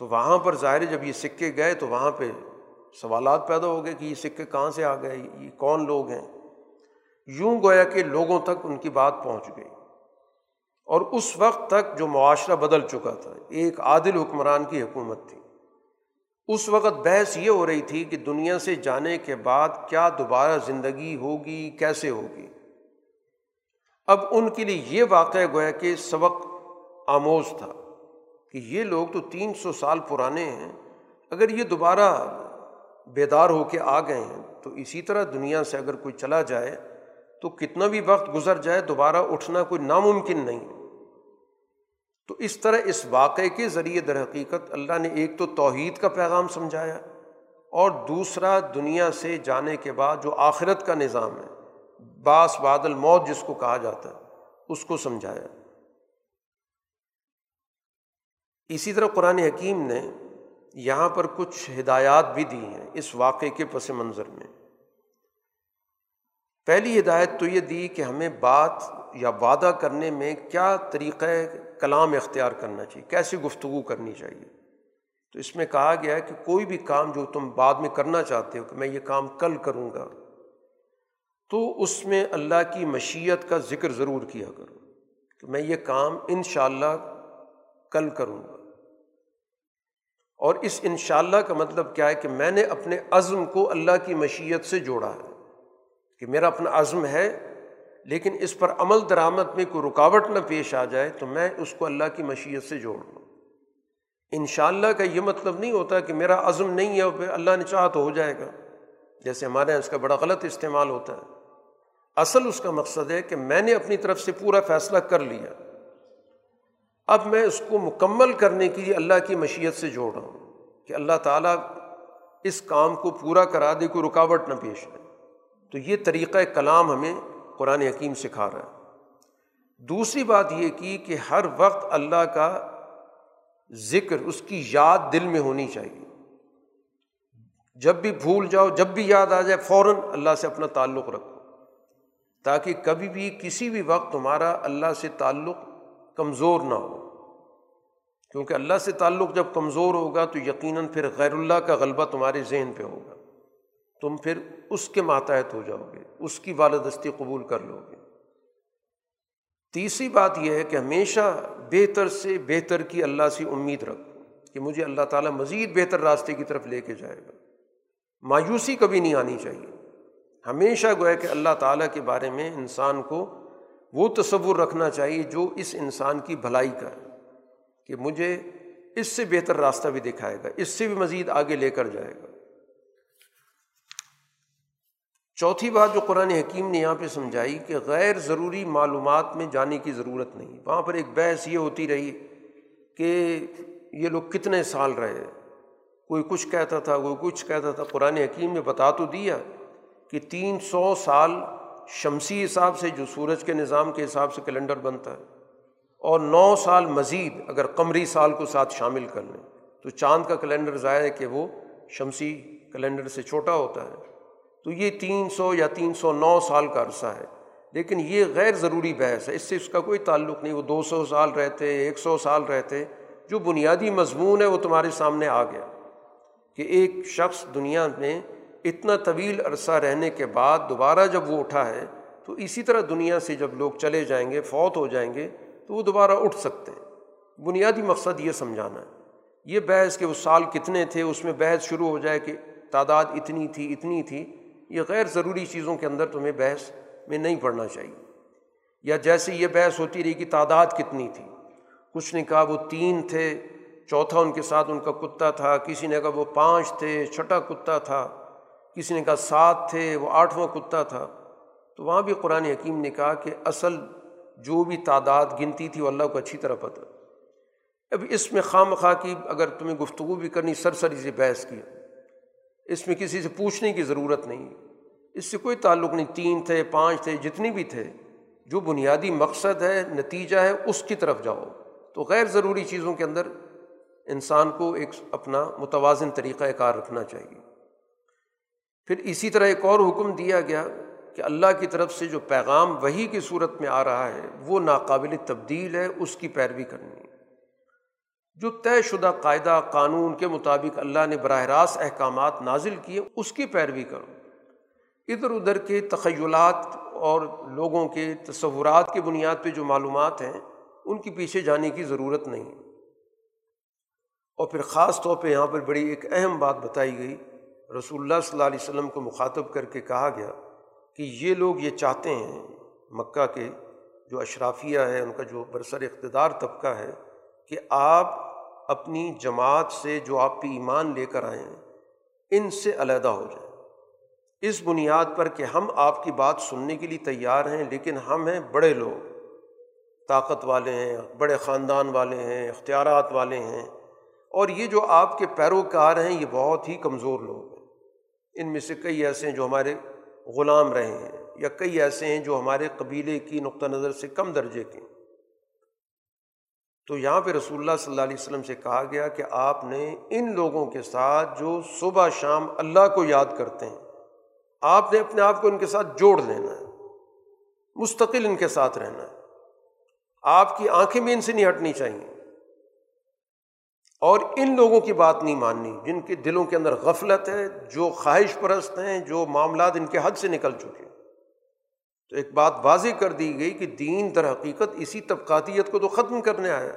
تو وہاں پر ظاہر جب یہ سکے گئے تو وہاں پہ سوالات پیدا ہو گئے کہ یہ سکے کہاں سے آ گئے؟ یہ کون لوگ ہیں؟ یوں گویا کہ لوگوں تک ان کی بات پہنچ گئی۔ اور اس وقت تک جو معاشرہ بدل چکا تھا، ایک عادل حکمران کی حکومت تھی۔ اس وقت بحث یہ ہو رہی تھی کہ دنیا سے جانے کے بعد کیا دوبارہ زندگی ہوگی، کیسے ہوگی۔ اب ان کے لیے یہ واقعہ گویا کہ سبق آموز تھا۔ کہ یہ لوگ تو تین سو سال پرانے ہیں، اگر یہ دوبارہ بیدار ہو کے آ گئے ہیں، تو اسی طرح دنیا سے اگر کوئی چلا جائے، تو کتنا بھی وقت گزر جائے، دوبارہ اٹھنا کوئی ناممکن نہیں۔ تو اس طرح اس واقعے کے ذریعے در حقیقت اللہ نے ایک تو توحید کا پیغام سمجھایا، اور دوسرا دنیا سے جانے کے بعد جو آخرت کا نظام ہے، باس بادل موت جس کو کہا جاتا ہے، اس کو سمجھایا۔ اسی طرح قرآن حکیم نے یہاں پر کچھ ہدایات بھی دی ہیں اس واقعے کے پس منظر میں۔ پہلی ہدایت تو یہ دی کہ ہمیں بات یا وعدہ کرنے میں کیا طریقۂ کلام اختیار کرنا چاہیے، کیسی گفتگو کرنی چاہیے۔ تو اس میں کہا گیا ہے کہ کوئی بھی کام جو تم بعد میں کرنا چاہتے ہو کہ میں یہ کام کل کروں گا، تو اس میں اللہ کی مشیت کا ذکر ضرور کیا کرو کہ میں یہ کام ان شاء اللہ کل کروں گا۔ اور اس ان شاء اللہ کا مطلب کیا ہے کہ میں نے اپنے عزم کو اللہ کی مشیت سے جوڑا ہے کہ میرا اپنا عزم ہے، لیکن اس پر عمل درآمد میں کوئی رکاوٹ نہ پیش آ جائے تو میں اس کو اللہ کی مشیت سے جوڑ لوں ان شاء اللہ کا یہ مطلب نہیں ہوتا کہ میرا عزم نہیں ہے پھر اللہ نے چاہا تو ہو جائے گا۔ جیسے ہمارے یہاں اس کا بڑا غلط استعمال ہوتا ہے۔ اصل اس کا مقصد ہے کہ میں نے اپنی طرف سے پورا فیصلہ کر لیا۔ اب میں اس کو مکمل کرنے کے لیے اللہ کی مشیت سے جوڑ رہا ہوں کہ اللہ تعالیٰ اس کام کو پورا کرا دے، کوئی رکاوٹ نہ پیش آئے تو یہ طریقۂ کلام ہمیں قرآن حکیم سکھا رہا ہے۔ دوسری بات یہ کی کہ ہر وقت اللہ کا ذکر اس کی یاد دل میں ہونی چاہیے۔ جب بھی بھول جاؤ، جب بھی یاد آ جائے، فوراً اللہ سے اپنا تعلق رکھو۔ تاکہ کبھی بھی، کسی بھی وقت تمہارا اللہ سے تعلق کمزور نہ ہو۔ کیونکہ اللہ سے تعلق جب کمزور ہوگا تو یقیناً پھر غیر اللہ کا غلبہ تمہارے ذہن پہ ہوگا۔ تم پھر اس کے ماتحت ہو جاؤ گے، اس کی والدستی قبول کر لو گے۔ تیسری بات یہ ہے کہ ہمیشہ بہتر سے بہتر کی اللہ سے امید رکھو کہ مجھے اللہ تعالیٰ مزید بہتر راستے کی طرف لے کے جائے گا۔ مایوسی کبھی نہیں آنی چاہیے۔ ہمیشہ گویا کہ اللہ تعالیٰ کے بارے میں انسان کو وہ تصور رکھنا چاہیے جو اس انسان کی بھلائی کا ہے کہ مجھے اس سے بہتر راستہ بھی دکھائے گا، اس سے بھی مزید آگے لے کر جائے گا۔ چوتھی بات جو قرآن حکیم نے یہاں پہ سمجھائی کہ غیر ضروری معلومات میں جانے کی ضرورت نہیں۔ وہاں پر ایک بحث یہ ہوتی رہی کہ یہ لوگ کتنے سال رہے کوئی کچھ کہتا تھا، کوئی کچھ کہتا تھا۔ قرآن حکیم نے بتا تو دیا کہ تین سو سال شمسی حساب سے جو سورج کے نظام کے حساب سے کیلنڈر بنتا ہے۔ اور نو سال مزید اگر قمری سال کو ساتھ شامل کر لیں، تو چاند کا کیلنڈر ظاہر ہے کہ وہ شمسی کیلنڈر سے چھوٹا ہوتا ہے۔ تو یہ تین سو یا تین سو نو سال کا عرصہ ہے۔ لیکن یہ غیر ضروری بحث ہے، اس سے اس کا کوئی تعلق نہیں۔ وہ دو سو سال رہتے، ایک سو سال رہتے۔ جو بنیادی مضمون ہے، وہ تمہارے سامنے آ گیا۔ کہ ایک شخص دنیا میں اتنا طویل عرصہ رہنے کے بعد دوبارہ جب وہ اٹھا ہے، تو اسی طرح دنیا سے جب لوگ چلے جائیں گے، فوت ہو جائیں گے تو وہ دوبارہ اٹھ سکتے ہیں۔ بنیادی مقصد یہ سمجھانا ہے۔ یہ بحث کہ وہ سال کتنے تھے، اس میں بحث شروع ہو جائے کہ تعداد اتنی تھی اتنی تھی، یہ غیر ضروری چیزوں کے اندر تمہیں بحث میں نہیں پڑھنا چاہیے۔ یا جیسے یہ بحث ہوتی رہی کہ تعداد کتنی تھی۔ کچھ نے کہا وہ تین تھے، چوتھا ان کے ساتھ ان کا کتا تھا، کسی نے کہا وہ پانچ تھے، چھٹا کتا تھا، کسی نے کہا سات تھے، وہ آٹھواں کتا تھا۔ تو وہاں بھی قرآن حکیم نے کہا کہ اصل جو بھی تعداد گنتی تھی وہ اللہ کو اچھی طرح پتہ۔ اب اس میں خواہ مخواہ کی اگر تمہیں گفتگو بھی کرنی، سرسری سے بحث کی۔ اس میں کسی سے پوچھنے کی ضرورت نہیں۔ اس سے کوئی تعلق نہیں۔ تین تھے، پانچ تھے، جتنی بھی تھے۔ جو بنیادی مقصد ہے، نتیجہ ہے، اس کی طرف جاؤ۔ تو غیر ضروری چیزوں کے اندر انسان کو ایک اپنا متوازن طریقۂ کار رکھنا چاہیے۔ پھر اسی طرح ایک اور حکم دیا گیا۔ کہ اللہ کی طرف سے جو پیغام وہی کی صورت میں آ رہا ہے، وہ ناقابل تبدیل ہے، اس کی پیروی کرنی۔ جو طے شدہ قاعدہ، قانون کے مطابق اللہ نے براہ راست احکامات نازل کیے، اس کی پیروی کرو۔ ادھر ادھر کے تخیلات اور لوگوں کے تصورات کی بنیاد پہ جو معلومات ہیں، ان کے پیچھے جانے کی ضرورت نہیں۔ اور پھر خاص طور پہ یہاں پر بڑی ایک اہم بات بتائی گئی۔ رسول اللہ صلی اللہ علیہ وسلم کو مخاطب کر کے کہا گیا کہ یہ لوگ یہ چاہتے ہیں، مکہ کے جو اشرافیہ ہے، ان کا جو برسر اقتدار طبقہ ہے، کہ آپ اپنی جماعت سے جو آپ پہ ایمان لے کر آئے ہیں، ان سے علیحدہ ہو جائیں۔ اس بنیاد پر کہ ہم آپ کی بات سننے کے لیے تیار ہیں، لیکن ہم ہیں بڑے لوگ۔ طاقت والے ہیں، بڑے خاندان والے ہیں، اختیارات والے ہیں۔ اور یہ جو آپ کے پیروکار ہیں، یہ بہت ہی کمزور لوگ ہیں۔ ان میں سے کئی ایسے ہیں جو ہمارے غلام رہے ہیں یا کئی ایسے ہیں جو ہمارے قبیلے کی نقطہ نظر سے کم درجے کے تو یہاں پہ رسول اللہ صلی اللہ علیہ وسلم سے کہا گیا کہ آپ نے ان لوگوں کے ساتھ جو صبح شام اللہ کو یاد کرتے ہیں، آپ نے اپنے آپ کو ان کے ساتھ جوڑ لینا ہے، مستقل ان کے ساتھ رہنا ہے۔ آپ کی آنکھیں بھی ان سے نہیں ہٹنی چاہیے۔ اور ان لوگوں کی بات نہیں ماننی، جن کے دلوں کے اندر غفلت ہے، جو خواہش پرست ہیں، جو معاملات ان کے حد سے نکل چکے تو ایک بات واضح کر دی گئی کہ دین در حقیقت اسی طبقاتیت کو تو ختم کرنے آیا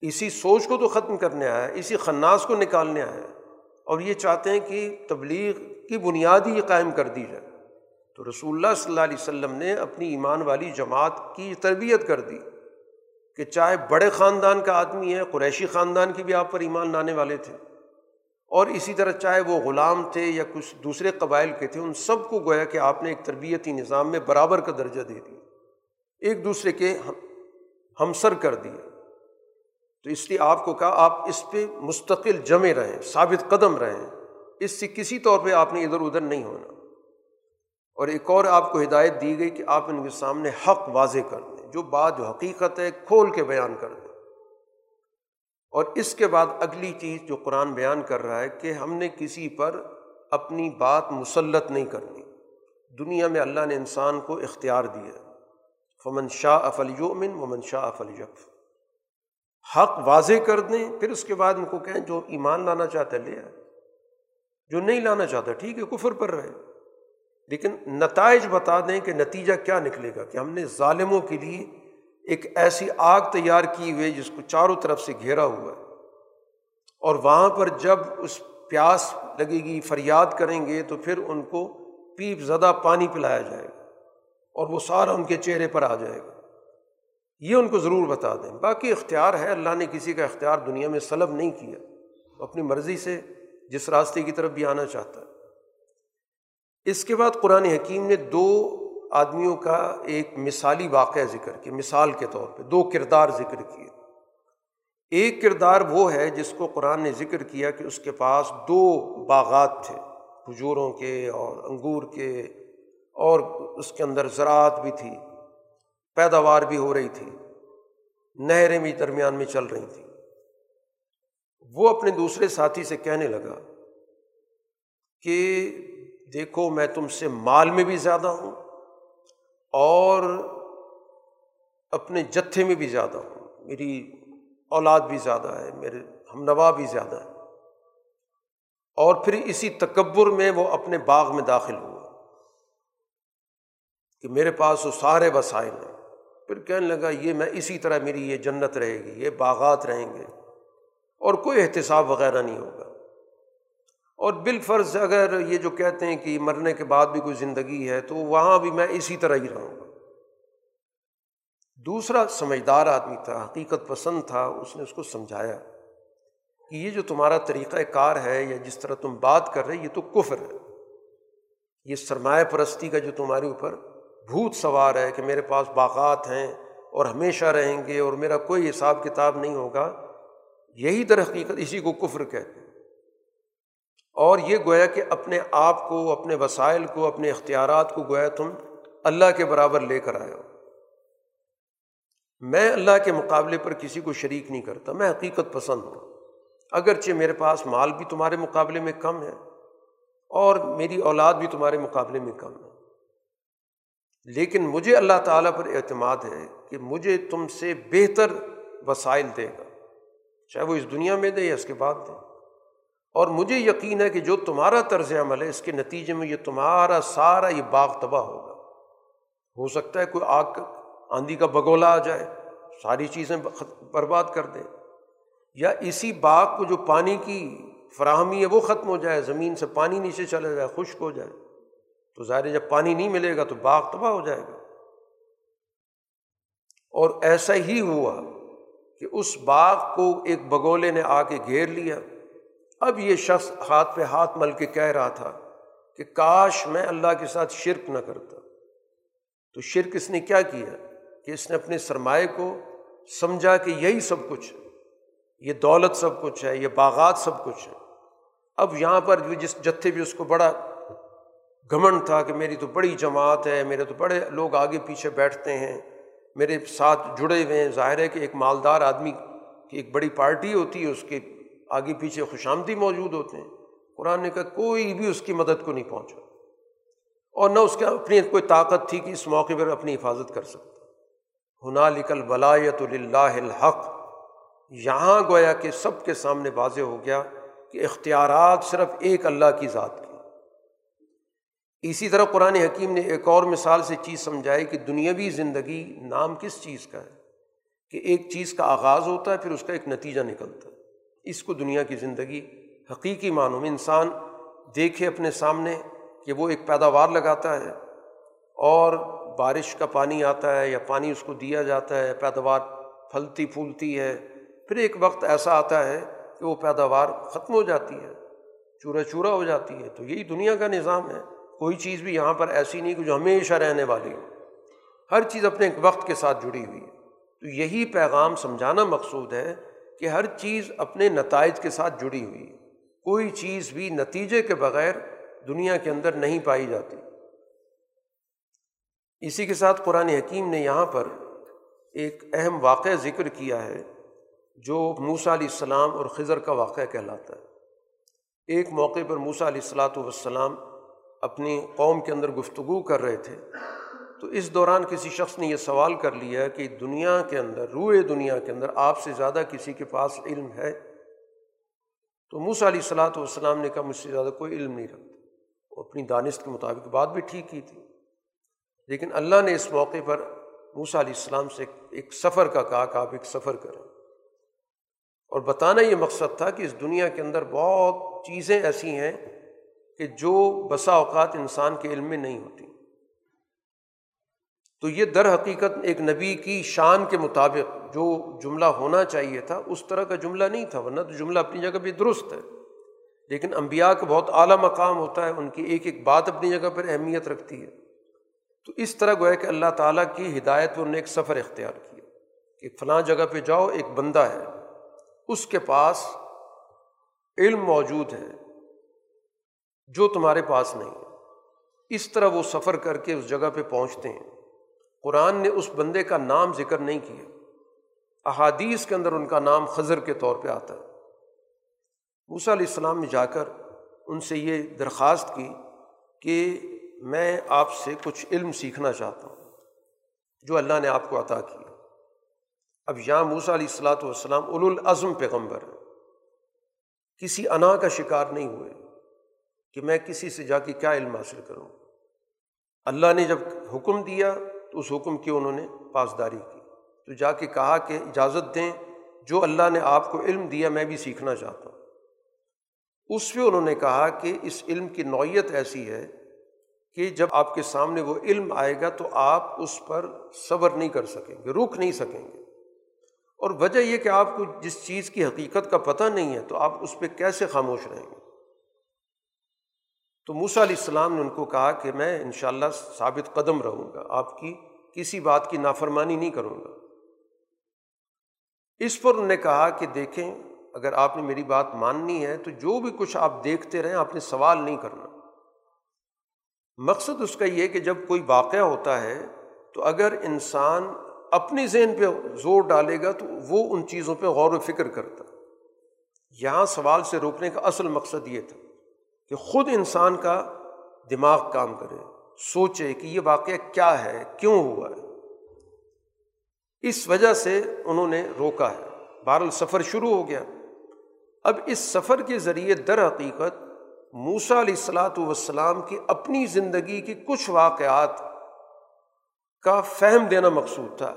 اسی سوچ کو تو ختم کرنے آیا اسی خناس کو نکالنے آیا اور یہ چاہتے ہیں کہ تبلیغ کی بنیاد ہی قائم کر دی جائے۔ تو رسول اللہ صلی اللہ علیہ وسلم نے اپنی ایمان والی جماعت کی تربیت کر دی۔ کہ چاہے بڑے خاندان کا آدمی ہے، قریشی خاندان کی بھی آپ پر ایمان لانے والے تھے۔ اور اسی طرح چاہے وہ غلام تھے یا کچھ دوسرے قبائل کے تھے، ان سب کو گویا کہ آپ نے ایک تربیتی نظام میں برابر کا درجہ دے دیا۔ ایک دوسرے کے ہمسر کر دیے تو اس لیے آپ کو کہا، آپ اس پہ مستقل جمے رہیں، ثابت قدم رہیں۔ اس سے کسی طور پہ آپ نے ادھر ادھر نہیں ہونا۔ اور ایک اور آپ کو ہدایت دی گئی کہ آپ ان کے سامنے حق واضح کر دیں۔ جو بات، جو حقیقت ہے، کھول کے بیان کر دیں اور اس کے بعد اگلی چیز جو قرآن بیان کر رہا ہے کہ ہم نے کسی پر اپنی بات مسلط نہیں کرنی۔ دنیا میں اللہ نے انسان کو اختیار دیا۔ فمن شاہ افل یومن ومن شاہ افل یقف حق واضح کر دیں، پھر اس کے بعد ان کو کہیں جو ایمان لانا چاہتا ہے لے آئے۔ جو نہیں لانا چاہتا، ٹھیک ہے، کفر پر رہے۔ لیکن نتائج بتا دیں کہ نتیجہ کیا نکلے گا کہ ہم نے ظالموں کے لیے ایک ایسی آگ تیار کی ہوئی جس کو چاروں طرف سے گھیرا ہوا ہے۔ اور وہاں پر جب اس پیاس لگے گی، فریاد کریں گے تو پھر ان کو پیپ زدہ پانی پلایا جائے گا اور وہ سارا ان کے چہرے پر آ جائے گا۔ یہ ان کو ضرور بتا دیں۔ باقی اختیار ہے، اللہ نے کسی کا اختیار دنیا میں سلب نہیں کیا۔ اپنی مرضی سے جس راستے کی طرف بھی آنا چاہتا ہے۔ اس کے بعد قرآن حکیم نے دو آدمیوں کا ایک مثالی واقعہ ذکر کیا، مثال کے طور پہ دو کردار ذکر کیے۔ ایک کردار وہ ہے جس کو قرآن نے ذکر کیا کہ اس کے پاس دو باغات تھے، کھجوروں کے اور انگور کے، اور اس کے اندر زراعت بھی تھی، پیداوار بھی ہو رہی تھی، نہریں بھی درمیان میں چل رہی تھیں۔ وہ اپنے دوسرے ساتھی سے کہنے لگا کہ دیکھو میں تم سے مال میں بھی زیادہ ہوں اور اپنے جتھے میں بھی زیادہ ہوں۔ میری اولاد بھی زیادہ ہے، میرے ہم نوا بھی زیادہ ہے اور پھر اسی تکبر میں وہ اپنے باغ میں داخل ہوا کہ میرے پاس وہ سارے وسائل ہیں۔ پھر کہنے لگا، یہ میں اسی طرح میری یہ جنت رہے گی، یہ باغات رہیں گے اور کوئی احتساب وغیرہ نہیں ہوگا۔ اور بالفرض اگر یہ جو کہتے ہیں کہ مرنے کے بعد بھی کوئی زندگی ہے تو وہاں بھی میں اسی طرح ہی رہوں گا۔ دوسرا سمجھدار آدمی تھا، حقیقت پسند تھا، اس نے اس کو سمجھایا کہ یہ جو تمہارا طریقۂ کار ہے یا جس طرح تم بات کر رہے یہ تو کفر ہے۔ یہ سرمایہ پرستی کا جو تمہارے اوپر بھوت سوار ہے کہ میرے پاس باغات ہیں اور ہمیشہ رہیں گے اور میرا کوئی حساب کتاب نہیں ہوگا، یہی در حقیقت اسی کو کفر کہتے ہیں۔ اور یہ گویا کہ اپنے آپ کو، اپنے وسائل کو، اپنے اختیارات کو گویا تم اللہ کے برابر لے کر آئے ہو۔ میں اللہ کے مقابلے پر کسی کو شریک نہیں کرتا، میں حقیقت پسند ہوں۔ اگرچہ میرے پاس مال بھی تمہارے مقابلے میں کم ہے اور میری اولاد بھی تمہارے مقابلے میں کم ہے، لیکن مجھے اللہ تعالیٰ پر اعتماد ہے کہ مجھے تم سے بہتر وسائل دے گا، چاہے وہ اس دنیا میں دے یا اس کے بعد دے۔ اور مجھے یقین ہے کہ جو تمہارا طرز عمل ہے، اس کے نتیجے میں یہ تمہارا سارا یہ باغ تباہ ہوگا۔ ہو سکتا ہے کوئی آگ آندھی کا بگولا آ جائے، ساری چیزیں برباد کر دے یا اسی باغ کو جو پانی کی فراہمی ہے، وہ ختم ہو جائے، زمین سے پانی نیچے چلا جائے، خشک ہو جائے۔ تو ظاہر جب پانی نہیں ملے گا تو باغ تباہ ہو جائے گا۔ اور ایسا ہی ہوا کہ اس باغ کو ایک بگولے نے آ کے گھیر لیا۔ اب یہ شخص ہاتھ پہ ہاتھ مل کے کہہ رہا تھا کہ کاش میں اللہ کے ساتھ شرک نہ کرتا۔ تو شرک اس نے کیا کیا؟ کہ اس نے اپنے سرمائے کو سمجھا کہ یہی سب کچھ ہے۔ یہ دولت سب کچھ ہے، یہ باغات سب کچھ ہے۔ اب یہاں پر جس جتھے بھی اس کو بڑا گھمنڈ تھا کہ میری تو بڑی جماعت ہے، میرے تو بڑے لوگ آگے پیچھے بیٹھتے ہیں، میرے ساتھ جڑے ہوئے ہیں۔ ظاہر ہے کہ ایک مالدار آدمی کی ایک بڑی پارٹی ہوتی ہے، اس کے آگے پیچھے خوش آمدی موجود ہوتے ہیں۔ قرآن نے کہا، کوئی بھی اس کی مدد کو نہیں پہنچا۔ اور نہ اس کے اپنی کوئی طاقت تھی کہ اس موقع پر اپنی حفاظت کر سکتا۔ ہنا لکل ولایت اللہ الحق۔ یہاں گویا کہ سب کے سامنے واضح ہو گیا کہ اختیارات صرف ایک اللہ کی ذات کی۔ اسی طرح قرآن حکیم نے ایک اور مثال سے چیز سمجھائی کہ دنیاوی زندگی نام کس چیز کا ہے؟ کہ ایک چیز کا آغاز ہوتا ہے، پھر اس کا ایک نتیجہ نکلتا ہے۔ اس کو دنیا کی زندگی حقیقی معنوں میں انسان دیکھے اپنے سامنے کہ وہ ایک پیداوار لگاتا ہے اور بارش کا پانی آتا ہے یا پانی اس کو دیا جاتا ہے، پیداوار پھلتی پھولتی ہے، پھر ایک وقت ایسا آتا ہے کہ وہ پیداوار ختم ہو جاتی ہے، چورا چورا ہو جاتی ہے۔ تو یہی دنیا کا نظام ہے۔ کوئی چیز بھی یہاں پر ایسی نہیں کہ جو ہمیشہ رہنے والی ہو۔ ہر چیز اپنے ایک وقت کے ساتھ جڑی ہوئی ہے۔ تو یہی پیغام سمجھانا مقصود ہے کہ ہر چیز اپنے نتائج کے ساتھ جڑی ہوئی ہے۔ کوئی چیز بھی نتیجے کے بغیر دنیا کے اندر نہیں پائی جاتی۔ اسی کے ساتھ قرآن حکیم نے یہاں پر ایک اہم واقعہ ذکر کیا ہے، جو موسا علیہ السلام اور خضر کا واقعہ کہلاتا ہے۔ ایک موقع پر موسا علیہ السلاۃ والسلام اپنی قوم کے اندر گفتگو کر رہے تھے۔ تو اس دوران کسی شخص نے یہ سوال کر لیا کہ دنیا کے اندر، روئے دنیا کے اندر آپ سے زیادہ کسی کے پاس علم ہے؟ تو موسا علیہ السلاۃ والسلام نے کہا، مجھ سے زیادہ کوئی علم نہیں رکھتا۔ وہ اپنی دانست کے مطابق بات بھی ٹھیک کی تھی۔ لیکن اللہ نے اس موقع پر موسا علیہ السلام سے ایک سفر کا کہا کہ آپ ایک سفر کریں۔ اور بتانا یہ مقصد تھا کہ اس دنیا کے اندر بہت چیزیں ایسی ہیں کہ جو بسا اوقات انسان کے علم میں نہیں ہوتی۔ تو یہ در حقیقت ایک نبی کی شان کے مطابق جو جملہ ہونا چاہیے تھا، اس طرح کا جملہ نہیں تھا، ورنہ تو جملہ اپنی جگہ پہ درست ہے۔ لیکن امبیا کا بہت اعلیٰ مقام ہوتا ہے، ان کی ایک ایک بات اپنی جگہ پر اہمیت رکھتی ہے۔ تو اس طرح گویا کہ اللہ تعالیٰ کی ہدایت پر انہوں نے ایک سفر اختیار کیا کہ فلاں جگہ پہ جاؤ، ایک بندہ ہے، اس کے پاس علم موجود ہے جو تمہارے پاس نہیں۔ ہے اس طرح وہ سفر کر کے اس جگہ پہ پہنچتے ہیں۔ قرآن نے اس بندے کا نام ذکر نہیں کیا۔ احادیث کے اندر ان کا نام خضر کے طور پہ آتا۔ ہے موسیٰ علیہ السلام نے جا کر ان سے یہ درخواست کی کہ میں آپ سے کچھ علم سیکھنا چاہتا ہوں جو اللہ نے آپ کو عطا کیا۔ اب یہاں موسیٰ علیہ السلاۃ والسلام العظم پیغمبر ہے کسی انا کا شکار نہیں ہوئے کہ میں کسی سے جا کے کیا علم حاصل کروں۔ اللہ نے جب حکم دیا تو اس حکم کی انہوں نے پاسداری کی۔ تو جا کے کہا کہ اجازت دیں، جو اللہ نے آپ کو علم دیا، میں بھی سیکھنا چاہتا ہوں۔ اس پہ انہوں نے کہا کہ اس علم کی نوعیت ایسی ہے کہ جب آپ کے سامنے وہ علم آئے گا تو آپ اس پر صبر نہیں کر سکیں گے، رک نہیں سکیں گے۔ اور وجہ یہ کہ آپ کو جس چیز کی حقیقت کا پتہ نہیں ہے تو آپ اس پہ کیسے خاموش رہیں گے؟ تو موسا علیہ السلام نے ان کو کہا کہ میں ان شاء اللہ ثابت قدم رہوں گا، آپ کی کسی بات کی نافرمانی نہیں کروں گا۔ اس پر انہوں نے کہا کہ دیکھیں، اگر آپ نے میری بات ماننی ہے تو جو بھی کچھ آپ دیکھتے رہیں، آپ نے سوال نہیں کرنا۔ مقصد اس کا یہ کہ جب کوئی واقعہ ہوتا ہے تو اگر انسان اپنی ذہن پہ زور ڈالے گا تو وہ ان چیزوں پہ غور و فکر کرتا۔ یہاں سوال سے روکنے کا اصل مقصد یہ تھا۔ کہ خود انسان کا دماغ کام کرے، سوچے کہ یہ واقعہ کیا ہے، کیوں ہوا ہے۔ اس وجہ سے انہوں نے روکا ہے۔ بہرحال سفر شروع ہو گیا۔ اب اس سفر کے ذریعے در حقیقت موسا علیہ السلاۃ والسلام کی اپنی زندگی کی کچھ واقعات کا فہم دینا مقصود تھا۔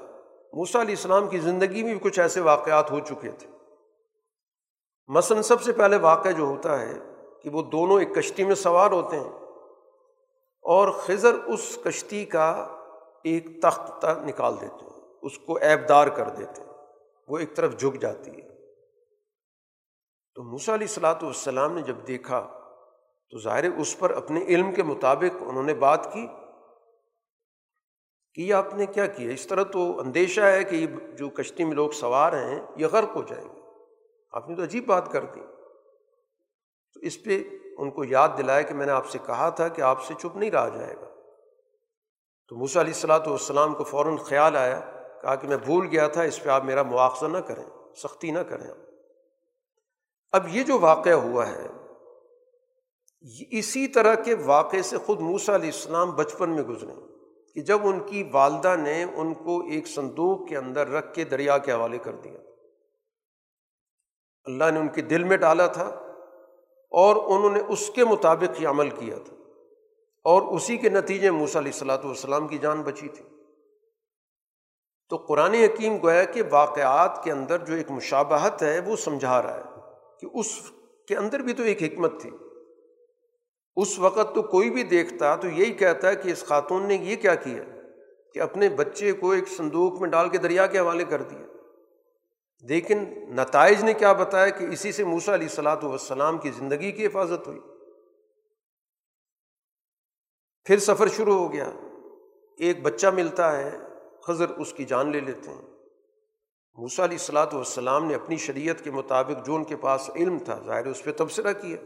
موسا علیہ السلام کی زندگی میں بھی کچھ ایسے واقعات ہو چکے تھے۔ مثلاً سب سے پہلے واقعہ جو ہوتا ہے کہ وہ دونوں ایک کشتی میں سوار ہوتے ہیں۔ اور خضر اس کشتی کا ایک تخت نکال دیتے ہیں، اس کو ایبدار کر دیتے ہیں، وہ ایک طرف جھک جاتی ہے۔ تو موسا علیہ السلاۃ والسلام نے جب دیکھا، تو ظاہر اس پر اپنے علم کے مطابق انہوں نے بات کی کہ یہ آپ نے کیا کیا؟ اس طرح تو اندیشہ ہے کہ یہ جو کشتی میں لوگ سوار ہیں، یہ غرق ہو جائیں گے۔ آپ نے تو عجیب بات کر دی۔ تو اس پہ ان کو یاد دلایا کہ میں نے آپ سے کہا تھا کہ آپ سے چپ نہیں رہا جائے گا۔ تو موسیٰ علیہ السلاۃ والسلام کو فوراً خیال آیا، کہا کہ میں بھول گیا تھا، اس پہ آپ میرا مواخذہ نہ کریں، سختی نہ کریں۔ اب یہ جو واقعہ ہوا ہے اسی طرح کے واقعے سے خود موسا علیہ السلام بچپن میں گزرے کہ جب ان کی والدہ نے ان کو ایک صندوق کے اندر رکھ کے دریا کے حوالے کر دیا۔ اللہ نے ان کے دل میں ڈالا تھا اور انہوں نے اس کے مطابق ہی عمل کیا تھا۔ اور اسی کے نتیجے موسیٰ علیہ السلاۃ والسلام کی جان بچی تھی۔ تو قرآن حکیم گویا کہ واقعات کے اندر جو ایک مشابہت ہے، وہ سمجھا رہا ہے کہ اس کے اندر بھی تو ایک حکمت تھی۔ اس وقت تو کوئی بھی دیکھتا تو یہی کہتا ہے کہ اس خاتون نے یہ کیا کیا کہ اپنے بچے کو ایک صندوق میں ڈال کے دریا کے حوالے کر دیا۔ لیکن نتائج نے کیا بتایا کہ اسی سے موسا علیہ السلاۃ والسلام کی زندگی کی حفاظت ہوئی۔ پھر سفر شروع ہو گیا۔ ایک بچہ ملتا ہے، خضر اس کی جان لے لیتے ہیں۔ موسا علیہ السلاۃ والسلام نے اپنی شریعت کے مطابق جو ان کے پاس علم تھا، ظاہر اس پہ تبصرہ کیا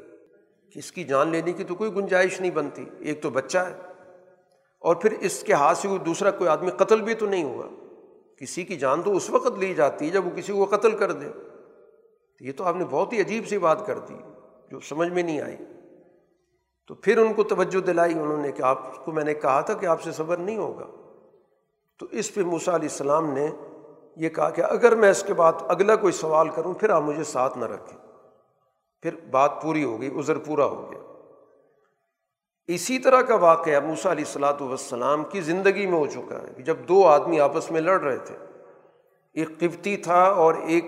کہ اس کی جان لینے کی تو کوئی گنجائش نہیں بنتی۔ ایک تو بچہ ہے اور پھر اس کے ہاتھ سے کوئی دوسرا کوئی آدمی قتل بھی تو نہیں ہوا۔ کسی کی جان تو اس وقت لی جاتی ہے جب وہ کسی کو قتل کر دے۔ یہ تو آپ نے بہت ہی عجیب سی بات کر دی جو سمجھ میں نہیں آئی۔ تو پھر ان کو توجہ دلائی انہوں نے کہ آپ کو میں نے کہا تھا کہ آپ سے صبر نہیں ہوگا۔ تو اس پہ موسا علیہ السلام نے یہ کہا کہ اگر میں اس کے بعد اگلا کوئی سوال کروں، پھر آپ مجھے ساتھ نہ رکھیں۔ پھر بات پوری ہو گئی، عذر پورا ہو گیا۔ اسی طرح کا واقعہ موسا علیہ السلاۃ والسلام کی زندگی میں ہو چکا ہے۔ جب دو آدمی آپس میں لڑ رہے تھے، ایک قبطی تھا اور ایک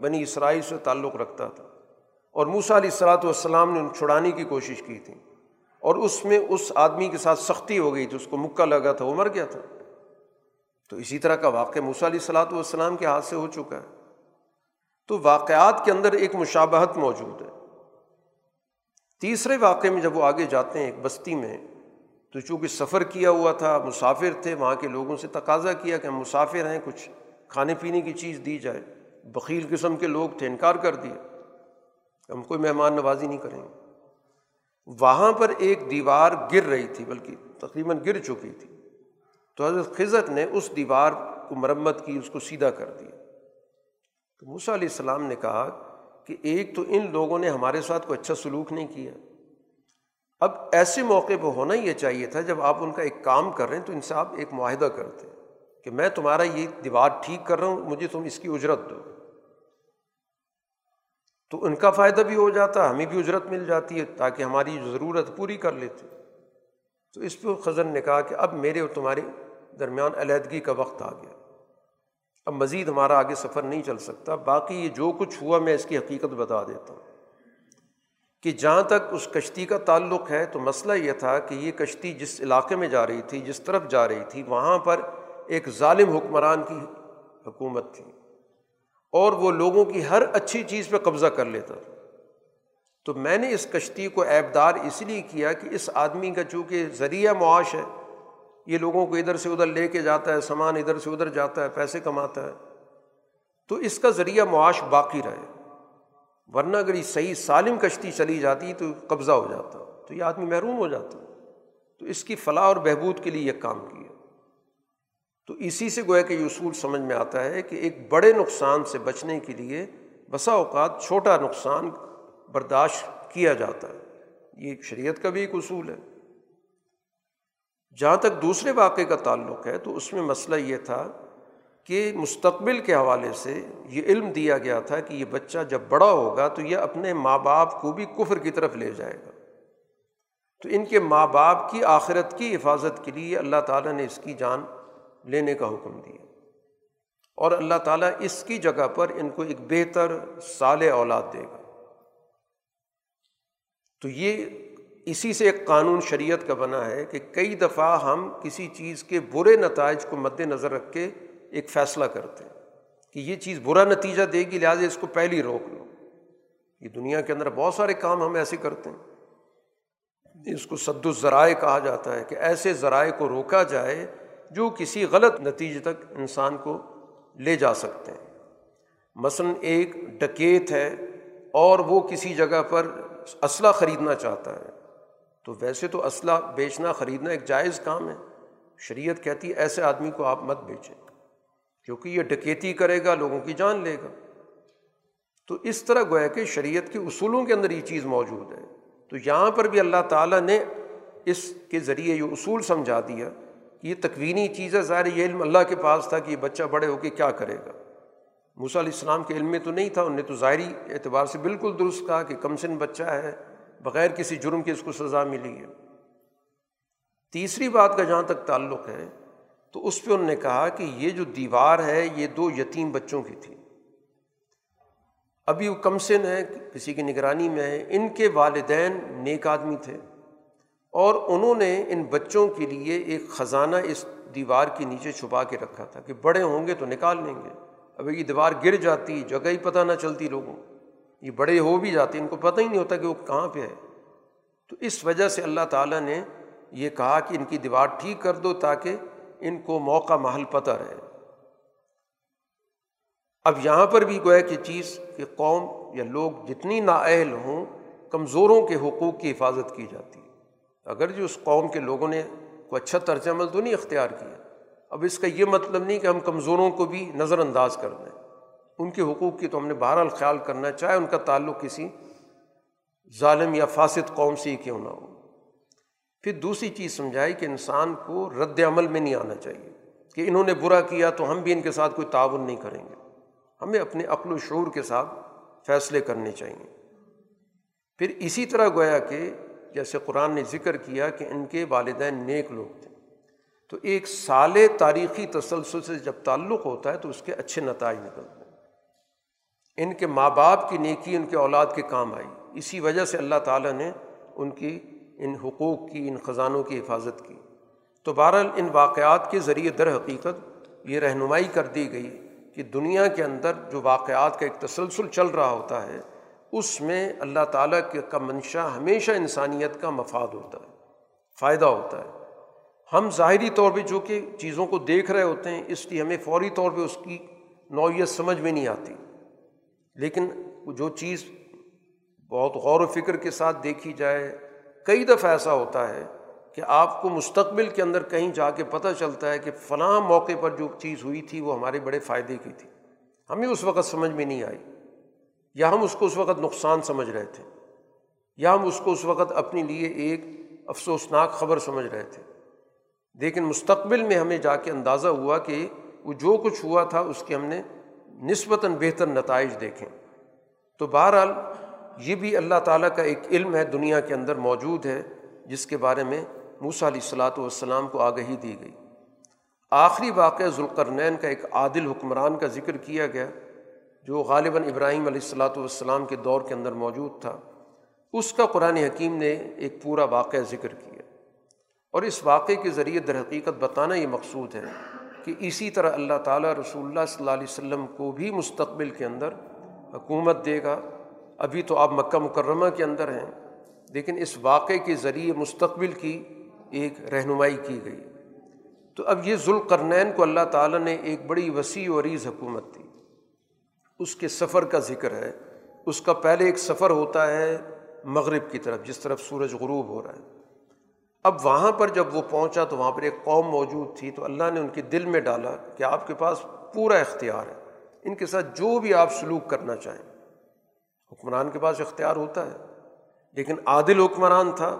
بنی اسرائیل سے تعلق رکھتا تھا۔ اور موسا علیہ السلاۃ والسلام نے ان چھڑانے کی کوشش کی تھی۔ اور اس میں اس آدمی کے ساتھ سختی ہو گئی تھی، اس کو مکہ لگا تھا، وہ مر گیا تھا۔ تو اسی طرح کا واقعہ موسا علیہ السلاۃ والسلام کے ہاتھ سے ہو چکا ہے۔ تو واقعات کے اندر ایک مشابہت موجود ہے۔ تیسرے واقعے میں جب وہ آگے جاتے ہیں ایک بستی میں، تو چونکہ سفر کیا ہوا تھا، مسافر تھے، وہاں کے لوگوں سے تقاضا کیا کہ ہم مسافر ہیں، کچھ کھانے پینے کی چیز دی جائے۔ بخیل قسم کے لوگ تھے، انکار کر دیا ہم کوئی مہمان نوازی نہیں کریں گے۔ وہاں پر ایک دیوار گر رہی تھی، بلکہ تقریباً گر چکی تھی۔ تو حضرت خزت نے اس دیوار کو مرمت کی، اس کو سیدھا کر دیا۔ تو موسیٰ علیہ السلام نے کہا کہ ایک تو ان لوگوں نے ہمارے ساتھ کوئی اچھا سلوک نہیں کیا۔ اب ایسے موقع پہ ہونا یہ چاہیے تھا، جب آپ ان کا ایک کام کر رہے ہیں تو ان سے آپ ایک معاہدہ کرتے کہ میں تمہارا یہ دیوار ٹھیک کر رہا ہوں، مجھے تم اس کی اجرت دو۔ تو ان کا فائدہ بھی ہو جاتا، ہمیں بھی اجرت مل جاتی ہے تاکہ ہماری ضرورت پوری کر لیتے۔ تو اس پہ خزن نے کہا کہ اب میرے اور تمہارے درمیان علیحدگی کا وقت آ گیا۔ اب مزید ہمارا آگے سفر نہیں چل سکتا، باقی یہ جو کچھ ہوا میں اس کی حقیقت بتا دیتا ہوں۔ کہ جہاں تک اس کشتی کا تعلق ہے، تو مسئلہ یہ تھا کہ یہ کشتی جس علاقے میں جا رہی تھی، جس طرف جا رہی تھی، وہاں پر ایک ظالم حکمران کی حکومت تھی۔ اور وہ لوگوں کی ہر اچھی چیز پہ قبضہ کر لیتا تھا۔ تو میں نے اس کشتی کو ایبدار اس لیے کیا کہ اس آدمی کا چونکہ ذریعہ معاش ہے یہ لوگوں کو ادھر سے ادھر لے کے جاتا ہے، سامان ادھر سے ادھر جاتا ہے، پیسے کماتا ہے۔ تو اس کا ذریعہ معاش باقی رہے۔ ورنہ اگر یہ صحیح سالم کشتی چلی جاتی تو قبضہ ہو جاتا، تو یہ آدمی محروم ہو جاتا۔ تو اس کی فلاح اور بہبود کے لیے یہ کام کیا۔ تو اسی سے گویا کہ یہ اصول سمجھ میں آتا ہے کہ ایک بڑے نقصان سے بچنے کے لیے بسا اوقات چھوٹا نقصان برداشت کیا جاتا ہے۔ یہ ایک شریعت کا بھی ایک اصول ہے۔ جہاں تک دوسرے واقعے کا تعلق ہے، تو اس میں مسئلہ یہ تھا کہ مستقبل کے حوالے سے یہ علم دیا گیا تھا کہ یہ بچہ جب بڑا ہوگا تو یہ اپنے ماں باپ کو بھی کفر کی طرف لے جائے گا۔ تو ان کے ماں باپ کی آخرت کی حفاظت کے لیے اللہ تعالیٰ نے اس کی جان لینے کا حکم دیا۔ اور اللہ تعالیٰ اس کی جگہ پر ان کو ایک بہتر سال اولاد دے گا۔ تو یہ اسی سے ایک قانون شریعت کا بنا ہے کہ کئی دفعہ ہم کسی چیز کے برے نتائج کو مد نظر رکھ کے ایک فیصلہ کرتے ہیں کہ یہ چیز برا نتیجہ دے گی، لہٰذا اس کو پہلے ہی روک لو۔ یہ دنیا کے اندر بہت سارے کام ہم ایسے کرتے ہیں۔ اس کو صد الذرائع کہا جاتا ہے کہ ایسے ذرائع کو روکا جائے جو کسی غلط نتیجے تک انسان کو لے جا سکتے ہیں۔ مثلاً ایک ڈکیت ہے اور وہ کسی جگہ پر اسلحہ خریدنا چاہتا ہے۔ تو ویسے تو اسلحہ بیچنا، خریدنا ایک جائز کام ہے۔ شریعت کہتی ہے، ایسے آدمی کو آپ مت بیچیں۔ کیونکہ یہ ڈکیتی کرے گا، لوگوں کی جان لے گا۔ تو اس طرح گویا کہ شریعت کے اصولوں کے اندر یہ چیز موجود ہے۔ تو یہاں پر بھی اللہ تعالیٰ نے اس کے ذریعے یہ اصول سمجھا دیا کہ یہ تکوینی چیز ہے۔ ظاہر یہ علم اللہ کے پاس تھا کہ یہ بچہ بڑے ہو کے کیا کرے گا۔ موسیٰ علیہ السلام کے علم میں تو نہیں تھا انہیں تو ظاہری اعتبار سے بالکل درست کہا کہ کم سن بچہ ہے۔ بغیر کسی جرم کے اس کو سزا ملی ہے۔ تیسری بات کا جہاں تک تعلق ہے، تو اس پہ انہوں نے کہا کہ یہ جو دیوار ہے، یہ دو یتیم بچوں کی تھی۔ ابھی وہ کم سن ہے، کسی کی نگرانی میں ہے۔ ان کے والدین نیک آدمی تھے۔ اور انہوں نے ان بچوں کے لیے ایک خزانہ اس دیوار کے نیچے چھپا کے رکھا تھا کہ بڑے ہوں گے تو نکال لیں گے۔ اب یہ دیوار گر جاتی، جگہ ہی پتہ نہ چلتی لوگوں۔ یہ بڑے ہو بھی جاتے ان کو پتہ ہی نہیں ہوتا کہ وہ کہاں پہ ہے تو اس وجہ سے اللہ تعالیٰ نے یہ کہا کہ ان کی دیوار ٹھیک کر دو تاکہ ان کو موقع محل پتہ رہے۔ اب یہاں پر بھی گویا کہ چیز کہ قوم یا لوگ جتنی نااہل ہوں، کمزوروں کے حقوق کی حفاظت کی جاتی۔ ہے اگر جو اس قوم کے لوگوں نے کوئی اچھا طرز عمل تو نہیں اختیار کیا، اب اس کا یہ مطلب نہیں کہ ہم کمزوروں کو بھی نظر انداز کر دیں۔ ان کے حقوق کی تو ہم نے بہرحال خیال کرنا ہے، چاہے ان کا تعلق کسی ظالم یا فاسد قوم سے ہی کیوں نہ ہو۔ پھر دوسری چیز سمجھائی کہ انسان کو رد عمل میں نہیں آنا چاہیے کہ انہوں نے برا کیا تو ہم بھی ان کے ساتھ کوئی تعاون نہیں کریں گے۔ ہمیں اپنے عقل و شعور کے ساتھ فیصلے کرنے چاہئیں پھر اسی طرح گویا کہ جیسے قرآن نے ذکر کیا کہ ان کے والدین نیک لوگ تھے۔ تو ایک سال تاریخی تسلسل سے جب تعلق ہوتا ہے تو اس کے اچھے نتائج نکلتے ہیں۔ ان کے ماں باپ کی نیکی، ان کے اولاد کے کام آئی۔ اسی وجہ سے اللہ تعالیٰ نے ان کی، ان حقوق کی، ان خزانوں کی حفاظت کی۔ تو بہرحال ان واقعات کے ذریعے در حقیقت یہ رہنمائی کر دی گئی کہ دنیا کے اندر جو واقعات کا ایک تسلسل چل رہا ہوتا ہے، اس میں اللہ تعالیٰ کے، کا منشا ہمیشہ انسانیت کا مفاد ہوتا ہے، فائدہ ہوتا ہے۔ ہم ظاہری طور پہ جو کہ چیزوں کو دیکھ رہے ہوتے ہیں، اس لیے ہمیں فوری طور پہ اس کی نوعیت سمجھ میں نہیں آتی۔ لیکن جو چیز بہت غور و فکر کے ساتھ دیکھی جائے، کئی دفعہ ایسا ہوتا ہے کہ آپ کو مستقبل کے اندر کہیں جا کے پتہ چلتا ہے کہ فلاں موقع پر جو چیز ہوئی تھی، وہ ہمارے بڑے فائدے کی تھی۔ ہمیں اس وقت سمجھ میں نہیں آئی، یا ہم اس کو اس وقت نقصان سمجھ رہے تھے، یا ہم اس کو اس وقت اپنے لیے ایک افسوسناک خبر سمجھ رہے تھے۔ لیکن مستقبل میں ہمیں جا کے اندازہ ہوا کہ وہ جو کچھ ہوا تھا، اس کے ہم نے نسبتاً بہتر نتائج دیکھیں۔ تو بہرحال یہ بھی اللہ تعالیٰ کا ایک علم ہے دنیا کے اندر موجود ہے، جس کے بارے میں موسیٰ علیہ الصلاۃ والسلام کو آگہی دی گئی۔ آخری واقعہ ذوالقرنین کا ایک عادل حکمران کا ذکر کیا گیا، جو غالباً ابراہیم علیہ الصلاۃ والسلام کے دور کے اندر موجود تھا۔ اس کا قرآن حکیم نے ایک پورا واقعہ ذکر کیا۔ اور اس واقعے کے ذریعے در حقیقت بتانا یہ مقصود ہے کہ اسی طرح اللہ تعالیٰ رسول اللہ صلی اللہ علیہ وسلم کو بھی مستقبل کے اندر حکومت دے گا۔ ابھی تو آپ مکہ مکرمہ کے اندر ہیں، لیکن اس واقعے کے ذریعے مستقبل کی ایک رہنمائی کی گئی۔ تو اب یہ ذوالقرنین کو اللہ تعالیٰ نے ایک بڑی وسیع و عریض حکومت دی۔ اس کے سفر کا ذکر ہے۔ اس کا پہلے ایک سفر ہوتا ہے مغرب کی طرف، جس طرف سورج غروب ہو رہا ہے۔ اب وہاں پر جب وہ پہنچا تو وہاں پر ایک قوم موجود تھی تو اللہ نے ان کے دل میں ڈالا کہ آپ کے پاس پورا اختیار ہے۔ ان کے ساتھ جو بھی آپ سلوک کرنا چاہیں۔ حکمران کے پاس اختیار ہوتا ہے۔ لیکن عادل حکمران تھا۔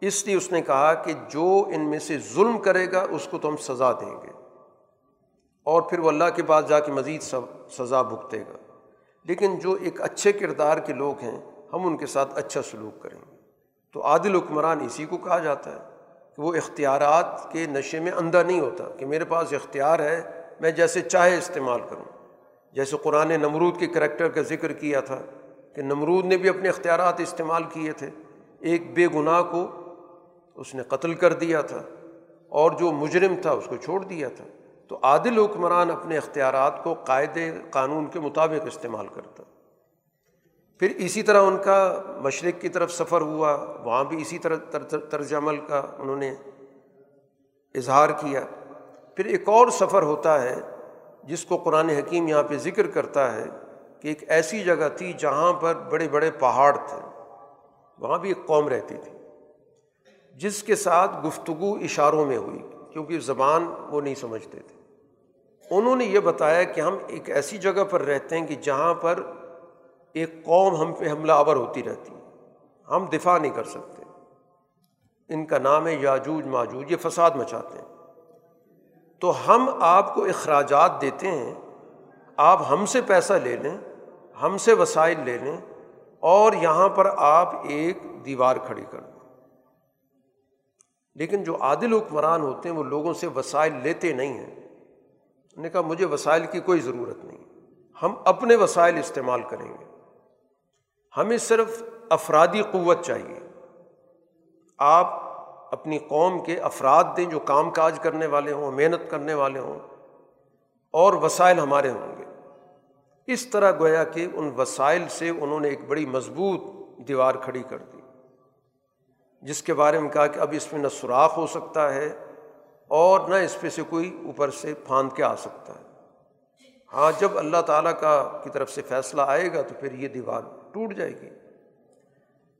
اس لیے اس نے کہا کہ جو ان میں سے ظلم کرے گا، اس کو تو ہم سزا دیں گے۔ اور پھر وہ اللہ کے پاس جا کے مزید سزا بھگتے گا۔ لیکن جو ایک اچھے کردار کے لوگ ہیں، ہم ان کے ساتھ اچھا سلوک کریں گے۔ تو عادل حکمران اسی کو کہا جاتا ہے کہ وہ اختیارات کے نشے میں اندھا نہیں ہوتا کہ میرے پاس اختیار ہے، میں جیسے چاہے استعمال کروں۔ جیسے قرآن نمرود کے کریکٹر کا ذکر کیا تھا کہ نمرود نے بھی اپنے اختیارات استعمال کیے تھے۔ ایک بے گناہ کو اس نے قتل کر دیا تھا اور جو مجرم تھا اس کو چھوڑ دیا تھا۔ تو عادل حکمران اپنے اختیارات کو قاعدے، قانون کے مطابق استعمال کرتا۔ پھر اسی طرح ان کا مشرق کی طرف سفر ہوا، وہاں بھی اسی طرح طرز عمل کا انہوں نے اظہار کیا۔ پھر ایک اور سفر ہوتا ہے جس کو قرآن حکیم یہاں پہ ذکر کرتا ہے کہ ایک ایسی جگہ تھی جہاں پر بڑے بڑے پہاڑ تھے۔ وہاں بھی ایک قوم رہتی تھی، جس کے ساتھ گفتگو اشاروں میں ہوئی، کیونکہ زبان وہ نہیں سمجھتے تھے۔ انہوں نے یہ بتایا کہ ہم ایک ایسی جگہ پر رہتے ہیں کہ جہاں پر ایک قوم ہم پہ حملہ آور ہوتی رہتی ہے۔ ہم دفاع نہیں کر سکتے۔ ان کا نام ہے یاجوج، ماجوج، یہ فساد مچاتے ہیں۔ تو ہم آپ کو اخراجات دیتے ہیں۔ آپ ہم سے پیسہ لے لیں، ہم سے وسائل لے لیں اور یہاں پر آپ ایک دیوار کھڑی کر دیں۔ لیکن جو عادل حکمران ہوتے ہیں، وہ لوگوں سے وسائل لیتے نہیں ہیں۔ انہوں نے کہا، مجھے وسائل کی کوئی ضرورت نہیں۔ ہم اپنے وسائل استعمال کریں گے۔ ہمیں صرف افرادی قوت چاہیے۔ آپ اپنی قوم کے افراد دیں جو کام کاج کرنے والے ہوں، محنت کرنے والے ہوں، اور وسائل ہمارے ہوں گے۔ اس طرح گویا کہ ان وسائل سے انہوں نے ایک بڑی مضبوط دیوار کھڑی کر دی، جس کے بارے میں کہا کہ اب اس میں نہ سوراخ ہو سکتا ہے اور نہ اس پہ سے کوئی اوپر سے پھاند کے آ سکتا ہے۔ ہاں جب اللہ تعالیٰ کا کی طرف سے فیصلہ آئے گا تو پھر یہ دیوار ٹوٹ جائے گی۔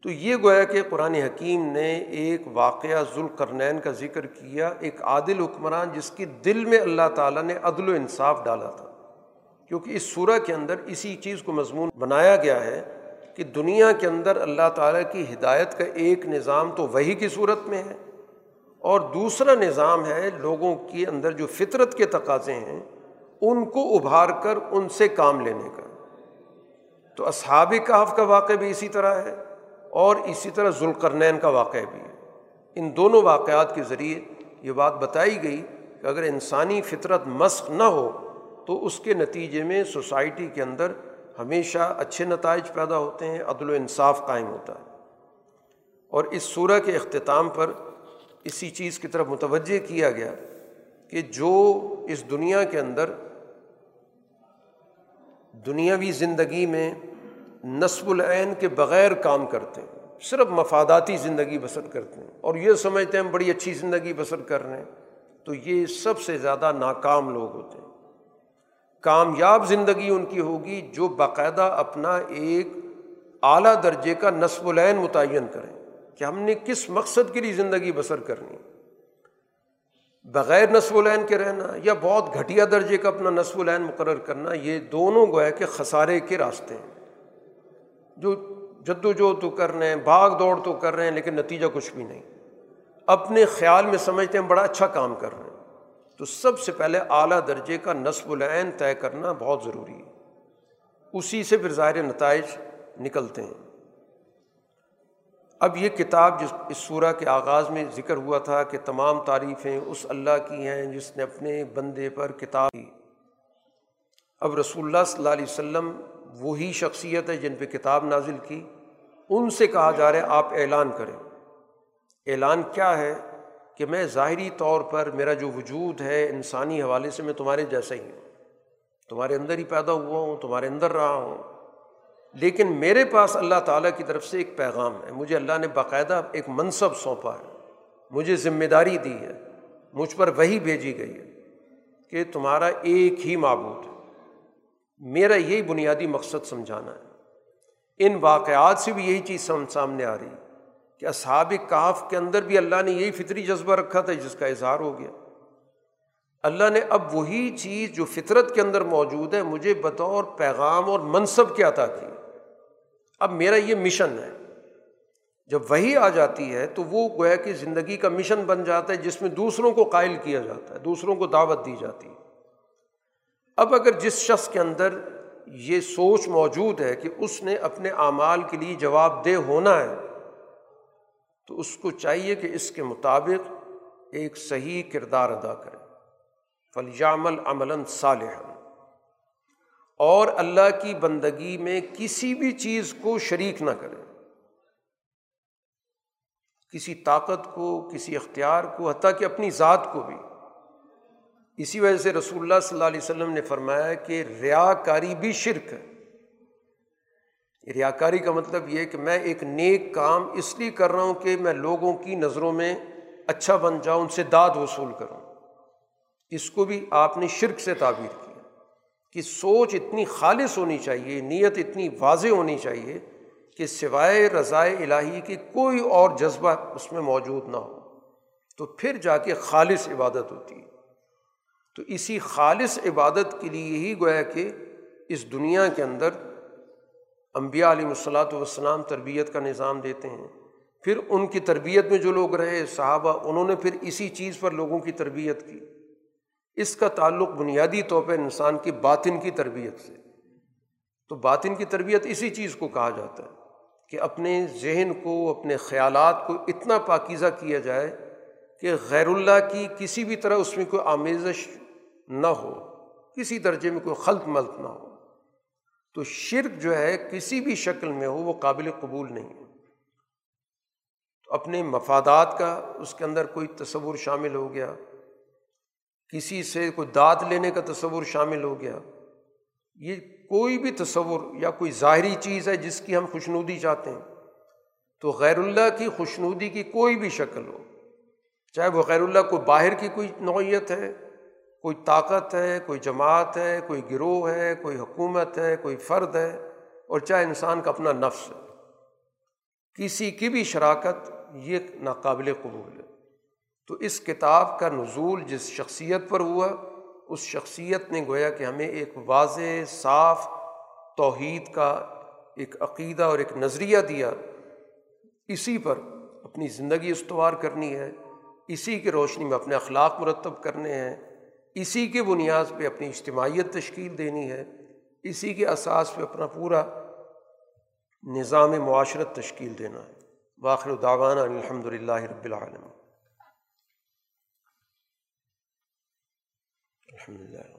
تو یہ گویا کہ قرآن حکیم نے ایک واقعہ ذوالقرنین کا ذکر کیا، ایک عادل حکمران جس کی دل میں اللہ تعالیٰ نے عدل و انصاف ڈالا تھا۔ کیونکہ اس صورح کے اندر اسی چیز کو مضمون بنایا گیا ہے کہ دنیا کے اندر اللہ تعالیٰ کی ہدایت کا ایک نظام تو وہی کی صورت میں ہے اور دوسرا نظام ہے لوگوں کے اندر جو فطرت کے تقاضے ہیں، ان کو ابھار کر ان سے کام لینے کا۔ تو اصحاب کہف کا واقع بھی اسی طرح ہے اور اسی طرح ذوالقرنین کا واقعہ بھی ہے۔ ان دونوں واقعات کے ذریعے یہ بات بتائی گئی کہ اگر انسانی فطرت مسق نہ ہو تو اس کے نتیجے میں سوسائٹی کے اندر ہمیشہ اچھے نتائج پیدا ہوتے ہیں، عدل و انصاف قائم ہوتا ہے۔ اور اس صورح کے اختتام پر اسی چیز کی طرف متوجہ کیا گیا کہ جو اس دنیا کے اندر دنیاوی زندگی میں نصب العین کے بغیر کام کرتے ہیں، صرف مفاداتی زندگی بسر کرتے ہیں۔ اور یہ سمجھتے ہیں ہم بڑی اچھی زندگی بسر کر رہے ہیں۔ تو یہ سب سے زیادہ ناکام لوگ ہوتے ہیں۔ کامیاب زندگی ان کی ہوگی جو باقاعدہ اپنا ایک اعلیٰ درجے کا نصب العین متعین کریں۔ کہ ہم نے کس مقصد کے لیے زندگی بسر کرنی ہے؟ بغیر نصب العین کے رہنا یا بہت گھٹیا درجے کا اپنا نصب العین مقرر کرنا، یہ دونوں گویا کہ خسارے کے راستے ہیں۔ جو جد و جو تو کر رہے ہیں، بھاگ دوڑ تو کر رہے ہیں، لیکن نتیجہ کچھ بھی نہیں۔ اپنے خیال میں سمجھتے ہیں بڑا اچھا کام کر رہے ہیں۔ تو سب سے پہلے اعلیٰ درجے کا نصب العین طے کرنا بہت ضروری ہے۔ اسی سے پھر ظاہر نتائج نکلتے ہیں۔ اب یہ کتاب جس اس صورح کے آغاز میں ذکر ہوا تھا کہ تمام تعریفیں اس اللہ کی ہیں جس نے اپنے بندے پر کتاب کی۔ اب رسول اللہ صلی اللہ علیہ وسلم وہی شخصیت ہے جن پہ کتاب نازل کی۔ ان سے کہا جا رہا ہے آپ اعلان کریں۔ اعلان کیا ہے کہ میں ظاہری طور پر میرا جو وجود ہے انسانی حوالے سے میں تمہارے جیسا ہی ہوں۔ تمہارے اندر ہی پیدا ہوا ہوں، تمہارے اندر رہا ہوں۔ لیکن میرے پاس اللہ تعالیٰ کی طرف سے ایک پیغام ہے۔ مجھے اللہ نے باقاعدہ ایک منصب سونپا ہے۔ مجھے ذمہ داری دی ہے۔ مجھ پر وہی بھیجی گئی ہے کہ تمہارا ایک ہی معبود ہے۔ میرا یہی بنیادی مقصد سمجھانا ہے۔ ان واقعات سے بھی یہی چیز سامنے آ رہی ہے کہ اصحاب کاف کے اندر بھی اللہ نے یہی فطری جذبہ رکھا تھا جس کا اظہار ہو گیا۔ اللہ نے اب وہی چیز جو فطرت کے اندر موجود ہے، مجھے بطور پیغام اور منصب کے عطا کی۔ اب میرا یہ مشن ہے۔ جب وہی آ جاتی ہے تو وہ گویا کہ زندگی کا مشن بن جاتا ہے جس میں دوسروں کو قائل کیا جاتا ہے، دوسروں کو دعوت دی جاتی ہے۔ اب اگر جس شخص کے اندر یہ سوچ موجود ہے کہ اس نے اپنے اعمال کے لیے جواب دہ ہونا ہے، تو اس کو چاہیے کہ اس کے مطابق ایک صحیح کردار ادا کرے۔ فلیامل عملاً صالح اور اللہ کی بندگی میں کسی بھی چیز کو شریک نہ کرے۔ کسی طاقت کو، کسی اختیار کو، حتیٰ کہ اپنی ذات کو بھی۔ اسی وجہ سے رسول اللہ صلی اللہ علیہ وسلم نے فرمایا کہ ریا کاری بھی شرک ہے۔ ریا کاری کا مطلب یہ کہ میں ایک نیک کام اس لیے کر رہا ہوں کہ میں لوگوں کی نظروں میں اچھا بن جاؤں، ان سے داد وصول کروں۔ اس کو بھی آپ نے شرک سے تعبیر کی کہ سوچ اتنی خالص ہونی چاہیے، نیت اتنی واضح ہونی چاہیے کہ سوائے رضائے الہی کی کوئی اور جذبہ اس میں موجود نہ ہو۔ تو پھر جا کے خالص عبادت ہوتی ہے۔ تو اسی خالص عبادت کے لیے ہی گویا کہ اس دنیا کے اندر امبیا علیہ الصلاۃ والسلام تربیت کا نظام دیتے ہیں۔ پھر ان کی تربیت میں جو لوگ رہے، صحابہ، انہوں نے پھر اسی چیز پر لوگوں کی تربیت کی۔ اس کا تعلق بنیادی طور پہ انسان کی باطن کی تربیت سے۔ تو باطن کی تربیت اسی چیز کو کہا جاتا ہے کہ اپنے ذہن کو، اپنے خیالات کو اتنا پاکیزہ کیا جائے کہ غیر اللہ کی کسی بھی طرح اس میں کوئی آمیزش نہ ہو، کسی درجے میں کوئی خلط ملط نہ ہو۔ تو شرک جو ہے کسی بھی شکل میں ہو، وہ قابل قبول نہیں ہے۔ تو اپنے مفادات کا اس کے اندر کوئی تصور شامل ہو گیا۔ کسی سے کوئی داد لینے کا تصور شامل ہو گیا۔ یہ کوئی بھی تصور یا کوئی ظاہری چیز ہے جس کی ہم خوشنودی چاہتے ہیں، تو غیر اللہ کی خوشنودی کی کوئی بھی شکل ہو۔ چاہے وہ غیر اللہ کو باہر کی کوئی نوعیت ہے، کوئی طاقت ہے، کوئی جماعت ہے، کوئی گروہ ہے، کوئی حکومت ہے، کوئی فرد ہے، اور چاہے انسان کا اپنا نفس ہے۔ کسی کی بھی شراکت یہ ناقابل قبول ہے۔ تو اس کتاب کا نزول جس شخصیت پر ہوا، اس شخصیت نے گویا کہ ہمیں ایک واضح، صاف توحید کا ایک عقیدہ اور ایک نظریہ دیا۔ اسی پر اپنی زندگی استوار کرنی ہے، اسی کی روشنی میں اپنے اخلاق مرتب کرنے ہیں، اسی کے بنیاد پہ اپنی اجتماعیت تشکیل دینی ہے، اسی کے اساس پہ اپنا پورا نظام معاشرت تشکیل دینا ہے۔ واخر داوانہ الحمد للہ رب العالم الحمد للہ